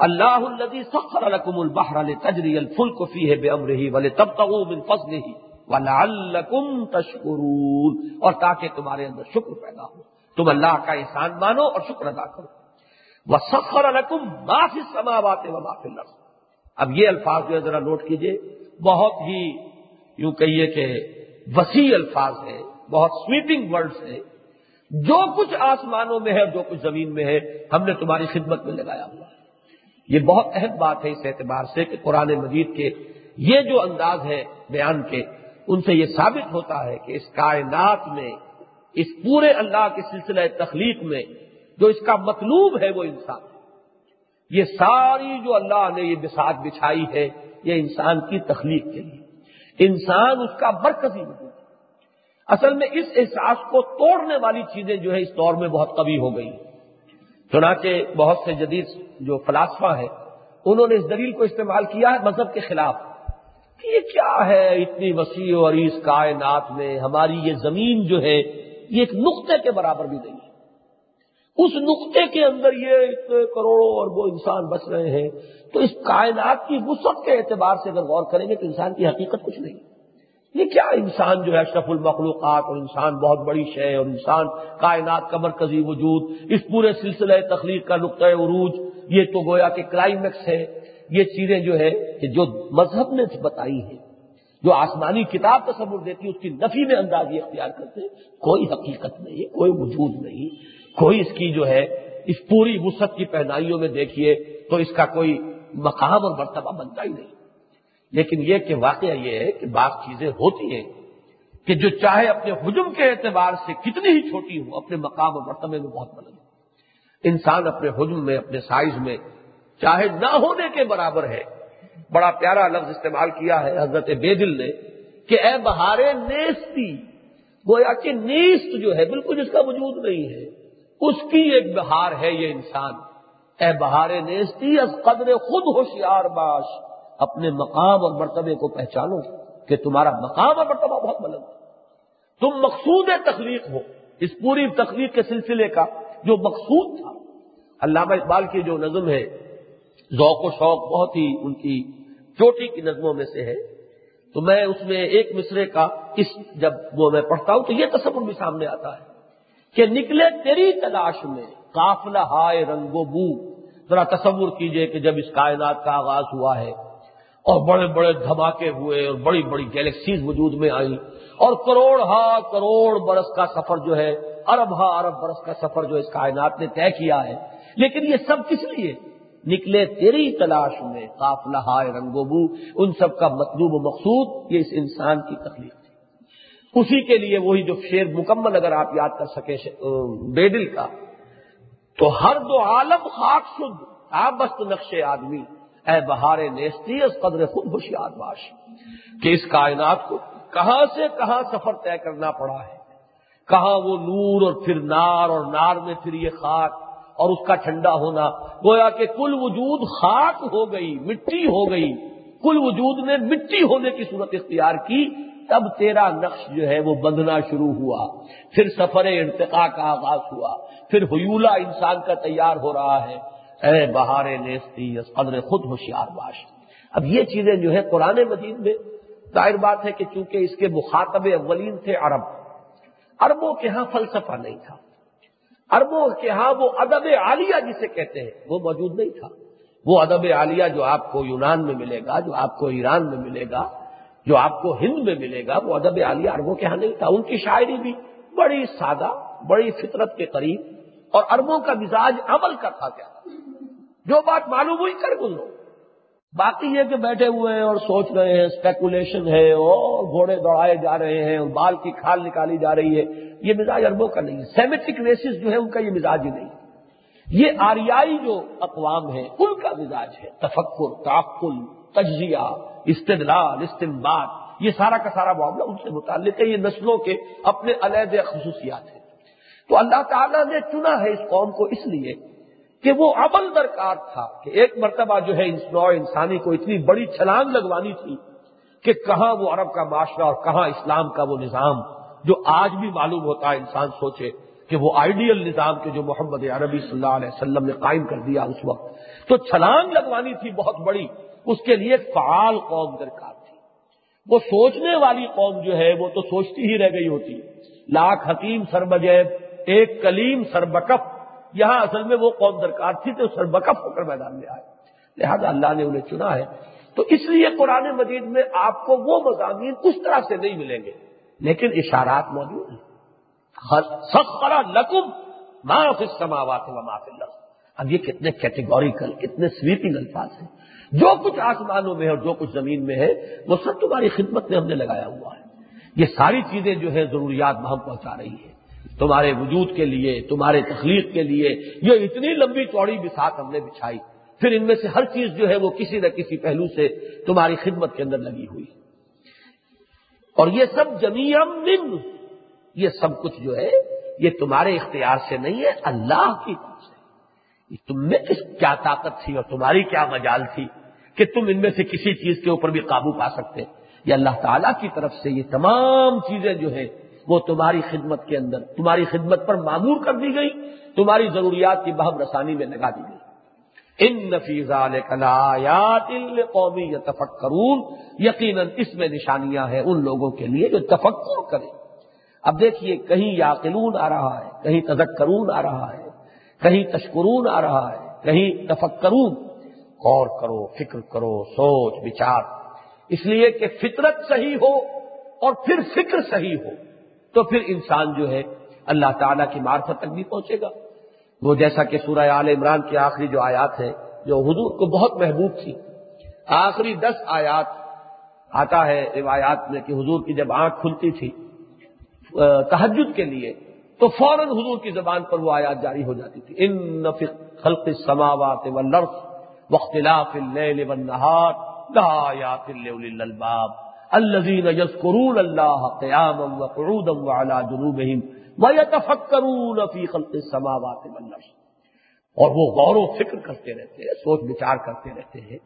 اللہ الدی سخر القم البحر تجری الفل کو فی ہے بے تب من فضل ہی ولعلکم تشکرون اور تاکہ تمہارے اندر شکر پیدا ہو۔ تم اللہ کا احسان مانو اور شکر ادا کرو۔ وہ سفر القم معافی سماوات و معافی لفظ اب یہ الفاظ جو ہے ذرا نوٹ کیجیے۔ بہت ہی یوں کہیے کہ وسیع الفاظ ہے، بہت سویپنگ ورڈز ہے۔ جو کچھ آسمانوں میں ہے جو کچھ زمین میں ہے، ہم نے تمہاری خدمت میں لگایا ہوا ہے۔ یہ بہت اہم بات ہے اس اعتبار سے کہ قرآن مجید کے یہ جو انداز ہے بیان کے، ان سے یہ ثابت ہوتا ہے کہ اس کائنات میں، اس پورے اللہ کے سلسلہ تخلیق میں جو اس کا مطلوب ہے وہ انسان یہ ساری جو اللہ نے یہ بساط بچھائی ہے، یہ انسان کی تخلیق کے لیے۔ انسان اس کا مرکزی وجود اصل میں اس احساس کو توڑنے والی چیزیں جو ہے اس دور میں بہت کبھی ہو گئی ہیں۔ چنانچہ بہت سے جدید جو فلاسفہ ہیں، انہوں نے اس دلیل کو استعمال کیا ہے مذہب کے خلاف۔ کہ یہ کیا ہے اتنی وسیع اور اس کائنات میں ہماری یہ زمین جو ہے، یہ ایک نقطے کے برابر بھی نہیں ہے۔ اس نقطے کے اندر یہ اتنے کروڑوں اور وہ انسان بس رہے ہیں۔ تو اس کائنات کی وسعت کے اعتبار سے اگر غور کریں گے تو انسان کی حقیقت کچھ نہیں۔ یہ کیا انسان جو ہے اشرف المخلوقات اور انسان بہت بڑی شے اور انسان کائنات کا مرکزی وجود، اس پورے سلسلہ تخلیق کا نقطۂ عروج، یہ تو گویا کہ کلائمیکس ہے۔ یہ چیزیں جو ہے کہ جو مذہب نے بتائی ہیں، جو آسمانی کتاب تصور دیتی ہے، اس کی نفی میں انداز یہ اختیار کرتے کوئی حقیقت نہیں کوئی وجود نہیں۔ کوئی اس کی جو ہے، اس پوری وسعت کی پہنائیوں میں دیکھیے تو اس کا کوئی مقام اور مرتبہ بنتا ہی نہیں۔ لیکن یہ کہ واقعہ یہ ہے کہ بعض چیزیں ہوتی ہیں کہ جو چاہے اپنے حجم کے اعتبار سے کتنی ہی چھوٹی ہو اپنے مقام اور مرتبے میں بہت بلند انسان اپنے حجم میں، اپنے سائز میں چاہے نہ ہونے کے برابر ہے۔ بڑا پیارا لفظ استعمال کیا ہے حضرت بے دل نے کہ اے بہارے نیستی، گویا کہ نیست جو ہے بالکل جس کا وجود نہیں ہے۔ اس کی ایک بہار ہے یہ انسان۔ اے بہار نیستی، از قدر خود ہوشیار باش۔ اپنے مقام اور مرتبے کو پہچانو کہ تمہارا مقام اور مرتبہ بہت بلند ہے۔ تم مقصود تخلیق ہو، اس پوری تخلیق کے سلسلے کا جو مقصود تھا۔ علامہ اقبال کی جو نظم ہے، ذوق و شوق بہت ہی ان کی چوٹی کی نظموں میں سے ہے۔ تو میں اس میں ایک مصرے کا اس جب وہ میں پڑھتا ہوں تو یہ تصور بھی سامنے آتا ہے کہ نکلے تیری تلاش میں، قافلہ ہائے رنگ و بو۔ ذرا تصور کیجیے کہ جب اس کائنات کا آغاز ہوا ہے اور بڑے بڑے دھماکے ہوئے اور بڑی بڑی گیلیکسیز وجود میں آئی اور کروڑ ہا کروڑ برس کا سفر جو ہے ارب ہا ارب برس کا سفر جو اس کائنات نے طے کیا ہے۔ لیکن یہ سب کس لیے؟ نکلے تیری تلاش میں، قافلہ ہائے رنگو بو، ان سب کا مطلوب و مقصود یہ اس انسان کی تکلیف تھی۔ اسی کے لیے وہی جو شیر مکمل اگر آپ یاد کر سکیں بیڈل کا، تو ہر دو عالم خاک شد، آبست نقش آدمی۔ اے بہار نیستی، اس قدر خود ہوشیار باش کہ اس کائنات کو کہاں سے کہاں سفر طے کرنا پڑا ہے۔ کہاں وہ نور اور پھر نار اور نار میں پھر یہ خاک اور اس کا ٹھنڈا ہونا۔ گویا کہ کل وجود خاک ہو گئی، مٹی ہو گئی۔ کل وجود نے مٹی ہونے کی صورت اختیار کی، تب تیرا نقش جو ہے وہ بندنا شروع ہوا۔ پھر سفر ارتقا کا آغاز ہوا۔ پھر حیولہ انسان کا تیار ہو رہا ہے۔ اے بہار نیستی قدر خود ہوشیار باش۔ اب یہ چیزیں جو ہے قرآن مجید میں ظاہر بات ہے کہ چونکہ اس کے مخاطب اولین تھے عرب، عربوں کے ہاں فلسفہ نہیں تھا۔ اربوں کے ہاں وہ ادب عالیہ جسے کہتے ہیں، وہ موجود نہیں تھا۔ وہ ادب عالیہ جو آپ کو یونان میں ملے گا، جو آپ کو ایران میں ملے گا، جو آپ کو ہند میں ملے گا، وہ ادب عالیہ اربوں کے ہاں نہیں تھا۔ ان کی شاعری بھی بڑی سادہ، بڑی فطرت کے قریب، اور اربوں کا مزاج عمل کا تھا کیا؟ جو بات معلوم ہوئی کر گزرو باقی یہ کہ بیٹھے ہوئے ہیں اور سوچ رہے ہیں اسپیکولیشن ہے اور گھوڑے دوڑائے جا رہے ہیں اور بال کی کھال نکالی جا رہی ہے۔ یہ مزاج اربوں کا نہیں ہے سیمیٹک ریسز جو ہے ان کا یہ مزاج ہی نہیں۔ یہ آریائی جو اقوام ہے ان کا مزاج ہے۔ تفکر، تعقل، تجزیہ، استدلال استمباد یہ سارا کا سارا معاملہ ان سے متعلق ہے۔ یہ نسلوں کے اپنے علیحدہ خصوصیات ہیں۔ تو اللہ تعالیٰ نے چنا ہے اس قوم کو، اس لیے کہ وہ عمل درکار تھا کہ ایک مرتبہ جو ہے نو انسانی کو اتنی بڑی چھلانگ لگوانی تھی کہ کہاں وہ عرب کا معاشرہ اور کہاں اسلام کا وہ نظام جو آج بھی معلوم ہوتا ہے انسان سوچے کہ وہ آئیڈیل نظام کے جو محمد عربی صلی اللہ علیہ وسلم نے قائم کر دیا اس وقت۔ تو چھلانگ لگوانی تھی بہت بڑی، اس کے لیے فعال قوم درکار تھی۔ وہ سوچنے والی قوم جو ہے وہ تو سوچتی ہی رہ گئی ہوتی۔ لاکھ حکیم سربجیب ایک کلیم سربکف یہاں اصل میں وہ قوم درکار تھی تو سر بکف ہو کر میدان میں آئے۔ لہذا اللہ نے انہیں چنا ہے۔ تو اس لیے قرآن مجید میں آپ کو وہ مضامین اس طرح سے نہیں ملیں گے۔ لیکن اشارات موجود ہیں۔ سخرا لکم معاف سماوات و معاف اللہ اب یہ کتنے کیٹیگوریکل کتنے سویپنگ الفاظ ہیں۔ جو کچھ آسمانوں میں ہے اور جو کچھ زمین میں ہے، وہ سب تمہاری خدمت میں ہم نے لگایا ہوا ہے۔ یہ ساری چیزیں جو ہے ضروریات ہم پہنچا رہی ہے تمہارے وجود کے لیے، تمہارے تخلیق کے لیے، یہ اتنی لمبی چوڑی بساط ہم نے بچھائی۔ پھر ان میں سے ہر چیز جو ہے وہ کسی نہ کسی پہلو سے تمہاری خدمت کے اندر لگی ہوئی۔ اور یہ سب جمیم من، یہ سب کچھ جو ہے، یہ تمہارے اختیار سے نہیں ہے، اللہ کی طرف سے۔ تم میں کس کیا طاقت تھی اور تمہاری کیا مجال تھی کہ تم ان میں سے کسی چیز کے اوپر بھی قابو پا سکتے۔ یہ اللہ تعالیٰ کی طرف سے یہ تمام چیزیں جو ہے وہ تمہاری خدمت کے اندر، تمہاری خدمت پر معمور کر دی گئی، تمہاری ضروریات کی بہم رسانی میں لگا دی گئی۔ ان نفیزہ قومی یا تفکرون یقیناً اس میں نشانیاں ہیں ان لوگوں کے لیے جو تفکر کریں۔ اب دیکھیے، کہیں یاقلون آ رہا ہے، کہیں تذکرون آ رہا ہے، کہیں تشکرون آ رہا ہے، کہیں تفکرون۔ غور کرو، فکر کرو، سوچ بچار اس لیے کہ فطرت صحیح ہو اور پھر فکر صحیح ہو۔ تو پھر انسان جو ہے اللہ تعالیٰ کی معرفت تک بھی پہنچے گا۔ وہ جیسا کہ سورہ آل عمران کی آخری جو آیات ہے جو حضور کو بہت محبوب تھی۔ آخری دس آیات آتا ہے روایات میں کہ حضور کی جب آنکھ کھلتی تھی تحجد کے لیے، تو فوراً حضور کی زبان پر وہ آیات جاری ہو جاتی تھی۔ ان خلق السماوات والارض واختلاف اللیل والنہار لآیات للالباب الزین یسکرون اللہ قیام و قعود و علا جنوبہم ویتفکرون فی خلق السماوات والارض اور وہ غور و فکر کرتے رہتے ہیں، سوچ بچار کرتے رہتے ہیں۔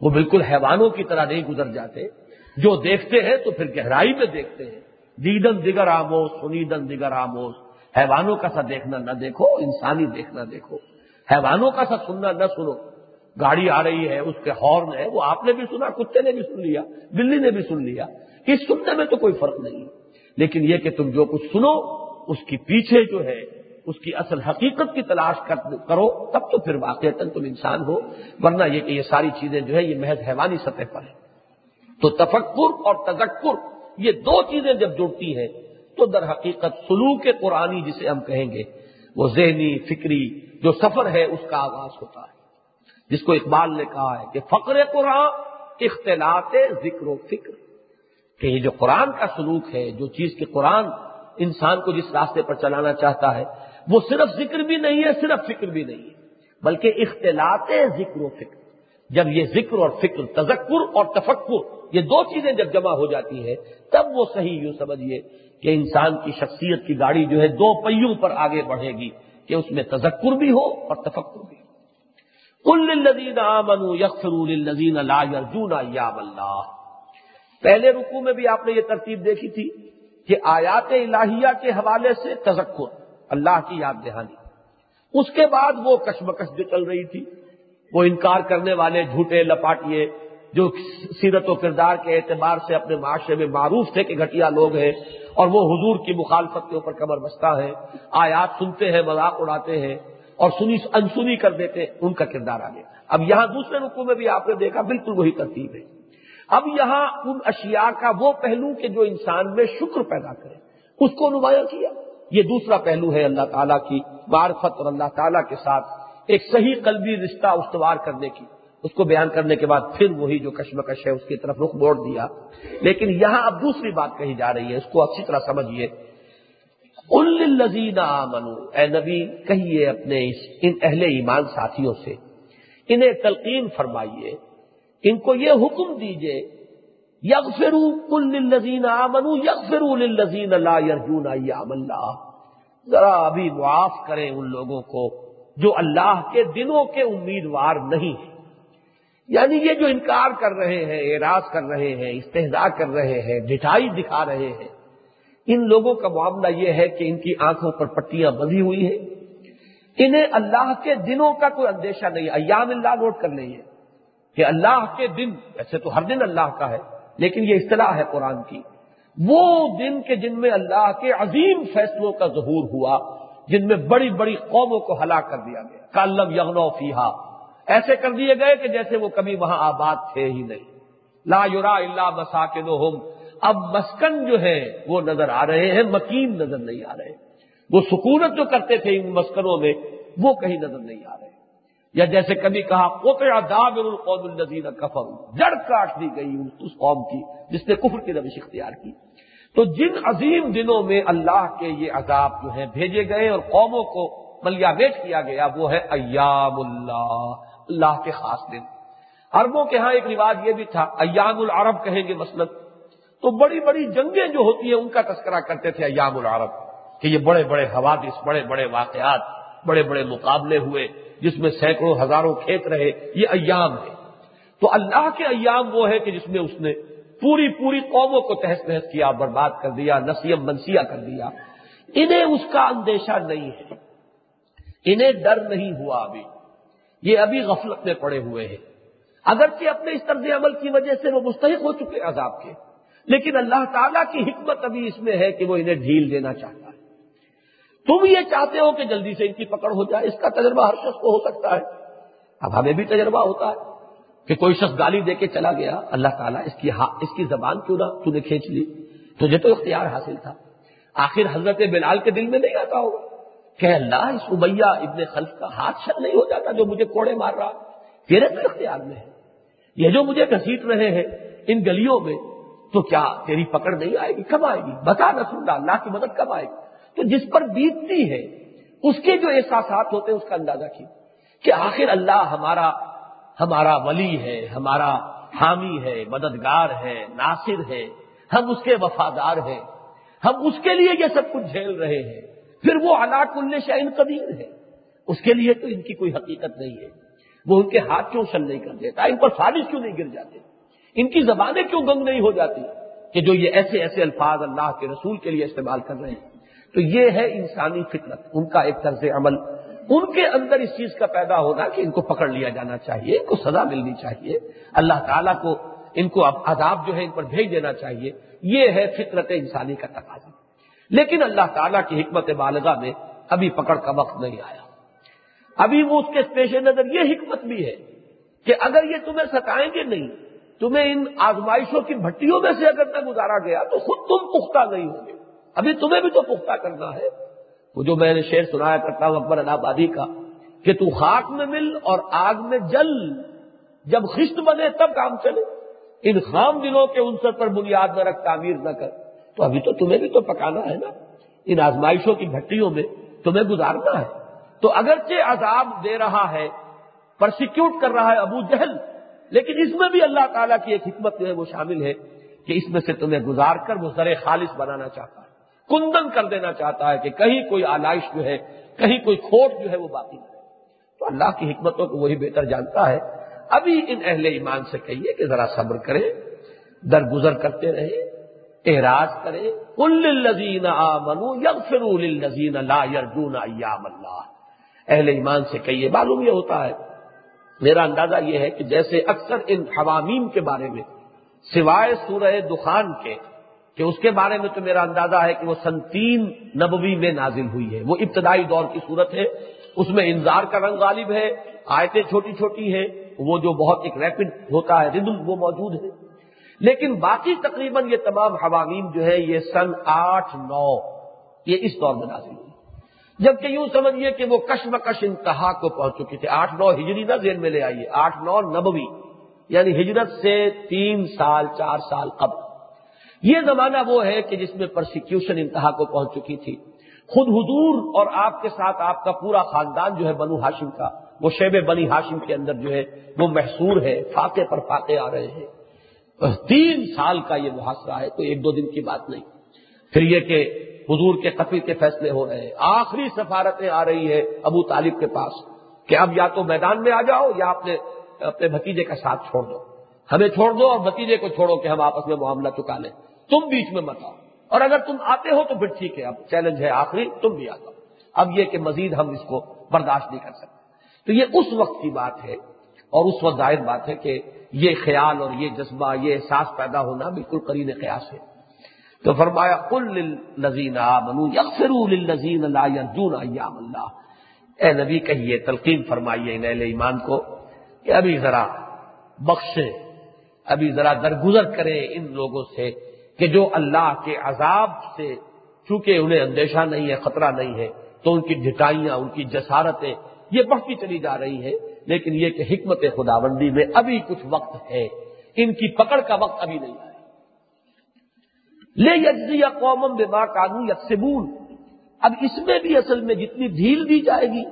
وہ بالکل حیوانوں کی طرح نہیں گزر جاتے۔ جو دیکھتے ہیں تو پھر گہرائی میں دیکھتے ہیں۔ دیدن دیگر آموز، سنیدن دیگر آموز۔ حیوانوں کا سا دیکھنا نہ دیکھو، انسانی دیکھنا دیکھو۔ حیوانوں کا سا سننا نہ سنو۔ گاڑی آ رہی ہے، اس کے ہارن ہے، وہ آپ نے بھی سنا، کتے نے بھی سن لیا، بلی نے بھی سن لیا۔ اس سننے میں تو کوئی فرق نہیں۔ لیکن یہ کہ تم جو کچھ سنو، اس کی پیچھے جو ہے، اس کی اصل حقیقت کی تلاش کرو، تب تو پھر واقع تم انسان ہو۔ ورنہ یہ کہ یہ ساری چیزیں جو ہے، یہ محض حیوانی سطح پر ہے تو تفکر اور تذکر، یہ دو چیزیں جب جڑتی ہیں، تو در حقیقت سلوک قرآنی جسے ہم کہیں گے، وہ ذہنی، فکری جو سفر ہے، اس کا آغاز ہوتا ہے۔ جس کو اقبال نے کہا ہے کہ فقر قرآن اختلاط ذکر و فکر کہ یہ جو قرآن کا سلوک ہے، جو چیز کہ قرآن انسان کو جس راستے پر چلانا چاہتا ہے، وہ صرف ذکر بھی نہیں ہے، صرف فکر بھی نہیں ہے، بلکہ اختلاط ذکر و فکر۔ جب یہ ذکر اور فکر، تذکر اور تفکر، یہ دو چیزیں جب جمع ہو جاتی ہے تب وہ صحیح یوں سمجھیے کہ انسان کی شخصیت کی گاڑی جو ہے دو پہیوں پر آگے بڑھے گی کہ اس میں تذکر بھی ہو اور تفکر بھی۔ ہو کل یکفر لا یرجون ایام اللہ۔ پہلے رکو میں بھی آپ نے یہ ترتیب دیکھی تھی کہ آیات الہیہ کے حوالے سے تذکر، اللہ کی یاد دہانی۔ اس کے بعد وہ کشمکش جو چل رہی تھی، وہ انکار کرنے والے جھوٹے لپاٹیے جو سیرت و کردار کے اعتبار سے اپنے معاشرے میں معروف تھے کہ گھٹیا لوگ ہیں اور وہ حضور کی مخالفت کے اوپر کمر بستہ ہے، آیات سنتے ہیں، مذاق اڑاتے ہیں۔ اور سنی انسنی کر دیتے، ان کا کردار آ گیا اب یہاں دوسرے رقو میں بھی آپ نے دیکھا، بالکل وہی ترتیب ہے۔ اب یہاں ان اشیاء کا وہ پہلو کہ جو انسان میں شکر پیدا کرے، اس کو نمایاں کیا۔ یہ دوسرا پہلو ہے اللہ تعالیٰ کی معرفت اور اللہ تعالیٰ کے ساتھ ایک صحیح قلبی رشتہ استوار کرنے کی۔ اس کو بیان کرنے کے بعد پھر وہی جو کشمکش ہے، اس کی طرف رخ موڑ دیا۔ لیکن یہاں اب دوسری بات کہی جا رہی ہے، اس کو اچھی طرح سمجھیے۔ الزین منو اے نبی، کہیے اپنے ان اہل ایمان ساتھیوں سے، انہیں تلقین فرمائیے، ان کو یہ حکم دیجیے یگ فرو کل لذین آمنو یگ فرو لذین اللہ یرجون اللہ ذرا ابھی معاف کریں ان لوگوں کو جو اللہ کے دنوں کے امیدوار نہیں ہیں۔ یعنی یہ جو انکار کر رہے ہیں، اعراض کر رہے ہیں استحدہ کر رہے ہیں، ڈٹائی دکھا رہے ہیں ان لوگوں کا معاملہ یہ ہے کہ ان کی آنکھوں پر پٹیاں بندھی ہوئی ہیں۔ انہیں اللہ کے دنوں کا کوئی اندیشہ نہیں، ایام اللہ نوٹ کر لیے کہ اللہ کے دن ایسے تو ہر دن اللہ کا ہے، لیکن یہ اصطلاح ہے قرآن کی۔ وہ دن کے جن میں اللہ کے عظیم فیصلوں کا ظہور ہوا، جن میں بڑی بڑی قوموں کو ہلاک کر دیا گیا۔ کالم یغنو فیحا ایسے کر دیے گئے کہ جیسے وہ کبھی وہاں آباد تھے ہی نہیں۔ لا یورا اللہ مساکن اب مسکن جو ہے وہ نظر آ رہے ہیں، مکین نظر نہیں آ رہے۔ وہ سکونت جو کرتے تھے ان مسکنوں میں، وہ کہیں نظر نہیں آ رہے۔ یا جیسے کبھی کہا کوتیا دابر القوم النزیر کفر جڑ کاٹ دی گئی اس قوم کی، جس نے کفر کی روش اختیار کی۔ تو جن عظیم دنوں میں اللہ کے یہ عذاب جو ہیں بھیجے گئے اور قوموں کو ملیا بیٹ کیا گیا، وہ ہے ایام اللہ اللہ کے خاص دن۔ عربوں کے ہاں ایک رواج یہ بھی تھا، ایام العرب کہیں گے مثلاً۔ تو بڑی بڑی جنگیں جو ہوتی ہیں ان کا تذکرہ کرتے تھے ایام العرب کہ یہ بڑے بڑے حوادث، بڑے بڑے واقعات، بڑے بڑے مقابلے ہوئے، جس میں سینکڑوں ہزاروں کھیت رہے، یہ ایام ہے تو اللہ کے ایام وہ ہے کہ جس میں اس نے پوری پوری قوموں کو تحس نحس کیا، برباد کر دیا، نسیم منسیہ کر دیا۔ انہیں اس کا اندیشہ نہیں ہے۔ انہیں ڈر نہیں ہوا ابھی۔ یہ ابھی غفلت میں پڑے ہوئے ہیں۔ اگرچہ اپنے اس طرز عمل کی وجہ سے وہ مستحق ہو چکے عذاب کے۔ لیکن اللہ تعالیٰ کی حکمت ابھی اس میں ہے کہ وہ انہیں ڈھیل دینا چاہتا ہے۔ تم یہ چاہتے ہو کہ جلدی سے ان کی پکڑ ہو جائے، اس کا تجربہ ہر شخص کو ہو سکتا ہے۔ اب ہمیں بھی تجربہ ہوتا ہے کہ کوئی شخص گالی دے کے چلا گیا، اللہ تعالیٰ اس کی اس کی زبان کیوں نہ تو نے کھینچ لی؟ تجھے تو اختیار حاصل تھا۔ آخر حضرت بلال کے دل میں نہیں آتا ہوگا کہ اللہ، اس ابیا ابن خلف کا ہاتھ شل نہیں ہو جاتا جو مجھے کوڑے مار رہا۔ تیرے تو اختیار میں ہے۔ یہ جو مجھے گھسیٹ رہے ہیں، ان گلیوں میں تو کیا تیری پکڑ نہیں آئے گی؟ کب آئے گی؟ بتا رسول اللہ کی مدد کب آئے گی؟ تو جس پر بیتتی ہے، اس کے جو احساسات ہوتے ہیں، اس کا اندازہ کی کہ آخر اللہ ہمارا ہمارا ولی ہے، ہمارا حامی ہے، مددگار ہے، ناصر ہے، ہم اس کے وفادار ہیں، ہم اس کے لیے یہ سب کچھ جھیل رہے ہیں، پھر وہ علاق کل شعین قدیر ہے۔ اس کے لیے تو ان کی کوئی حقیقت نہیں ہے۔ وہ ان کے ہاتھ کیوں شل نہیں کر دیتا؟ ان پر فارش کیوں نہیں گر جاتے؟ ان کی زبانیں کیوں گنگ نہیں ہو جاتی کہ جو یہ ایسے ایسے الفاظ اللہ کے رسول کے لیے استعمال کر رہے ہیں؟ تو یہ ہے انسانی فطرت، ان کا ایک طرز عمل۔ ان کے اندر اس چیز کا پیدا ہونا کہ ان کو پکڑ لیا جانا چاہیے، ان کو سزا ملنی چاہیے۔ اللہ تعالیٰ کو، ان کو عذاب جو ہے ان پر بھیج دینا چاہیے۔ یہ ہے فطرت انسانی کا تقاضا۔ لیکن اللہ تعالیٰ کی حکمت بالغاہ میں ابھی پکڑ کا وقت نہیں آیا۔ ابھی وہ اس کے پیش نظر یہ حکمت بھی ہے کہ اگر یہ تمہیں ستائیں گے نہیں تمہیں ان آزمائشوں کی بھٹیوں میں سے اگر نہ گزارا گیا تو خود تم پختہ نہیں ہوں گے۔ ابھی تمہیں بھی تو پختہ کرنا ہے۔ وہ جو میں نے شعر سنایا کرتا ہوں اکبر آبادی کا، کہ تو خاک میں مل اور آگ میں جل، جب خشت بنے تب کام چلے۔ ان خام دلوں کے عنصر پر بنیاد نہ رکھ تعمیر نہ کر۔ تو ابھی تو تمہیں بھی تو پکانا ہے نا۔ ان آزمائشوں کی بھٹیوں میں تمہیں گزارنا ہے۔ تو اگرچہ عذاب دے رہا ہے، پرسیکیوٹ کر رہا ہے ابو جہل لیکن اس میں بھی اللہ تعالیٰ کی ایک حکمت جو ہے وہ شامل ہے کہ اس میں سے تمہیں گزار کر وہ زر خالص بنانا چاہتا ہے، کندن کر دینا چاہتا ہے کہ کہیں کوئی آلائش جو ہے، کہیں کوئی کھوٹ جو ہے وہ باقی ہے تو اللہ کی حکمتوں کو وہی بہتر جانتا ہے۔ ابھی ان اہل ایمان سے کہیے کہ ذرا صبر کریں، درگزر کرتے رہے اعراض کرے کل لذین آ منو یگ فرول لا یرجون ایام اللہ۔ اہل ایمان سے کہیے، معلوم یہ ہوتا ہے میرا اندازہ یہ ہے کہ جیسے اکثر ان حوامیم کے بارے میں، سوائے سورہ دخان کے، کہ اس کے بارے میں تو میرا اندازہ ہے کہ وہ سنتین نبوی میں نازل ہوئی ہے۔ وہ ابتدائی دور کی صورت ہے۔ اس میں انذار کا رنگ غالب ہے، آیتیں چھوٹی چھوٹی ہیں، وہ جو بہت ایک ریپڈ ہوتا ہے ردم وہ موجود ہے۔ لیکن باقی تقریباً یہ تمام حوامیم جو ہے، یہ سن آٹھ نو، یہ اس دور میں نازل ہوئی۔ جبکہ یوں سمجھیے کہ وہ کشمکش انتہا کو پہنچ چکی تھی۔ آٹھ نو ہجری نہ ذہن میں لے آئیے۔ آٹھ نو نبوی یعنی ہجرت سے تین سال، چار سال قبل۔ یہ زمانہ وہ ہے کہ جس میں پرسیکیوشن انتہا کو پہنچ چکی تھی۔ خود حضور اور آپ کے ساتھ آپ کا پورا خاندان جو ہے بنو ہاشم کا، وہ شیب بنی ہاشم کے اندر جو ہے وہ محسور ہے، فاقے پر فاقے آ رہے ہیں۔ تین سال کا یہ محاصرہ ہے تو ایک دو دن کی بات نہیں۔ پھر یہ کہ حضور کے قتل کے فیصلے ہو رہے ہیں۔ آخری سفارتیں آ رہی ہے ابو طالب کے پاس کہ اب یا تو میدان میں آ جاؤ یا اپنے اپنے بھتیجے کا ساتھ چھوڑ دو۔ ہمیں چھوڑ دو اور بھتیجے کو چھوڑو کہ ہم آپس میں معاملہ چکا لیں۔ تم بیچ میں مت آؤ۔ اور اگر تم آتے ہو تو پھر ٹھیک ہے، اب چیلنج ہے آخری، تم بھی آ جاؤ۔ اب یہ کہ مزید ہم اس کو برداشت نہیں کر سکتے۔ تو یہ اس وقت کی بات ہے اور اس وقت ظاہر بات ہے کہ یہ خیال اور یہ جذبہ، یہ احساس پیدا ہونا بالکل قرین قیاس ہے۔ تو فرمایا کل نذین الزین نذین ایام اللہ۔ اے نبی، کہیے، تلقین فرمائیے اہل ایمان کو کہ ابھی ذرا بخشے، ابھی ذرا درگزر کریں ان لوگوں سے کہ جو اللہ کے عذاب سے چونکہ انہیں اندیشہ نہیں ہے، خطرہ نہیں ہے، تو ان کی ڈٹائیاں ان کی جسارتیں یہ بڑھتی چلی جا رہی ہے لیکن یہ کہ حکمت خداوندی میں ابھی کچھ وقت ہے، ان کی پکڑ کا وقت ابھی نہیں آیا۔ لے یجزی یا قومم بے قانون یکسبون۔ اب اس میں بھی اصل میں جتنی ڈھیل دی جائے گی،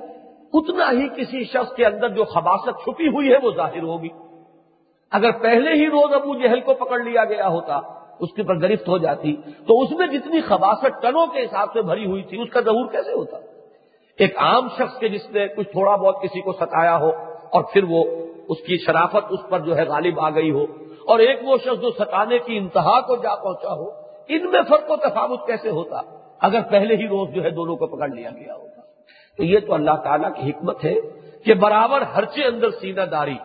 اتنا ہی کسی شخص کے اندر جو خباست چھپی ہوئی ہے وہ ظاہر ہوگی۔ اگر پہلے ہی روز ابو جہل کو پکڑ لیا گیا ہوتا، اس کے پر گرفت ہو جاتی، تو اس میں جتنی خباست ٹنوں کے حساب سے بھری ہوئی تھی، اس کا ظہور کیسے ہوتا؟ ایک عام شخص کے جس نے کچھ تھوڑا بہت کسی کو ستایا ہو اور پھر وہ اس کی شرافت اس پر جو ہے غالب آ گئی ہو، اور ایک وہ شخص جو ستانے کی انتہا کو جا پہنچا ہو ان میں فرق و تفاوت کیسے ہوتا؟ اگر پہلے ہی روز جو ہے دونوں کو پکڑ لیا گیا ہوتا۔ تو یہ تو اللہ تعالیٰ کی حکمت ہے کہ برابر ہرچے اندر سینہ داری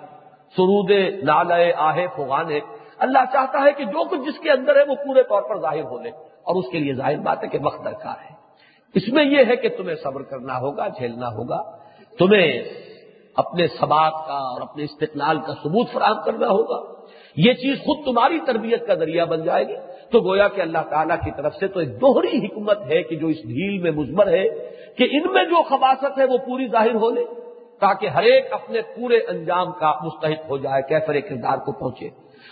سرود نالے آہے، فغانے، اللہ چاہتا ہے کہ جو کچھ جس کے اندر ہے وہ پورے طور پر ظاہر ہو لے۔ اور اس کے لیے ظاہر بات ہے کہ وقت درکار ہے۔ اس میں یہ ہے کہ تمہیں صبر کرنا ہوگا، جھیلنا ہوگا۔ تمہیں اپنے سبات کا اور اپنے استقلال کا ثبوت فراہم کرنا ہوگا۔ یہ چیز خود تمہاری تربیت کا ذریعہ بن جائے گی۔ تو گویا کہ اللہ تعالیٰ کی طرف سے تو ایک دوہری حکمت ہے کہ جو اس ڈھیل میں مزمر ہے کہ ان میں جو خباست ہے وہ پوری ظاہر ہو لے تاکہ ہر ایک اپنے پورے انجام کا مستحق ہو جائے کیسر کردار کو پہنچے۔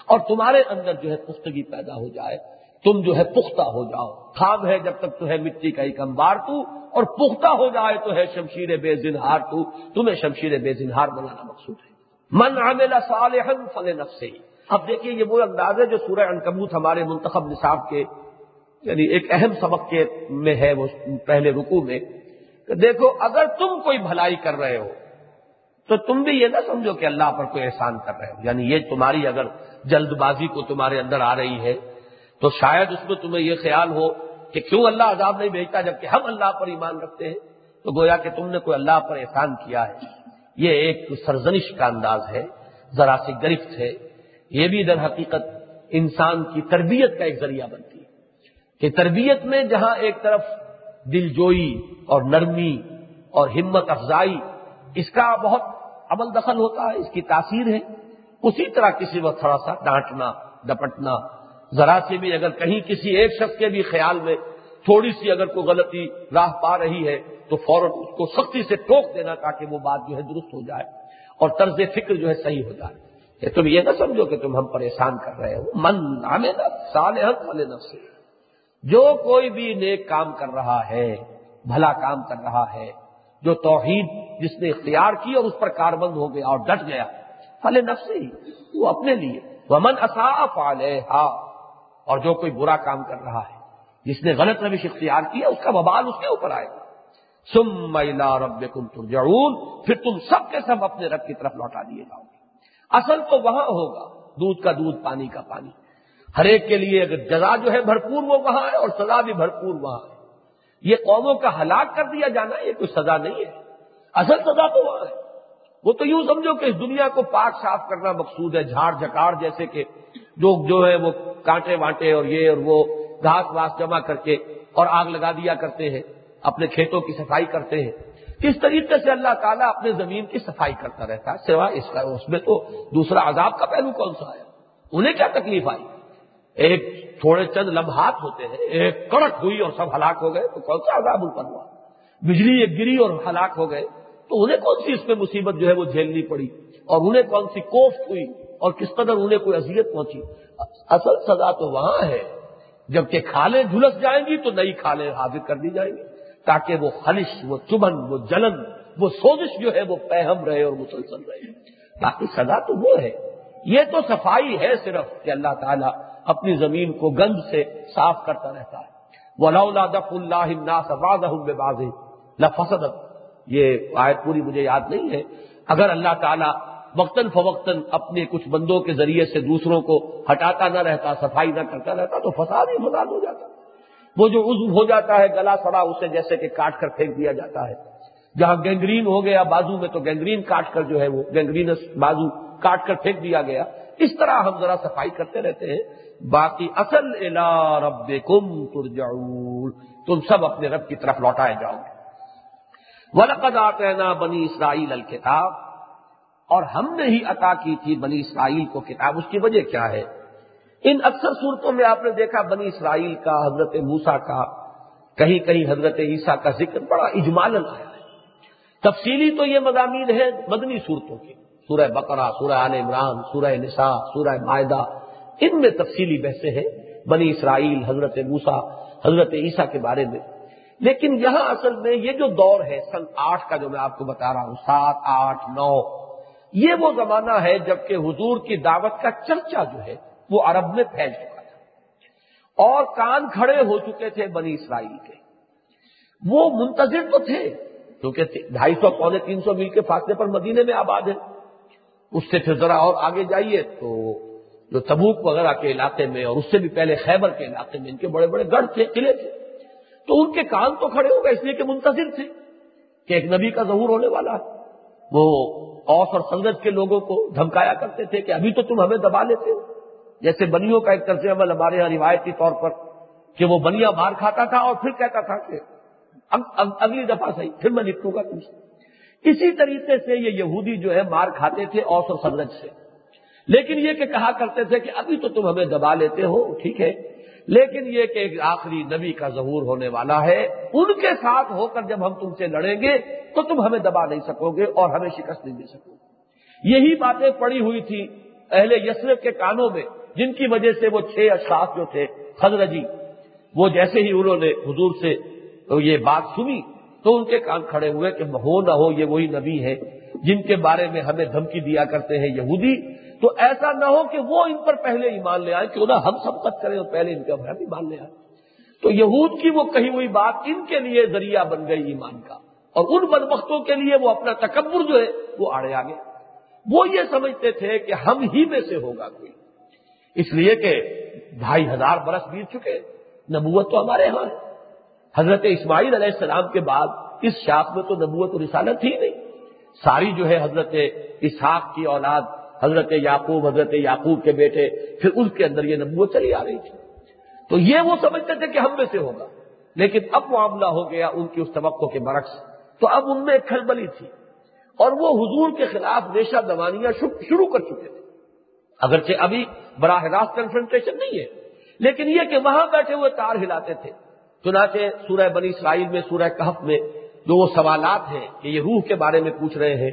اور تمہارے اندر جو ہے پختگی پیدا ہو جائے، تم جو ہے پختہ ہو جاؤ۔ خام ہے جب تک تو ہے مٹی کا ایک امبار تو، اور پختہ ہو جائے تو ہے شمشیر بے زنہار تو۔ تمہیں شمشیر بے زنہار بنانا مقصود ہے۔ من عمل صالحا فل نفس اب دیکھیے یہ وہ انداز ہے جو سورہ انکبوت ہمارے منتخب نصاب کے یعنی ایک اہم سبق کے میں ہے وہ پہلے رکو میں، کہ دیکھو اگر تم کوئی بھلائی کر رہے ہو، تو تم بھی یہ نہ سمجھو کہ اللہ پر کوئی احسان کر رہے ہو۔ یعنی یہ تمہاری اگر جلد بازی کو تمہارے اندر آ رہی ہے، تو شاید اس میں تمہیں یہ خیال ہو کہ کیوں اللہ عذاب نہیں بھیجتا جبکہ ہم اللہ پر ایمان رکھتے ہیں۔ تو گویا کہ تم نے کوئی اللہ پر احسان کیا ہے۔ یہ ایک سرزنش کا انداز ہے، ذرا سی گرفت ہے۔ یہ بھی در حقیقت انسان کی تربیت کا ایک ذریعہ بنتی ہے کہ تربیت میں جہاں ایک طرف دل جوئی اور نرمی اور ہمت افزائی، اس کا بہت عمل دخل ہوتا ہے، اس کی تاثیر ہے۔ اسی طرح کسی وقت تھوڑا سا ڈانٹنا ڈپٹنا ذرا سے بھی اگر کہیں کسی ایک شخص کے بھی خیال میں تھوڑی سی اگر کوئی غلطی راہ پا رہی ہے، تو فوراً اس کو سختی سے ٹوک دینا تاکہ وہ بات جو ہے درست ہو جائے اور طرز فکر جو ہے صحیح ہو جائے۔ کہ تم یہ نہ سمجھو کہ تم ہم پریشان کر رہے ہو۔ من نامے سال نفس جو کوئی بھی نیک کام کر رہا ہے، بھلا کام کر رہا ہے، جو توحید جس نے اختیار کی اور اس پر کاربند ہو گیا اور ڈٹ گیا فل نفس ہی وہ اپنے لیے۔ وہ من اصاف اور جو کوئی برا کام کر رہا ہے، جس نے غلط روش اختیار کیا، اس کا ببال اس کے اوپر آئے گا۔ سم میلا رب کم ترجعون۔ پھر تم سب کے سب اپنے رب کی طرف لوٹا دیے جاؤ گے۔ اصل تو وہاں ہوگا، دودھ کا دودھ، پانی کا پانی۔ ہر ایک کے لیے اگر جزا جو ہے بھرپور وہ وہاں ہے اور سزا بھی بھرپور وہاں ہے۔ یہ قوموں کا ہلاک کر دیا جانا یہ کوئی سزا نہیں ہے۔ اصل سزا تو وہاں ہے۔ وہ تو یوں سمجھو کہ اس دنیا کو پاک صاف کرنا مقصود ہے، جھاڑ جکاڑ جیسے کہ لوگ جو ہے وہ کانٹے وانٹے اور یہ اور وہ گھاس واس جمع کر کے اور آگ لگا دیا کرتے ہیں، اپنے کھیتوں کی صفائی کرتے ہیں۔ کس طریقے سے اللہ تعالیٰ اپنے زمین کی صفائی کرتا رہتا ہے؟ سوائے اس کا اس میں تو دوسرا عذاب کا پہلو کون سا آیا انہیں کیا تکلیف آئی؟ ایک تھوڑے چند لمحات ہوتے ہیں، ایک کڑک ہوئی اور سب ہلاک ہو گئے، تو کون سا عذاب اوپر ہوا؟ بجلی ایک گری اور ہلاک ہو گئے، تو انہیں کون سی اس میں مصیبت جو ہے وہ جھیلنی پڑی؟ اور انہیں کون سی کوفت ہوئی؟ اور کس قدر انہیں کوئی اذیت پہنچی؟ اصل سزا تو وہاں ہے، جبکہ کھالیں جھلس جائیں گی تو نئی کھالیں حاضر کر دی جائیں گی۔ تاکہ وہ خلش وہ چبن وہ جلن، وہ سوزش جو ہے وہ پہم رہے اور مسلسل رہے۔ باقی سزا تو وہ ہے۔ یہ تو صفائی ہے صرف کہ اللہ تعالیٰ اپنی زمین کو گند سے صاف کرتا رہتا ہے۔ وہ دف اللہ لفسد یہ آیت پوری مجھے یاد نہیں ہے۔ اگر اللہ تعالیٰ وقتاً فوقتاً اپنے کچھ بندوں کے ذریعے سے دوسروں کو ہٹاتا نہ رہتا، صفائی نہ کرتا رہتا، تو فساد ہی فساد ہو جاتا۔ وہ جو عزو ہو جاتا ہے، گلا سڑا اسے جیسے کہ کاٹ کر پھینک دیا جاتا ہے۔ جہاں گینگرین ہو گیا بازو میں تو گینگرین کاٹ کر جو ہے وہ گینگرینس بازو کاٹ کر پھینک دیا گیا۔ اس طرح ہم ذرا صفائی کرتے رہتے ہیں۔ باقی اصل الا رب کم تم سب اپنے رب کی طرف لوٹائے جاؤ۔ گے ولقد آتینا بنی اسرائیل الکتاب اور ہم نے ہی عطا کی تھی بنی اسرائیل کو۔ کتاب اس کی وجہ کیا ہے؟ ان اکثر صورتوں میں آپ نے دیکھا بنی اسرائیل کا، حضرت موسا کا، کہیں کہیں حضرت عیسیٰ کا ذکر بڑا اجمال آیا ہے۔ تفصیلی تو یہ مضامین ہے مدنی صورتوں کے۔ سورہ بقرہ، سورہ عال عمران، سورہ نساء، سورہ معدہ ان میں تفصیلی بحثیں ہیں بنی اسرائیل، حضرت موسا حضرت عیسیٰ کے بارے میں۔ لیکن یہاں اصل میں یہ جو دور ہے، سن آٹھ کا جو میں آپ کو بتا رہا ہوں، سات، آٹھ، نو، یہ وہ زمانہ ہے جبکہ حضور کی دعوت کا چرچا جو ہے وہ عرب میں پھیل چکا تھا۔ اور کان کھڑے ہو چکے تھے بنی اسرائیل کے۔ وہ منتظر تو تھے، کیونکہ ڈھائی سو پونے تین سو میل کے فاصلے پر مدینے میں آباد ہے اس سے پھر ذرا اور آگے جائیے تو جو تبوک وغیرہ کے علاقے میں اور اس سے بھی پہلے خیبر کے علاقے میں ان کے بڑے بڑے گڑھ تھے، قلعے تھے۔ تو ان کے کان تو کھڑے ہو گئے، اس لیے کہ منتظر تھے کہ ایک نبی کا ظہور ہونے والا۔ ہے وہ اوس اور سنگت کے لوگوں کو دھمکایا کرتے تھے کہ ابھی تو تم ہمیں دبا لیتے ہو۔ جیسے بنیوں کا ایک طرز عمل ہمارے یہاں روایتی طور پر کہ وہ بنیا مار کھاتا تھا اور پھر کہتا تھا کہ اگلی دفعہ صحیح، پھر میں لکھوں گا تم سے۔ اسی طریقے سے یہ یہودی جو ہے مار کھاتے تھے اوس اور سے۔ لیکن یہ کہ کہا کرتے تھے کہ ابھی تو تم ہمیں دبا لیتے ہو، ٹھیک ہے۔ لیکن یہ کہ ایک آخری نبی کا ظہور ہونے والا ہے، ان کے ساتھ ہو کر جب ہم تم سے لڑیں گے تو تم ہمیں دبا نہیں سکو گے اور ہمیں شکست نہیں دے سکو گے۔ یہی باتیں پڑی ہوئی تھی اہل یسرف کے کانوں میں۔ جن کی وجہ سے وہ چھ اشخاص جو تھے خزرجی وہ جیسے ہی انہوں نے حضور سے یہ بات سنی تو ان کے کان کھڑے ہوئے کہ ہو نہ ہو، یہ وہی نبی ہے جن کے بارے میں ہمیں دھمکی دیا کرتے ہیں یہودی۔ تو ایسا نہ ہو کہ وہ ان پر پہلے ایمان لے آئے کہ انہیں ہم سبقت کریں اور پہلے ان کا ہم ایمان لے آئے تو یہود کی وہ کہی ہوئی بات ان کے لیے ذریعہ بن گئی ایمان کا۔ اور ان بدبختوں کے لیے وہ اپنا تکبر جو ہے وہ آڑے آگے۔ وہ یہ سمجھتے تھے کہ ہم ہی میں سے ہوگا کوئی۔ اس لیے کہ ڈھائی ہزار برس بیت چکے، نبوت تو ہمارے یہاں ہے۔ حضرت اسماعیل علیہ السلام کے بعد اس شاخ میں تو نبوت و رسالت ہی نہیں۔ ساری جو ہے حضرت اسحاق کی اولاد، حضرت یعقوب حضرت یعقوب کے بیٹے، پھر اس کے اندر یہ نبوت چلی آ رہی تھی۔ تو یہ وہ سمجھتے تھے کہ ہم میں سے ہوگا۔ لیکن اب معاملہ ہو گیا ان کی اس توقع کے برعکس۔ تو اب ان میں ایک کھلبلی تھی۔ اور وہ حضور کے خلاف نیشہ دوانیاں شروع کر چکے تھے۔ اگرچہ ابھی براہ راست کنفرنٹیشن نہیں ہے، لیکن یہ کہ وہاں بیٹھے ہوئے تار ہلاتے تھے۔ چنانچہ سورہ بنی اسرائیل میں، سورہ کہف میں جو وہ سوالات ہیں کہ یہ روح کے بارے میں پوچھ رہے ہیں،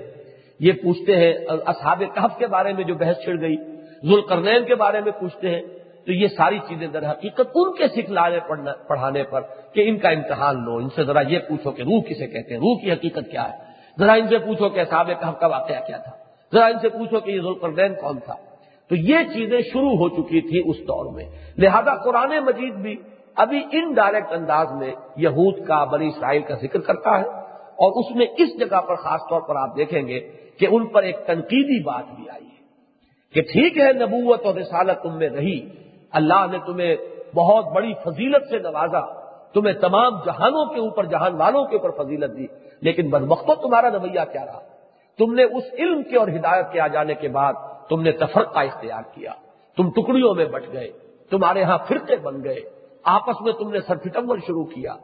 یہ پوچھتے ہیں، اصحاب کہف کے بارے میں جو بحث چھڑ گئی، ذوالقرنین کے بارے میں پوچھتے ہیں۔ تو یہ ساری چیزیں در حقیقت ان کے سکھلانے پڑھانے پر کہ ان کا امتحان لو۔ ان سے ذرا یہ پوچھو کہ روح کسے کہتے ہیں؟ روح کی حقیقت کیا ہے؟ ذرا ان سے پوچھو کہ اصحاب کہف کا واقعہ کیا تھا؟ ذرا ان سے پوچھو کہ یہ ذوالقرنین کون تھا؟ تو یہ چیزیں شروع ہو چکی تھی اس دور میں۔ لہذا قرآن مجید بھی ابھی ان ڈائریکٹ انداز میں یہود کا بنی اسرائیل کا ذکر کرتا ہے اور اس میں اس جگہ پر خاص طور پر آپ دیکھیں گے کہ ان پر ایک تنقیدی بات بھی آئی ہے کہ ٹھیک ہے نبوت اور رسالت تم میں رہی، اللہ نے تمہیں بہت بڑی فضیلت سے نوازا، تمہیں تمام جہانوں کے اوپر، جہان والوں کے اوپر فضیلت دی، لیکن بدبختوں تمہارا رویہ کیا رہا؟ تم نے اس علم کے اور ہدایت کے آ جانے کے بعد تم نے تفرقہ اختیار کیا۔ تم ٹکڑیوں میں بٹ گئے۔ تمہارے ہاں فرقے بن گئے۔ آپس میں تم نے سرفٹمبر شروع کیا۔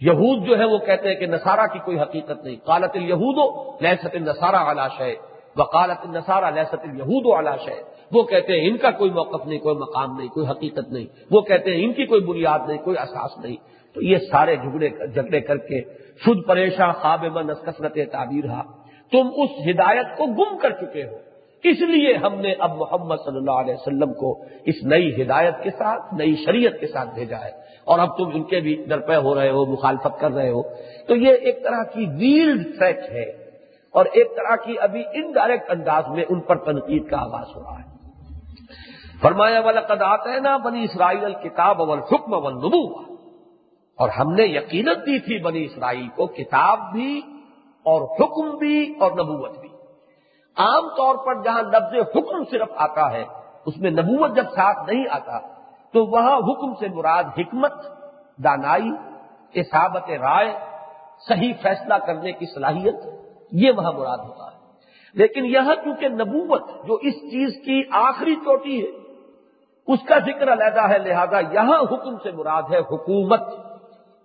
یہود جو ہے وہ کہتے ہیں کہ نسارا کی کوئی حقیقت نہیں۔ کالت الہود لہست نسارا علاش ہے وہ کالت لہست الہود و علاش ہے وہ کہتے ہیں ان کا کوئی موقف نہیں، کوئی مقام نہیں، کوئی حقیقت نہیں۔ وہ کہتے ہیں ان کی کوئی بنیاد نہیں، کوئی اساس نہیں۔ تو یہ سارے جھگڑے جھگڑے کر کے شدھ پریشاں خواب من کثرت تعبیر رہا تم اس ہدایت کو گم کر چکے ہو۔ اس لیے ہم نے اب محمد صلی اللہ علیہ وسلم کو اس نئی ہدایت کے ساتھ، نئی شریعت کے ساتھ بھیجا ہے۔ اور اب تم ان کے بھی درپے ہو رہے ہو، مخالفت کر رہے ہو۔ تو یہ ایک طرح کی ویلڈ تھریٹ ہے۔ اور ایک طرح کی ابھی انڈائریکٹ انداز میں ان پر تنقید کا آغاز ہو رہا ہے۔ فرمایا والا قدات ہے نا بنی اسرائیل الکتاب اول حکم اول نبو اور ہم نے یقینت دی تھی بنی اسرائیل کو، کتاب بھی اور حکم بھی اور نبوت بھی۔ عام طور پر جہاں لفظ حکم صرف آتا ہے، اس میں نبوت جب ساتھ نہیں آتا، تو وہاں حکم سے مراد حکمت، دانائی اصابت رائے، صحیح فیصلہ کرنے کی صلاحیت، یہ وہاں مراد ہوتا ہے۔ لیکن یہاں کیونکہ نبوت جو اس چیز کی آخری چوٹی ہے، اس کا ذکر علیحدہ ہے، لہذا یہاں حکم سے مراد ہے حکومت۔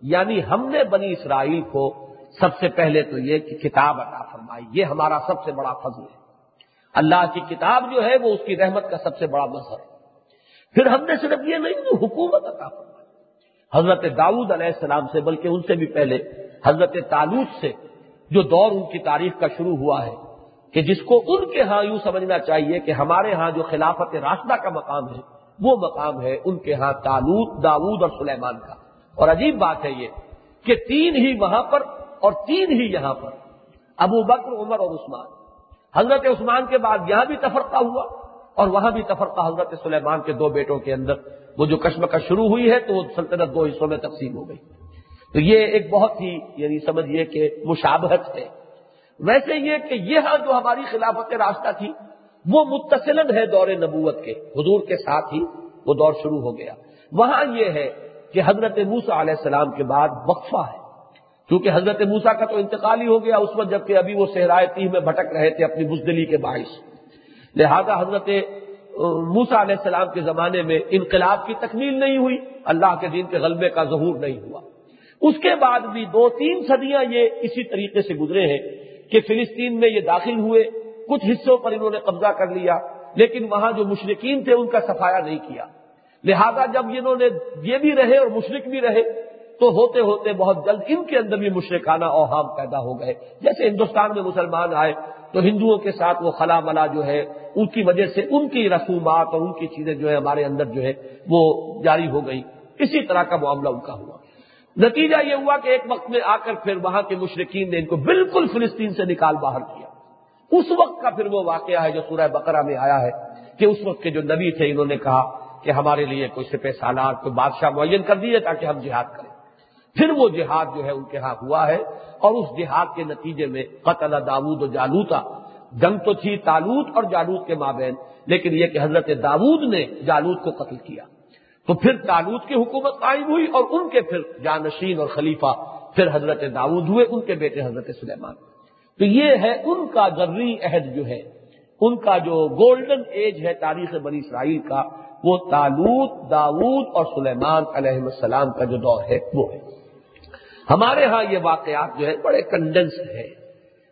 یعنی ہم نے بنی اسرائیل کو سب سے پہلے تو یہ کہ کتاب عطا فرمائی، یہ ہمارا سب سے بڑا فضل ہے۔ اللہ کی کتاب جو ہے وہ اس کی رحمت کا سب سے بڑا مظہر ہے۔ پھر ہم نے صرف یہ نہیں کہ حکومت عطا فرمائی۔ حضرت داؤد علیہ السلام سے، بلکہ ان سے بھی پہلے، حضرت تعلق سے جو دور ان کی تاریخ کا شروع ہوا ہے کہ جس کو ان کے ہاں یوں سمجھنا چاہیے کہ ہمارے ہاں جو خلافت راشدہ کا مقام ہے، وہ مقام ہے ان کے ہاں تالوت داود اور سلیمان کا۔ اور عجیب بات ہے یہ کہ تین ہی وہاں پر اور تین ہی یہاں پر ابو بکر، عمر اور عثمان۔ حضرت عثمان کے بعد یہاں بھی تفرقہ ہوا اور وہاں بھی تفرقہ حضرت سلیمان کے دو بیٹوں کے اندر وہ جو کشمکش شروع ہوئی ہے تو وہ سلطنت دو حصوں میں تقسیم ہو گئی۔ تو یہ ایک بہت ہی یعنی سمجھیے کہ مشابہت ہے۔ ویسے یہ کہ یہ ہاں جو ہماری خلافت راستہ تھی، وہ متصل ہے دور نبوت کے۔ حضور کے ساتھ ہی وہ دور شروع ہو گیا۔ وہاں یہ ہے کہ حضرت موسا علیہ السلام کے بعد وقفہ ہے۔ کیونکہ حضرت موسا کا تو انتقال ہی ہو گیا اس وقت جبکہ ابھی وہ صحرائے تیہ میں بھٹک رہے تھے اپنی بزدلی کے باعث۔ لہذا حضرت موسا علیہ السلام کے زمانے میں انقلاب کی تکمیل نہیں ہوئی، اللہ کے دین کے غلبے کا ظہور نہیں ہوا۔ اس کے بعد بھی دو تین صدیاں یہ اسی طریقے سے گزرے ہیں کہ فلسطین میں یہ داخل ہوئے، کچھ حصوں پر انہوں نے قبضہ کر لیا، لیکن وہاں جو مشرقین تھے ان کا سفایا نہیں کیا۔ لہذا جب انہوں نے یہ بھی رہے اور مشرق بھی رہے تو ہوتے ہوتے بہت جلد ان کے اندر بھی مشرقانہ اوہام پیدا ہو گئے۔ جیسے ہندوستان میں مسلمان آئے تو ہندوؤں کے ساتھ وہ خلا ملا جو ہے، ان کی وجہ سے ان کی رسومات اور ان کی چیزیں جو ہے ہمارے اندر جو ہے وہ جاری ہو گئی اسی طرح کا معاملہ ان کا ہوا۔ نتیجہ یہ ہوا کہ ایک وقت میں آ کر پھر وہاں کے مشرقین نے ان کو بالکل فلسطین سے نکال باہر کیا۔ اس وقت کا پھر وہ واقعہ ہے جو سورہ بقرہ میں آیا ہے کہ اس وقت کے جو نبی تھے، انہوں نے کہا کہ ہمارے لیے کوئی سپہ سالار، کوئی بادشاہ معین کر دیے تاکہ ہم جہاد کریں۔ پھر وہ جہاد جو ہے ان کے ہاں ہوا ہے اور اس جہاد کے نتیجے میں قتل داود و جالوتا، جنگ تو تھی تالوت اور جالوت کے مابین، لیکن یہ کہ حضرت داود نے جالوت کو قتل کیا۔ تو پھر تالوت کی حکومت قائم ہوئی اور ان کے پھر جانشین اور خلیفہ پھر حضرت داود ہوئے، ان کے بیٹے حضرت سلیمان۔ تو یہ ہے ان کا ذری عہد جو ہے، ان کا جو گولڈن ایج ہے تاریخ بنی اسرائیل کا، وہ تالوت داود اور سلیمان علیہ السلام کا جو دور ہے، وہ ہے۔ ہمارے ہاں یہ واقعات جو ہے بڑے کنڈنس ہے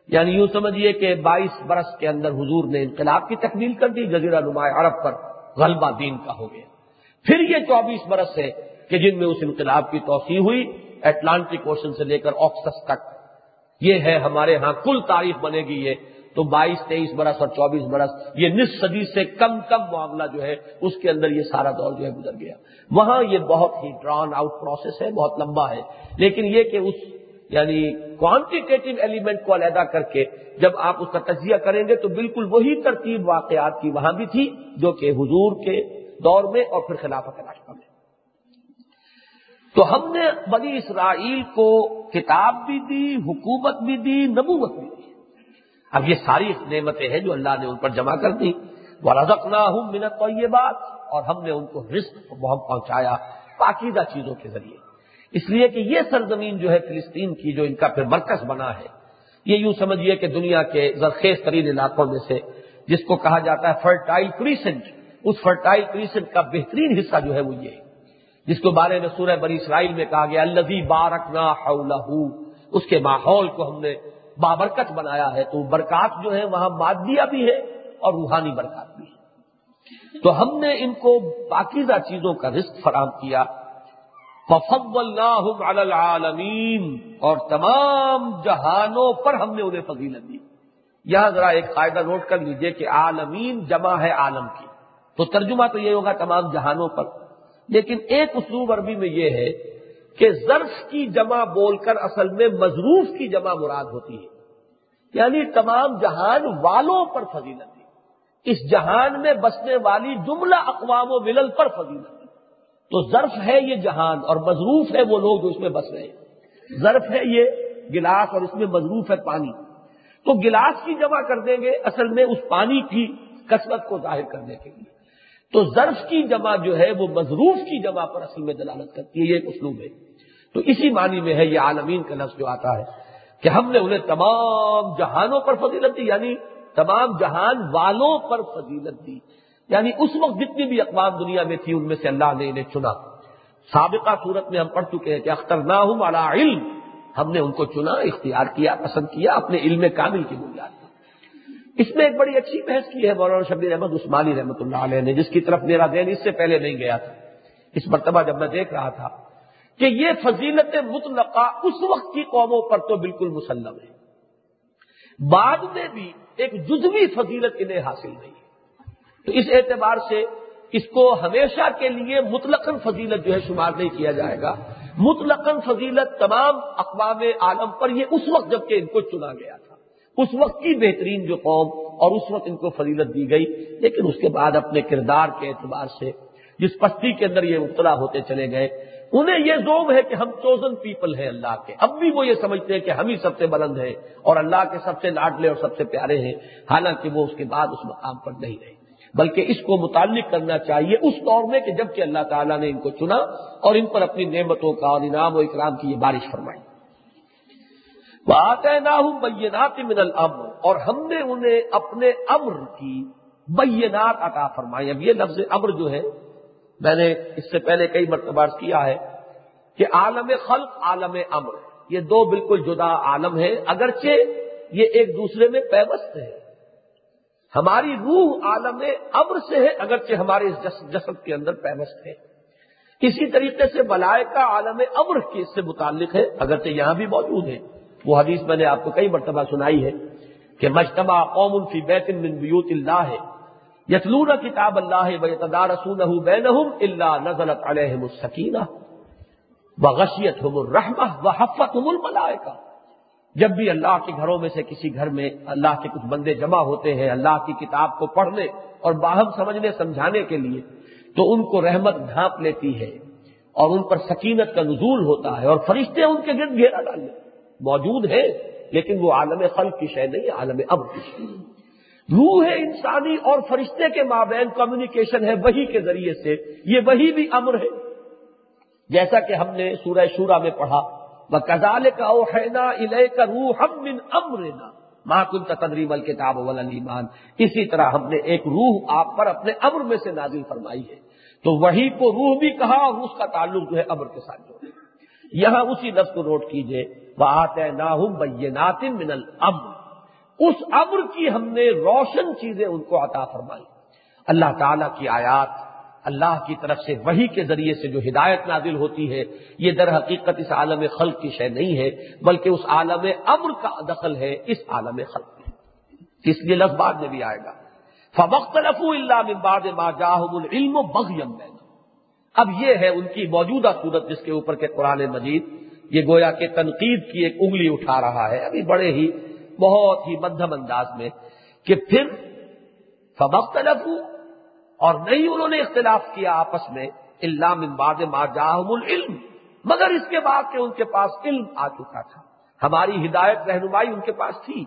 یعنی یوں سمجھیے کہ بائیس برس کے اندر حضور نے انقلاب کی تکمیل کر دی، جزیرہ نمایاں عرب پر غلبہ دین کا ہو گیا۔ پھر یہ چوبیس برس ہے کہ جن میں اس انقلاب کی توسیع ہوئی، اٹلانٹک اوشن سے لے کر آکسس تک۔ یہ ہے ہمارے ہاں کل تاریخ بنے گی، یہ تو بائیس، تیئیس برس اور چوبیس برس، یہ نصف صدی سے کم کم معاملہ جو ہے، اس کے اندر یہ سارا دور جو ہے گزر گیا۔ وہاں یہ بہت ہی ڈران آؤٹ پروسیس ہے، بہت لمبا ہے۔ لیکن یہ کہ اس یعنی کوانٹیٹیو ایلیمنٹ کو علیحدہ کر کے جب آپ اس کا تجزیہ کریں گے، تو بالکل وہی ترتیب واقعات کی وہاں بھی تھی، جو کہ حضور کے دور میں اور پھر خلافت راستہ میں۔ تو ہم نے بنی اسرائیل کو کتاب بھی دی، حکومت بھی دی، نبوت بھی دی۔ اب یہ ساری نعمتیں ہیں جو اللہ نے ان پر جمع کر دی۔ وہ رزق نہ ہوں منت تو یہ بات اور ہم نے ان کو رزق بہت پہنچایا پاکیزہ چیزوں کے ذریعے۔ اس لیے کہ یہ سرزمین جو ہے فلسطین کی جو ان کا پھر مرکز بنا ہے، یہ یوں سمجھیے کہ دنیا کے زرخیز ترین علاقوں میں سے جس کو کہا جاتا ہے فرٹائل کریسنٹ، اس فرٹائل کریسنٹ کا بہترین حصہ جو ہے وہ یہ جس کو بارے میں سورہ بری اسرائیل میں کہا گیا الزی بارک نہ اس کے ماحول کو ہم نے بابرکت بنایا ہے تو برکات جو ہے وہاں مادیہ بھی ہے اور روحانی برکات بھی ہے۔ تو ہم نے ان کو باقیزہ چیزوں کا رزق فراہم کیا۔ ففب اللہ العالمین اور تمام جہانوں پر ہم نے انہیں فضیلت دی۔ یہاں ذرا ایک قاعدہ نوٹ کر لیجیے کہ عالمین جمع ہے عالم کی۔ تو ترجمہ تو یہ ہوگا تمام جہانوں پر۔ لیکن ایک اسلوب عربی میں یہ ہے کہ ظرف کی جمع بول کر اصل میں مضروف کی جمع مراد ہوتی ہے۔ یعنی تمام جہان والوں پر فضیلت دی اس جہان میں بسنے والی جملہ اقوام و ملل پر فضیلت دی تو ظرف ہے یہ جہان اور مضروف ہے وہ لوگ جو اس میں بس رہے ہیں۔ ظرف ہے یہ گلاس اور اس میں مضروف ہے پانی۔ تو گلاس کی جمع کر دیں گے اصل میں اس پانی کی کثرت کو ظاہر کرنے کے لیے۔ تو ظرف کی جمع جو ہے وہ مضروف کی جمع پر اصل میں دلالت کرتی ہے، یہ ایک اسلوب ہے۔ تو اسی معنی میں ہے یہ عالمین کا لفظ جو آتا ہے کہ ہم نے انہیں تمام جہانوں پر فضیلت دی یعنی تمام جہان والوں پر فضیلت دی۔ یعنی اس وقت جتنی بھی اقوام دنیا میں تھی، ان میں سے اللہ نے انہیں چنا۔ سابقہ صورت میں ہم پڑھ چکے ہیں کہ اختر نہ ہوں علم۔ ہم نے ان کو چنا، اختیار کیا، پسند کیا، اپنے علم کامل کی بنیاد پر۔ اس میں ایک بڑی اچھی بحث کی ہے مولانا شبیر احمد عثمانی رحمۃ اللہ علیہ نے، جس کی طرف میرا دین اس سے پہلے نہیں گیا تھا۔ اس مرتبہ جب میں دیکھ رہا تھا کہ یہ فضیلت مطلقہ اس وقت کی قوموں پر تو بالکل مسلم ہے۔ بعد میں بھی ایک جزوی فضیلت انہیں حاصل نہیں۔ ہے تو اس اعتبار سے اس کو ہمیشہ کے لیے مطلقاً فضیلت جو ہے شمار نہیں کیا جائے گا۔ مطلقاً فضیلت تمام اقوام عالم پر یہ اس وقت جبکہ ان کو چنا گیا تھا۔ اس وقت کی بہترین جو قوم اور اس وقت ان کو فضیلت دی گئی، لیکن اس کے بعد اپنے کردار کے اعتبار سے جس پستی کے اندر یہ مبتلا ہوتے چلے گئے انہیں یہ زوم ہے کہ ہم چوزن پیپل ہیں اللہ کے۔ اب بھی وہ یہ سمجھتے ہیں کہ ہم ہی سب سے بلند ہیں اور اللہ کے سب سے لاڈلے اور سب سے پیارے ہیں۔ حالانکہ وہ اس کے بعد اس مقام پر نہیں رہے۔ بلکہ اس کو متعلق کرنا چاہیے اس دور میں کہ جبکہ اللہ تعالیٰ نے ان کو چنا اور ان پر اپنی نعمتوں کا اور انعام و اکرام کی یہ بارش فرمائی۔ آتے نہ ہوں بینات من الامر اور ہم نے انہیں اپنے امر کی بینات عطا فرمائی۔ اب یہ لفظ امر جو ہے میں نے اس سے پہلے کئی مرتبہ کیا ہے کہ عالم خلق، عالم امر، یہ دو بالکل جدا عالم ہے اگرچہ یہ ایک دوسرے میں پیوست ہے ہماری روح عالم امر سے ہے، اگرچہ ہمارے اس جسد کے اندر پیوست ہے اسی طریقے سے بلائے کا عالم امر کی اس سے متعلق ہے اگرچہ یہاں بھی موجود ہے وہ حدیث میں نے آپ کو کئی مرتبہ سنائی ہے کہ مجتمع قوم فی بیت من بیوت اللہ ہے۔ یتلون کتاب اللہ بتدارسون بینہم اللہ نزلت علیہم السکینہ و ہم الرحمہ و حفت الملائکہ۔ جب بھی اللہ کے گھروں میں سے کسی گھر میں اللہ کے کچھ بندے جمع ہوتے ہیں، اللہ کی کتاب کو پڑھنے اور باہم سمجھنے، سمجھانے کے لیے، تو ان کو رحمت ڈھانپ لیتی ہے اور ان پر سکینت کا نزول ہوتا ہے اور فرشتے ان کے گرد گھیرا ڈالے موجود ہیں، لیکن وہ عالم خلق کی شے نہیں، عالم اب کی شے۔ روح ہے انسانی اور فرشتے کے مابین کمیونیکیشن ہے وہی کے ذریعے سے، یہ وہی بھی امر ہے۔ جیسا کہ ہم نے سورہ شورا میں پڑھا وہ کزال کا اوحینا الہ کا روح ہم من امرنا محکم کا تدریم الکتاب ولیمان اسی طرح ہم نے ایک روح آپ پر اپنے امر میں سے نازل فرمائی ہے۔ تو وہی کو روح بھی کہا اور اس کا تعلق جو ہے امر کے ساتھ جو ہے یہاں اسی لفظ کو نوٹ کیجیے۔ وہ آتے نہ من الامر اس امر کی ہم نے روشن چیزیں ان کو عطا فرمائی۔ اللہ تعالی کی آیات اللہ کی طرف سے وہی کے ذریعے سے جو ہدایت نازل ہوتی ہے، یہ در حقیقت اس عالم خلق کی شے نہیں ہے، بلکہ اس عالم امر کا دخل ہے اس عالم خلق میں۔ اس لیے لفظ بعد میں بھی آئے گا۔ فبخت رفو اللہ باد ما العلم و بغیم اب یہ ہے ان کی موجودہ صورت جس کے اوپر کے قرآن مجید، یہ گویا کہ تنقید کی ایک انگلی اٹھا رہا ہے۔ ابھی بڑے ہی بہت ہی مدھم انداز میں کہ پھر فبخت رفو اور نہیں انہوں نے اختلاف کیا آپس میں اللہ من بعد ما جاہم العلم۔ مگر اس کے بعد کہ ان کے پاس علم آ چکا تھا۔ ہماری ہدایت رہنمائی ان کے پاس تھی۔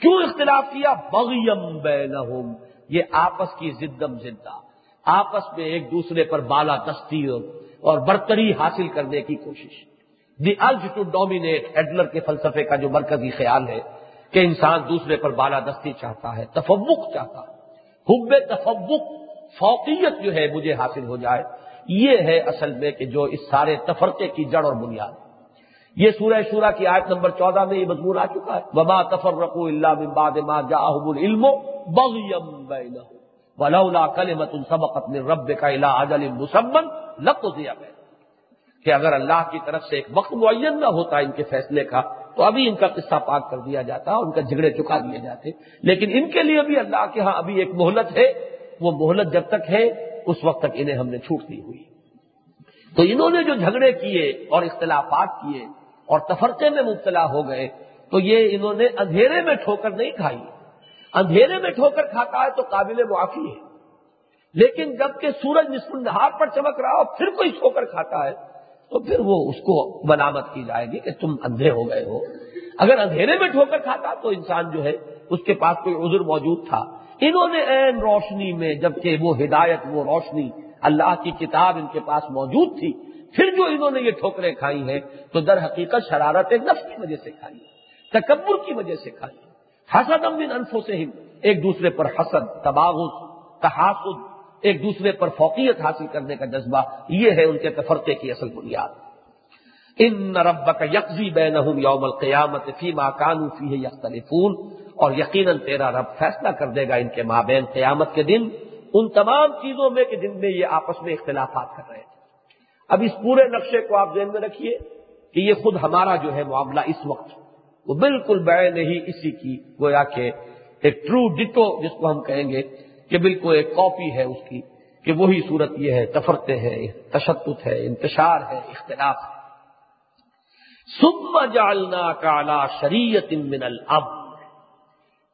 کیوں اختلاف کیا؟ بغیم بینہم۔ یہ آپس کی زدم زدہ آپس میں ایک دوسرے پر بالا دستی اور برتری حاصل کرنے کی کوشش۔ The urge to dominate Adler کے فلسفے کا جو مرکزی خیال ہے۔ کہ انسان دوسرے پر بالا دستی چاہتا ہے، تفوق چاہتا ہے۔ حب تفوق، فوقیت جو ہے، مجھے حاصل ہو جائے۔ یہ ہے اصل میں کہ جو اس سارے تفرقے کی جڑ اور بنیاد۔ یہ سورہ شورا کی آیت نمبر چودہ میں یہ مضمون آ چکا ہے۔ وبا تفر رقو اللہ علم ولولا کلمت سبقت من رب کا الى اجل مسمن لقضی بینہم کہ اگر اللہ کی طرف سے ایک وقت معین نہ ہوتا ان کے فیصلے کا تو ابھی ان کا قصہ پاک کر دیا جاتا ان کا جھگڑے چکا دیے جاتے۔ لیکن ان کے لیے بھی اللہ کے ہاں ابھی ایک مہلت ہے، وہ مہلت جب تک ہے، اس وقت تک انہیں ہم نے چھوٹ دی ہوئی۔ تو انہوں نے جو جھگڑے کیے اور اختلافات کیے اور تفرقے میں مبتلا ہو گئے، تو یہ انہوں نے اندھیرے میں ٹھوکر نہیں کھائی۔ اندھیرے میں ٹھوکر کھاتا ہے تو قابل معافی ہے۔ لیکن جبکہ سورج نصف نہار پر چمک رہا ہو پھر کوئی ٹھوکر کھاتا ہے تو پھر وہ اس کو بنامت کی جائے گی کہ تم اندھے ہو گئے ہو۔ اگر اندھیرے میں ٹھوکر کھاتا تو انسان جو ہے، اس کے پاس کوئی عذر موجود تھا۔ انہوں نے این روشنی میں، جبکہ وہ ہدایت، وہ روشنی اللہ کی کتاب ان کے پاس موجود تھی، پھر جو انہوں نے یہ ٹھوکریں کھائی ہیں تو در حقیقت شرارت نفس کی وجہ سے کھائی، تکبر کی وجہ سے کھائی۔ حسد امن انفوں سے ایک دوسرے پر حسد تباغت تحاسد ایک دوسرے پر فوقیت حاصل کرنے کا جذبہ یہ ہے ان کے تفرقے کی اصل بنیاد۔ ان رب کا یکزی بین یوم القیامت فی ماں کانو فی یختلفون۔ اور یقیناً تیرا رب فیصلہ کر دے گا ان کے مابین قیامت کے دن۔ ان تمام چیزوں میں کہ جن میں یہ آپس میں اختلافات کر رہے تھے۔ اب اس پورے نقشے کو آپ ذہن میں رکھیے کہ یہ خود ہمارا جو ہے معاملہ اس وقت وہ بالکل بے نہیں اسی کی، گویا کہ ایک ٹرو ڈٹو جس کو ہم کہیں گے۔ کہ بالکل ایک کاپی ہے اس کی، کہ وہی صورت یہ ہے تفرتے ہے تشدد ہے، انتشار ہے، اختلاف ہے۔ سم جالنا کالا شریعت من الاب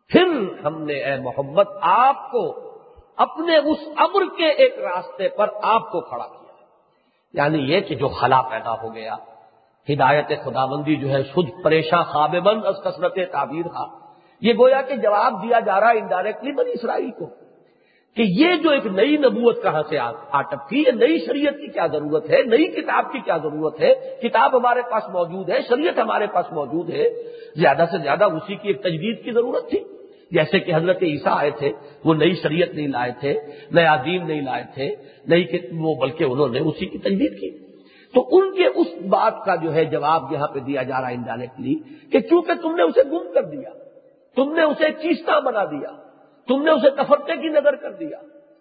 پھر ہم نے اے محمد، آپ کو اپنے اس امر کے ایک راستے پر آپ کو کھڑا کیا۔ یعنی یہ کہ جو خلا پیدا ہو گیا، ہدایت خدا بندی جو ہے خود پریشاں خواب بند، از کثرت تعبیر تھا یہ گویا کہ جواب دیا جا رہا ہے انڈائریکٹلی بنی اسرائیل کو۔ کہ یہ جو ایک نئی نبوت کہاں سے آٹک تھی، یہ نئی شریعت کی کیا ضرورت ہے؟ نئی کتاب کی کیا ضرورت ہے؟ کتاب ہمارے پاس موجود ہے، شریعت ہمارے پاس موجود ہے۔ زیادہ سے زیادہ اسی کی ایک تجدید کی ضرورت تھی۔ جیسے کہ حضرت عیسیٰ آئے تھے، وہ نئی شریعت نہیں لائے تھے، نیا دین نہیں لائے تھے، نئی وہ بلکہ انہوں نے اسی کی تجدید کی۔ تو ان کے اس بات کا جو ہے جواب یہاں پہ دیا جا رہا ہے انڈائریکٹلی کہ چونکہ تم نے اسے گم کر دیا، تم نے اسے چیستا بنا دیا تم نے اسے تفرقے کی نظر کر دیا۔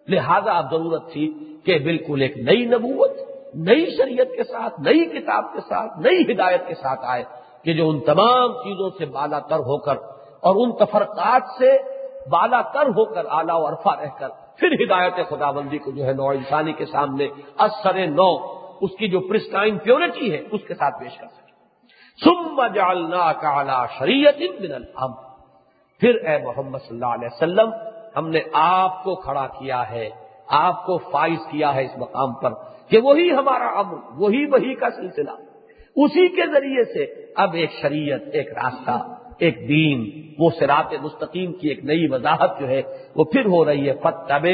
لہذا اب ضرورت تھی کہ بالکل ایک نئی نبوت، نئی شریعت کے ساتھ، نئی کتاب کے ساتھ، نئی ہدایت کے ساتھ آئے کہ جو ان تمام چیزوں سے بالا تر ہو کر اور ان تفرقات سے بالا تر ہو کر اعلیٰ و عرفہ رہ کر پھر ہدایت خدا بندی کو جو ہے نو انسانی کے سامنے اثر نو، اس کی جو پرسٹائن پیورٹی ہے، اس کے ساتھ پیش کر سکے۔ سم جالنا کالا شریعت من الامر۔ پھر اے محمد صلی اللہ علیہ وسلم، ہم نے آپ کو کھڑا کیا ہے، آپ کو فائز کیا ہے اس مقام پر کہ وہی ہمارا امر، وہی وہی کا سلسلہ۔ اسی کے ذریعے سے اب ایک شریعت، ایک راستہ، ایک دین، وہ سرات مستقیم کی ایک نئی وضاحت جو ہے، وہ پھر ہو رہی ہے۔ فتب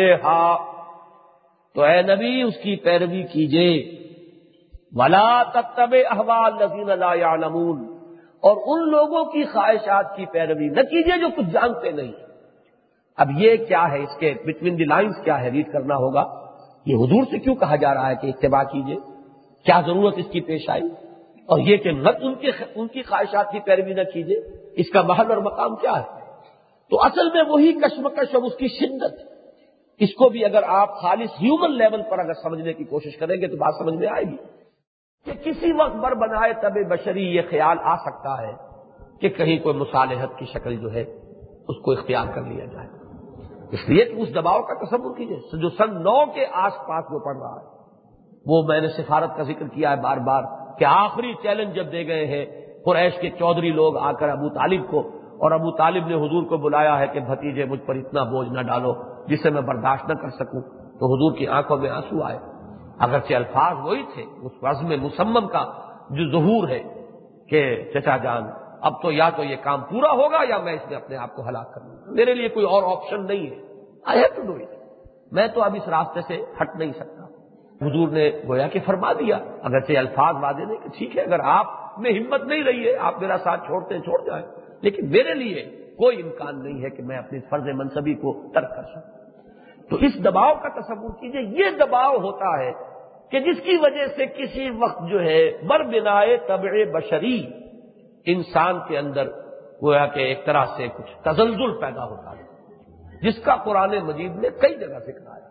تو اے نبی، اس کی پیروی کیجیے ولا تب احوال نظین اللہ اور ان لوگوں کی خواہشات کی پیروی نہ کیجیے جو کچھ جانتے نہیں۔ اب یہ کیا ہے؟ اس کے بٹوین دی لائنس کیا ہے؟ ریڈ کرنا ہوگا۔ یہ حضور سے کیوں کہا جا رہا ہے کہ اتباع کیجیے کیا ضرورت اس کی پیش آئی؟ اور یہ کہ مت ان کے ان کی خواہشات کی پیروی نہ کیجیے اس کا محل اور مقام کیا ہے؟ تو اصل میں وہی کشمکش اور اس کی شدت۔ اس کو بھی اگر آپ خالص ہیومن لیول پر اگر سمجھنے کی کوشش کریں گے تو بات سمجھ میں آئے گی۔ کہ کسی وقت بر بنائے طب بشری یہ خیال آ سکتا ہے کہ کہیں کوئی مصالحت کی شکل جو ہے، اس کو اختیار کر لیا جائے۔ اس لیے کہ اس دباؤ کا تصور کیجیے جو سن نو کے آس پاس وہ پڑ رہا ہے۔ وہ میں نے سفارت کا ذکر کیا ہے بار بار کہ آخری چیلنج جب دے گئے ہیں، قریش کے چودھری لوگ آ کر ابو طالب کو، اور ابو طالب نے حضور کو بلایا ہے کہ بھتیجے مجھ پر اتنا بوجھ نہ ڈالو جسے میں برداشت نہ کر سکوں۔ تو حضور کی آنکھوں میں آنسو آئے۔ اگرچہ الفاظ وہی تھے، اس وزم مسمم کا جو ظہور ہے کہ چچا جان، اب تو یا تو یہ کام پورا ہوگا یا میں اس میں اپنے آپ کو ہلاک کر لوں میرے لیے کوئی اور آپشن نہیں ہے۔ I have to do it میں تو اب اس راستے سے ہٹ نہیں سکتا۔ حضور نے گویا کہ فرما دیا، اگرچہ الفاظ وعدے نے کہ ٹھیک ہے، اگر آپ میں ہمت نہیں رہی ہے، آپ میرا ساتھ چھوڑتے چھوڑ جائیں۔ لیکن میرے لیے کوئی امکان نہیں ہے کہ میں اپنی فرض منصبی کو ترک کر سکوں۔ تو اس دباؤ کا تصور کیجیے، یہ دباؤ ہوتا ہے کہ جس کی وجہ سے کسی وقت جو ہے بر بنا طبع بشری انسان کے اندر گویا کہ ایک طرح سے کچھ تزلزل پیدا ہوتا ہے، جس کا قرآن مجید نے کئی جگہ سکھلایا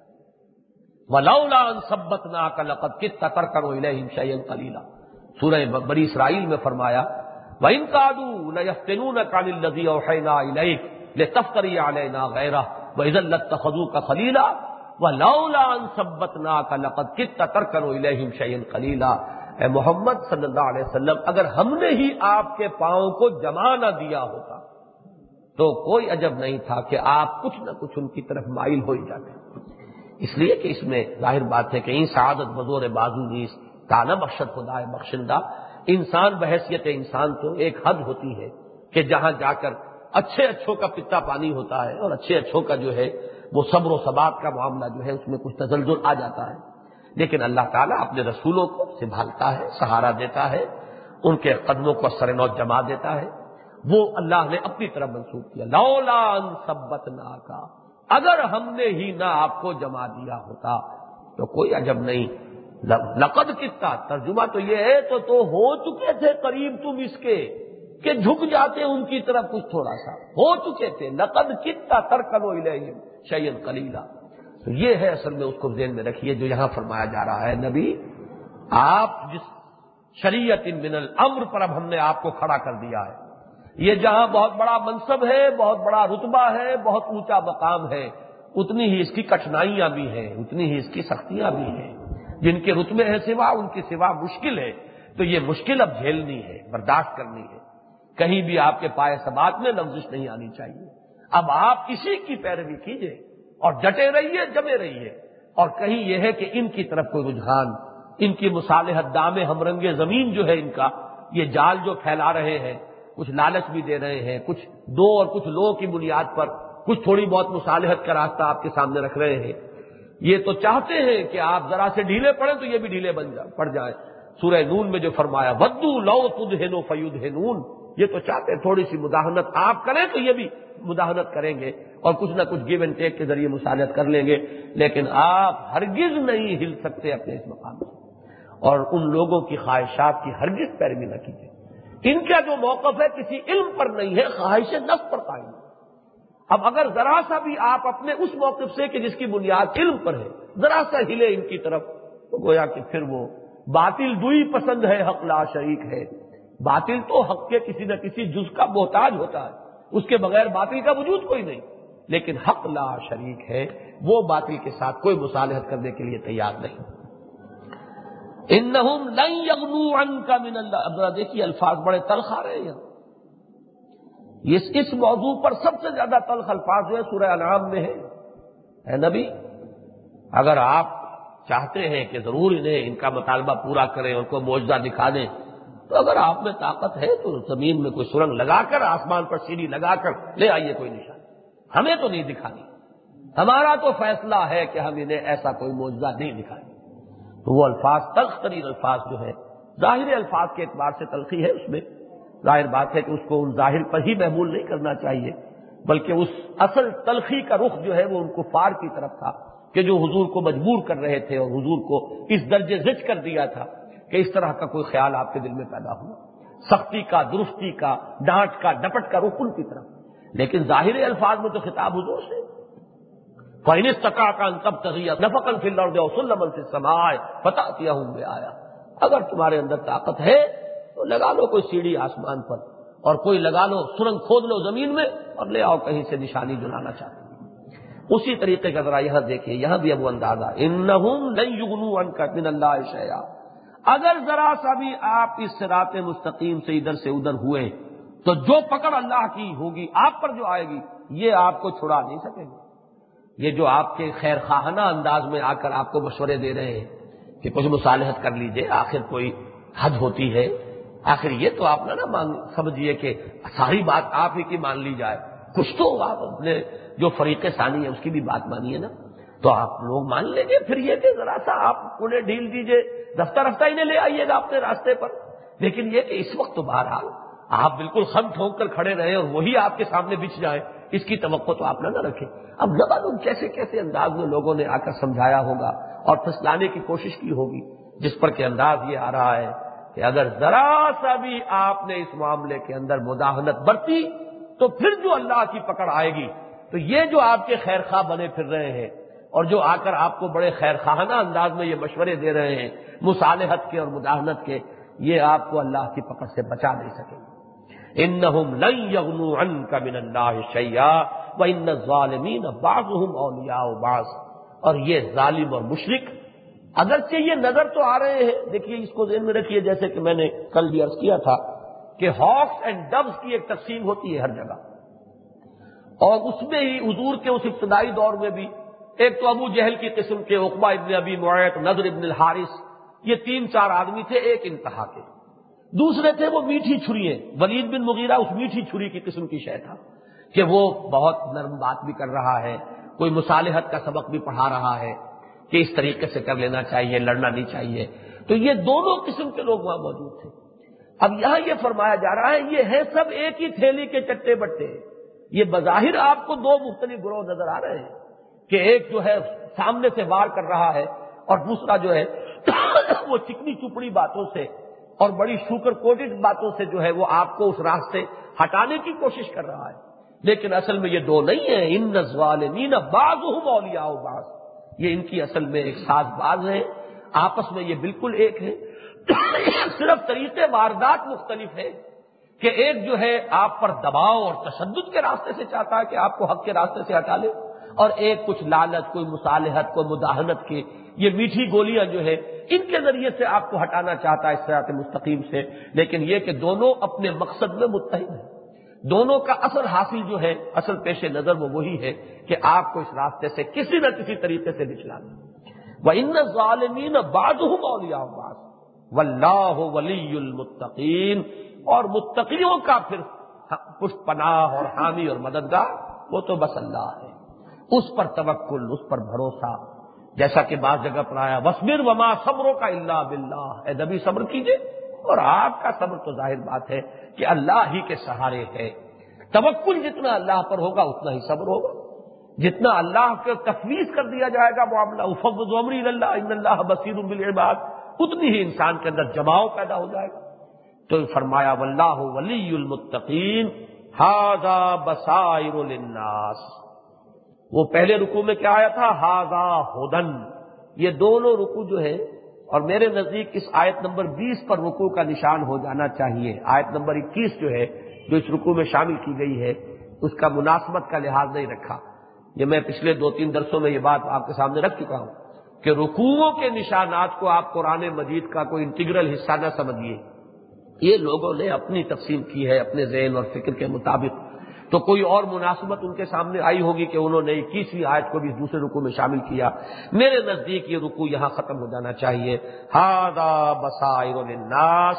ولولا سبت نا کا لقت کت قطر کرو شعین کلیلہ سورہ بری اسرائیل میں فرمایا وہ ان کا کان الزی اوحینا لے تفتری علینا غیرہ وہ عزت خزو کا خلیلہ وہ لولا سبت نا کا لقت کت الہم شعین خلیلا اے محمد صلی اللہ علیہ وسلم، اگر ہم نے ہی آپ کے پاؤں کو جما نہ دیا ہوتا، تو کوئی عجب نہیں تھا کہ آپ کچھ نہ کچھ ان کی طرف مائل ہو ہی جاتے۔ اس لیے کہ اس میں ظاہر بات ہے کہ ان سعادت بزور بازو نیس تانا بخشت خدا ہے بخشندہ، انسان بحثیت انسان تو ایک حد ہوتی ہے کہ جہاں جا کر اچھے اچھوں کا پتا پانی ہوتا ہے اور اچھے اچھوں کا جو ہے وہ صبر و ثبات کا معاملہ جو ہے اس میں کچھ تزلزل آ جاتا ہے۔ لیکن اللہ تعالیٰ اپنے رسولوں کو سنبھالتا ہے، سہارا دیتا ہے، ان کے قدموں کو سرنو جما دیتا ہے۔ وہ اللہ نے اپنی طرف منسوخ کیا۔ لولا سبت نا کا اگر ہم نے ہی نہ آپ کو جما دیا ہوتا تو کوئی عجب نہیں۔ لقد کتنا ترجمہ تو یہ ہے، تو تو ہو چکے تھے قریب تم اس کے کہ جھک جاتے ان کی طرف کچھ تھوڑا سا۔ ہو چکے تھے۔ نقد کتنا ترکلو شعین کلیلہ تو یہ ہے اصل میں اس کو ذہن میں رکھیے جو یہاں فرمایا جا رہا ہے، نبی، آپ جس شریعت من الامر پر اب ہم نے آپ کو کھڑا کر دیا ہے، یہ جہاں بہت بڑا منصب ہے، بہت بڑا رتبہ ہے، بہت اونچا مقام ہے، اتنی ہی اس کی کٹھنائیاں بھی ہیں، اتنی ہی اس کی سختیاں بھی ہیں۔ جن کے رتبے ہیں سوا، ان کی سوا مشکل ہے۔ تو یہ مشکل اب جھیلنی ہے، برداشت کرنی ہے۔ کہیں بھی آپ کے پائے سبات میں لفزش نہیں آنی چاہیے۔ اب آپ کسی کی پیروی کیجیے اور ڈٹے رہیے، جمے رہیے۔ اور کہیں یہ ہے کہ ان کی طرف کوئی رجحان، ان کی مصالحت دام ہم رنگ زمین جو ہے ان کا، یہ جال جو پھیلا رہے ہیں، کچھ لالچ بھی دے رہے ہیں، کچھ دو اور کچھ لو کی بنیاد پر کچھ تھوڑی بہت مصالحت کا راستہ آپ کے سامنے رکھ رہے ہیں۔ یہ تو چاہتے ہیں کہ آپ ذرا سے ڈھیلے پڑیں تو یہ بھی ڈھیلے بن جا پڑ جائیں سورہ نون میں جو فرمایا ودو لو تد ہے نو فیود ہے نون یہ تو چاہتے ہیں تھوڑی سی مداحنت آپ کریں تو یہ بھی مداحنت کریں گے اور کچھ نہ کچھ گیو اینڈ ٹیک کے ذریعے مصالحت کر لیں گے، لیکن آپ ہرگز نہیں ہل سکتے اپنے اس مقام سے۔ اور ان لوگوں کی خواہشات کی ہرگز پیروی نہ کیجیے۔ ان کا جو موقف ہے کسی علم پر نہیں ہے، خواہش نف پر قائم اب اگر ذرا سا بھی آپ اپنے اس موقف سے کہ جس کی بنیاد علم پر ہے، ذرا سا ہلے ان کی طرف، تو گویا کہ پھر وہ باطل دوئی پسند ہے، حق لا شریک ہے۔ باطل تو حق کے کسی نہ کسی جز کا محتاج ہوتا ہے۔ اس کے بغیر باطل کا وجود کوئی نہیں۔ لیکن حق لا شریک ہے۔ وہ باطل کے ساتھ کوئی مصالحت کرنے کے لیے تیار نہیں۔ ان نہیں یغنو ان کا من اللہ۔ اب ذرا دیکھیے، الفاظ بڑے تلخ آ رہے ہیں۔ اس اس موضوع پر سب سے زیادہ تلخ الفاظ جو ہے سورہ انعام میں ہے اے نبی، اگر آپ چاہتے ہیں کہ ضرور انہیں ان کا مطالبہ پورا کریں ان کو موجودہ دکھا دیں تو اگر آپ میں طاقت ہے تو زمین میں کوئی سرنگ لگا کر، آسمان پر سیڑھی لگا کر لے آئیے کوئی نشان ہمیں تو نہیں دکھانی۔ ہمارا تو فیصلہ ہے کہ ہم انہیں ایسا کوئی موجودہ نہیں دکھائیں۔ تو وہ الفاظ، تلخ ترین الفاظ جو ہے ظاہر الفاظ کے اعتبار سے تلخی ہے اس میں۔ ظاہر بات ہے کہ اس کو ان ظاہر پر ہی محمول نہیں کرنا چاہیے، بلکہ اس اصل تلخی کا رخ جو ہے وہ ان کو فار کی طرف تھا کہ جو حضور کو مجبور کر رہے تھے اور حضور کو اس درجے زج کر دیا تھا۔ کہ اس طرح کا کوئی خیال آپ کے دل میں پیدا ہوا۔ سختی کا، درستی کا، ڈانٹ کا، ڈپٹ کا رخ ان کی طرف لیکن ظاہر الفاظ میں تو خطاب حضور سے۔ فائنس تکا کا انتب تغیر نفقل فل اور دو سلم سے سمائے پتا کیا ہوں گے آیا اگر تمہارے اندر طاقت ہے، تو لگا لو کوئی سیڑھی آسمان پر۔ اور کوئی لگا لو سرنگ کھود لو زمین میں اور لے آؤ کہیں سے نشانی جلانا چاہتے اسی طریقے کا ذرا یہاں دیکھیے، یہاں بھی اب وہ اندازہ ان یغنو اگر ذرا سا بھی آپ اس سرات مستقیم سے ادھر سے ادھر ہوئے، تو جو پکڑ اللہ کی ہوگی، آپ پر جو آئے گی، یہ آپ کو چھڑا نہیں سکے گی یہ جو آپ کے خیر خواہانہ انداز میں آ کر آپ کو مشورے دے رہے ہیں کہ کچھ مصالحت کر لیجیے، آخر کوئی حد ہوتی ہے۔ آخر یہ تو آپ نہ مان، سمجھیے کہ ساری بات آپ ہی کی مان لی جائے۔ کچھ تو آپ اپنے جو فریق ثانی ہے اس کی بھی بات مانیے نا۔ تو آپ لوگ مان لیں گے پھر یہ کہ ذرا سا آپ انہیں ڈھیل دیجیے۔ رفتہ رفتہ انہیں لے آئیے گا اپنے راستے پر۔ لیکن یہ کہ اس وقت تو بہرحال آپ بالکل خم ٹھونک کر کھڑے رہے اور وہی آپ کے سامنے بچ جائے اس کی توقع تو آپ نہ نہ رکھیں۔ اب نہ معلوم کیسے کیسے انداز میں لوگوں نے آ کر سمجھایا ہوگا اور پھنسلانے کی کوشش کی ہوگی؟ جس پر کہ انداز یہ آ رہا ہے کہ اگر ذرا سا بھی آپ نے اس معاملے کے اندر مداحنت برتی تو پھر جو اللہ کی پکڑ آئے گی، تو یہ جو آپ کے خیر خواہ بنے پھر رہے ہیں اور جو آ کر آپ کو بڑے خیر خواہانہ انداز میں یہ مشورے دے رہے ہیں، مصالحت کے اور مداحنت کے، یہ آپ کو اللہ کی پکڑ سے بچا نہیں سکیں گے ان یغنو کا من اللہ شیا و ان ظالمین باز اولیا باز اور یہ ظالم اور مشرق اگرچہ یہ نظر تو آ رہے ہیں، دیکھیے اس کو ذہن میں رکھیے، جیسے کہ میں نے کل بھی عرض کیا تھا کہ ہاکس اینڈ ڈبس کی ایک تقسیم ہوتی ہے ہر جگہ۔ اور اس میں ہی حضور کے اس ابتدائی دور میں بھی ایک تو ابو جہل کی قسم کے اقبا ابن ابی معیت نظر ابن الحارث، یہ تین چار آدمی تھے، ایک انتہا کے۔ دوسرے تھے، وہ میٹھی چھری ولید بن مغیرہ اس میٹھی چھری کی قسم کی شے تھا کہ وہ بہت نرم بات بھی کر رہا ہے، کوئی مصالحت کا سبق بھی پڑھا رہا ہے کہ اس طریقے سے کر لینا چاہیے، لڑنا نہیں چاہیے۔ تو یہ دونوں قسم کے لوگ وہاں موجود تھے۔ اب یہاں یہ فرمایا جا رہا ہے، یہ ہے سب ایک ہی تھیلی کے چٹے بٹے۔ یہ بظاہر آپ کو دو مختلف گروہ نظر آ رہے ہیں۔ کہ ایک جو ہے سامنے سے وار کر رہا ہے اور دوسرا جو ہے وہ چکنی چپڑی باتوں سے اور بڑی شوکر کوٹڈ باتوں سے جو ہے وہ آپ کو اس راستے ہٹانے کی کوشش کر رہا ہے۔ لیکن اصل میں یہ دو نہیں ہے ان نزوال نین باز ہوں مولیا باز یہ ان کی اصل میں ایک ساز باز ہے آپس میں یہ بالکل ایک ہے صرف طریقے واردات مختلف ہے کہ ایک جو ہے آپ پر دباؤ اور تشدد کے راستے سے چاہتا ہے کہ آپ کو حق کے راستے سے ہٹا لے۔ اور ایک کچھ لالچ، کوئی مصالحت، کوئی مداحنت کے یہ میٹھی گولیاں جو ہے ان کے ذریعے سے آپ کو ہٹانا چاہتا ہے اس طرح مستقیم سے۔ لیکن یہ کہ دونوں اپنے مقصد میں متحد ہیں۔ دونوں کا اصل حاصل جو ہے اصل پیش نظر وہ وہی ہے کہ آپ کو اس راستے سے کسی نہ کسی طریقے سے نچلا دیں وہ ان ظالمین باد و اللہ ولی المتقین اور متقیوں کا پھر پشت پناہ اور حامی اور مددگار، وہ تو بس اللہ ہے۔ اس پر توکل، اس پر بھروسہ۔ جیسا کہ بعض جگہ پر آیا وسبر وما صبروں کا اللہ بلّہ اے دبی صبر کیجیے اور آپ کا صبر تو ظاہر بات ہے کہ اللہ ہی کے سہارے ہے۔ توکل جتنا اللہ پر ہوگا، اتنا ہی صبر ہوگا۔ جتنا اللہ کے تفویض کر دیا جائے گا، معاملہ افق عمری اللہ، ان اللہ بصیر بالعباد۔ اتنی ہی انسان کے اندر جماؤ پیدا ہو جائے گا۔ تو فرمایا، واللہ ولی المتقین ہاضا بسائر الناس وہ پہلے رکو میں کیا آیا تھا؟ ہاضا ہودن یہ دونوں رکو جو ہے اور میرے نزدیک اس آیت نمبر بیس پر رکو کا نشان ہو جانا چاہیے۔ آیت نمبر اکیس جو ہے، جو اس رکو میں شامل کی گئی ہے، اس کا مناسبت کا لحاظ نہیں رکھا۔ یہ میں پچھلے دو تین درسوں میں یہ بات آپ کے سامنے رکھ چکا ہوں کہ رکوعوں کے نشانات کو آپ قرآن مجید کا کوئی انٹیگرل حصہ نہ سمجھیے۔ یہ لوگوں نے اپنی تقسیم کی ہے، اپنے ذہن اور فکر کے مطابق۔ تو کوئی اور مناسبت ان کے سامنے آئی ہوگی کہ انہوں نے اکیسویں آیت کو بھی دوسرے رکو میں شامل کیا۔ میرے نزدیک یہ رکو یہاں ختم ہو جانا چاہیے۔ ہادا بسائر الناس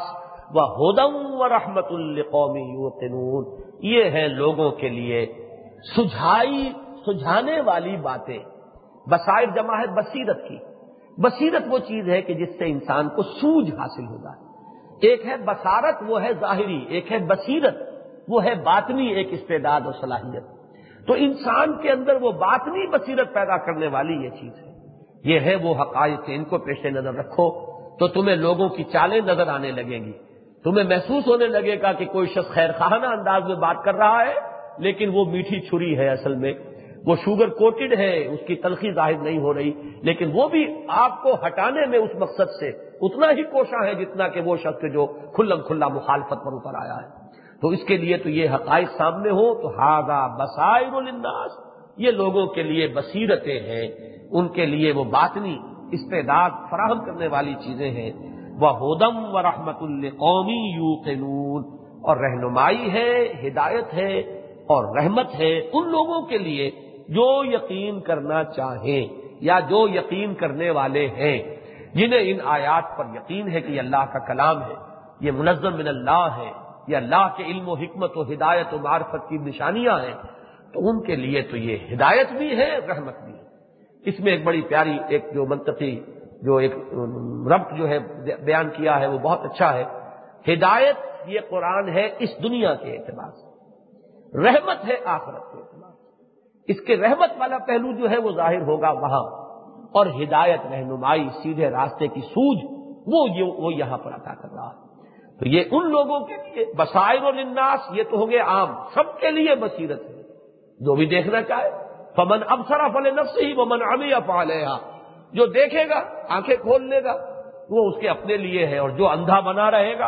و ہدم و رحمت القومی یہ ہے لوگوں کے لیے سجھائی، سجھانے والی باتیں۔ بسائر جمع ہے بصیرت کی۔ بصیرت وہ چیز ہے کہ جس سے انسان کو سوج حاصل ہوگا۔ ایک ہے بصارت، وہ ہے ظاہری۔ ایک ہے بصیرت۔ وہ ہے باطنی ایک استعداد اور صلاحیت۔ تو انسان کے اندر وہ باطنی بصیرت پیدا کرنے والی یہ چیز ہے۔ یہ ہے وہ حقائق ان کو پیش نظر رکھو تو تمہیں لوگوں کی چالیں نظر آنے لگیں گی۔ تمہیں محسوس ہونے لگے گا کہ کوئی شخص خیر خانہ انداز میں بات کر رہا ہے، لیکن وہ میٹھی چھری ہے اصل میں۔ وہ شوگر کوٹڈ ہے، اس کی تلخی ظاہر نہیں ہو رہی۔ لیکن وہ بھی آپ کو ہٹانے میں اس مقصد سے اتنا ہی کوشاں ہے جتنا کہ وہ شخص جو کھلم کھلا مخالفت پر اتر آیا ہے۔ تو اس کے لیے تو یہ حقائق سامنے ہو، تو ہاضا بسائر الناس یہ لوگوں کے لیے بصیرتیں ہیں، ان کے لیے وہ باطنی استعداد فراہم کرنے والی چیزیں ہیں۔ وہ ہودم و رحمت القومی یو اور رہنمائی ہے، ہدایت ہے اور رحمت ہے ان لوگوں کے لیے جو یقین کرنا چاہیں یا جو یقین کرنے والے ہیں۔ جنہیں ان آیات پر یقین ہے کہ یہ اللہ کا کلام ہے، یہ منظم من اللہ ہے۔ یہ اللہ کے علم و حکمت و ہدایت و معرفت کی نشانیاں ہیں، تو ان کے لیے تو یہ ہدایت بھی ہے، رحمت بھی ہے۔ اس میں ایک بڑی پیاری، ایک جو منطقی، جو ایک، ربط جو ہے، بیان کیا ہے، وہ بہت اچھا ہے۔ ہدایت یہ قرآن ہے اس دنیا کے اعتبار سے۔ رحمت ہے آخرت کے اعتبار سے۔ اس کے رحمت والا پہلو جو ہے، وہ ظاہر ہوگا وہاں۔ اور ہدایت رہنمائی، سیدھے راستے کی سوج وہ یہاں پر عطا کر رہا ہے۔ تو یہ ان لوگوں کے لیے بسائر الناس یہ تو ہوں گے عام، سب کے لیے بصیرت ہے۔ جو بھی دیکھنا چاہے، فمن ابسرا فل نفس ہی وہ من ابھی افعال جو دیکھے گا، آنکھیں کھول لے گا، وہ اس کے اپنے لیے ہے اور جو اندھا بنا رہے گا،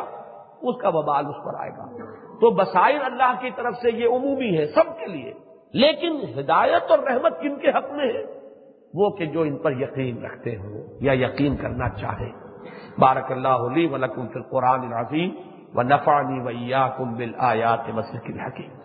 اس کا وبال اس پر آئے گا۔ تو بسائر اللہ کی طرف سے یہ عمومی ہے، سب کے لیے۔ لیکن ہدایت اور رحمت کن کے حق میں ہے؟ وہ کہ جو ان پر یقین رکھتے ہوں یا یقین کرنا چاہیں بارک اللہ علی و فی القرآن العظیم و نفانی ویا کم بل آیات مسلک الحکیم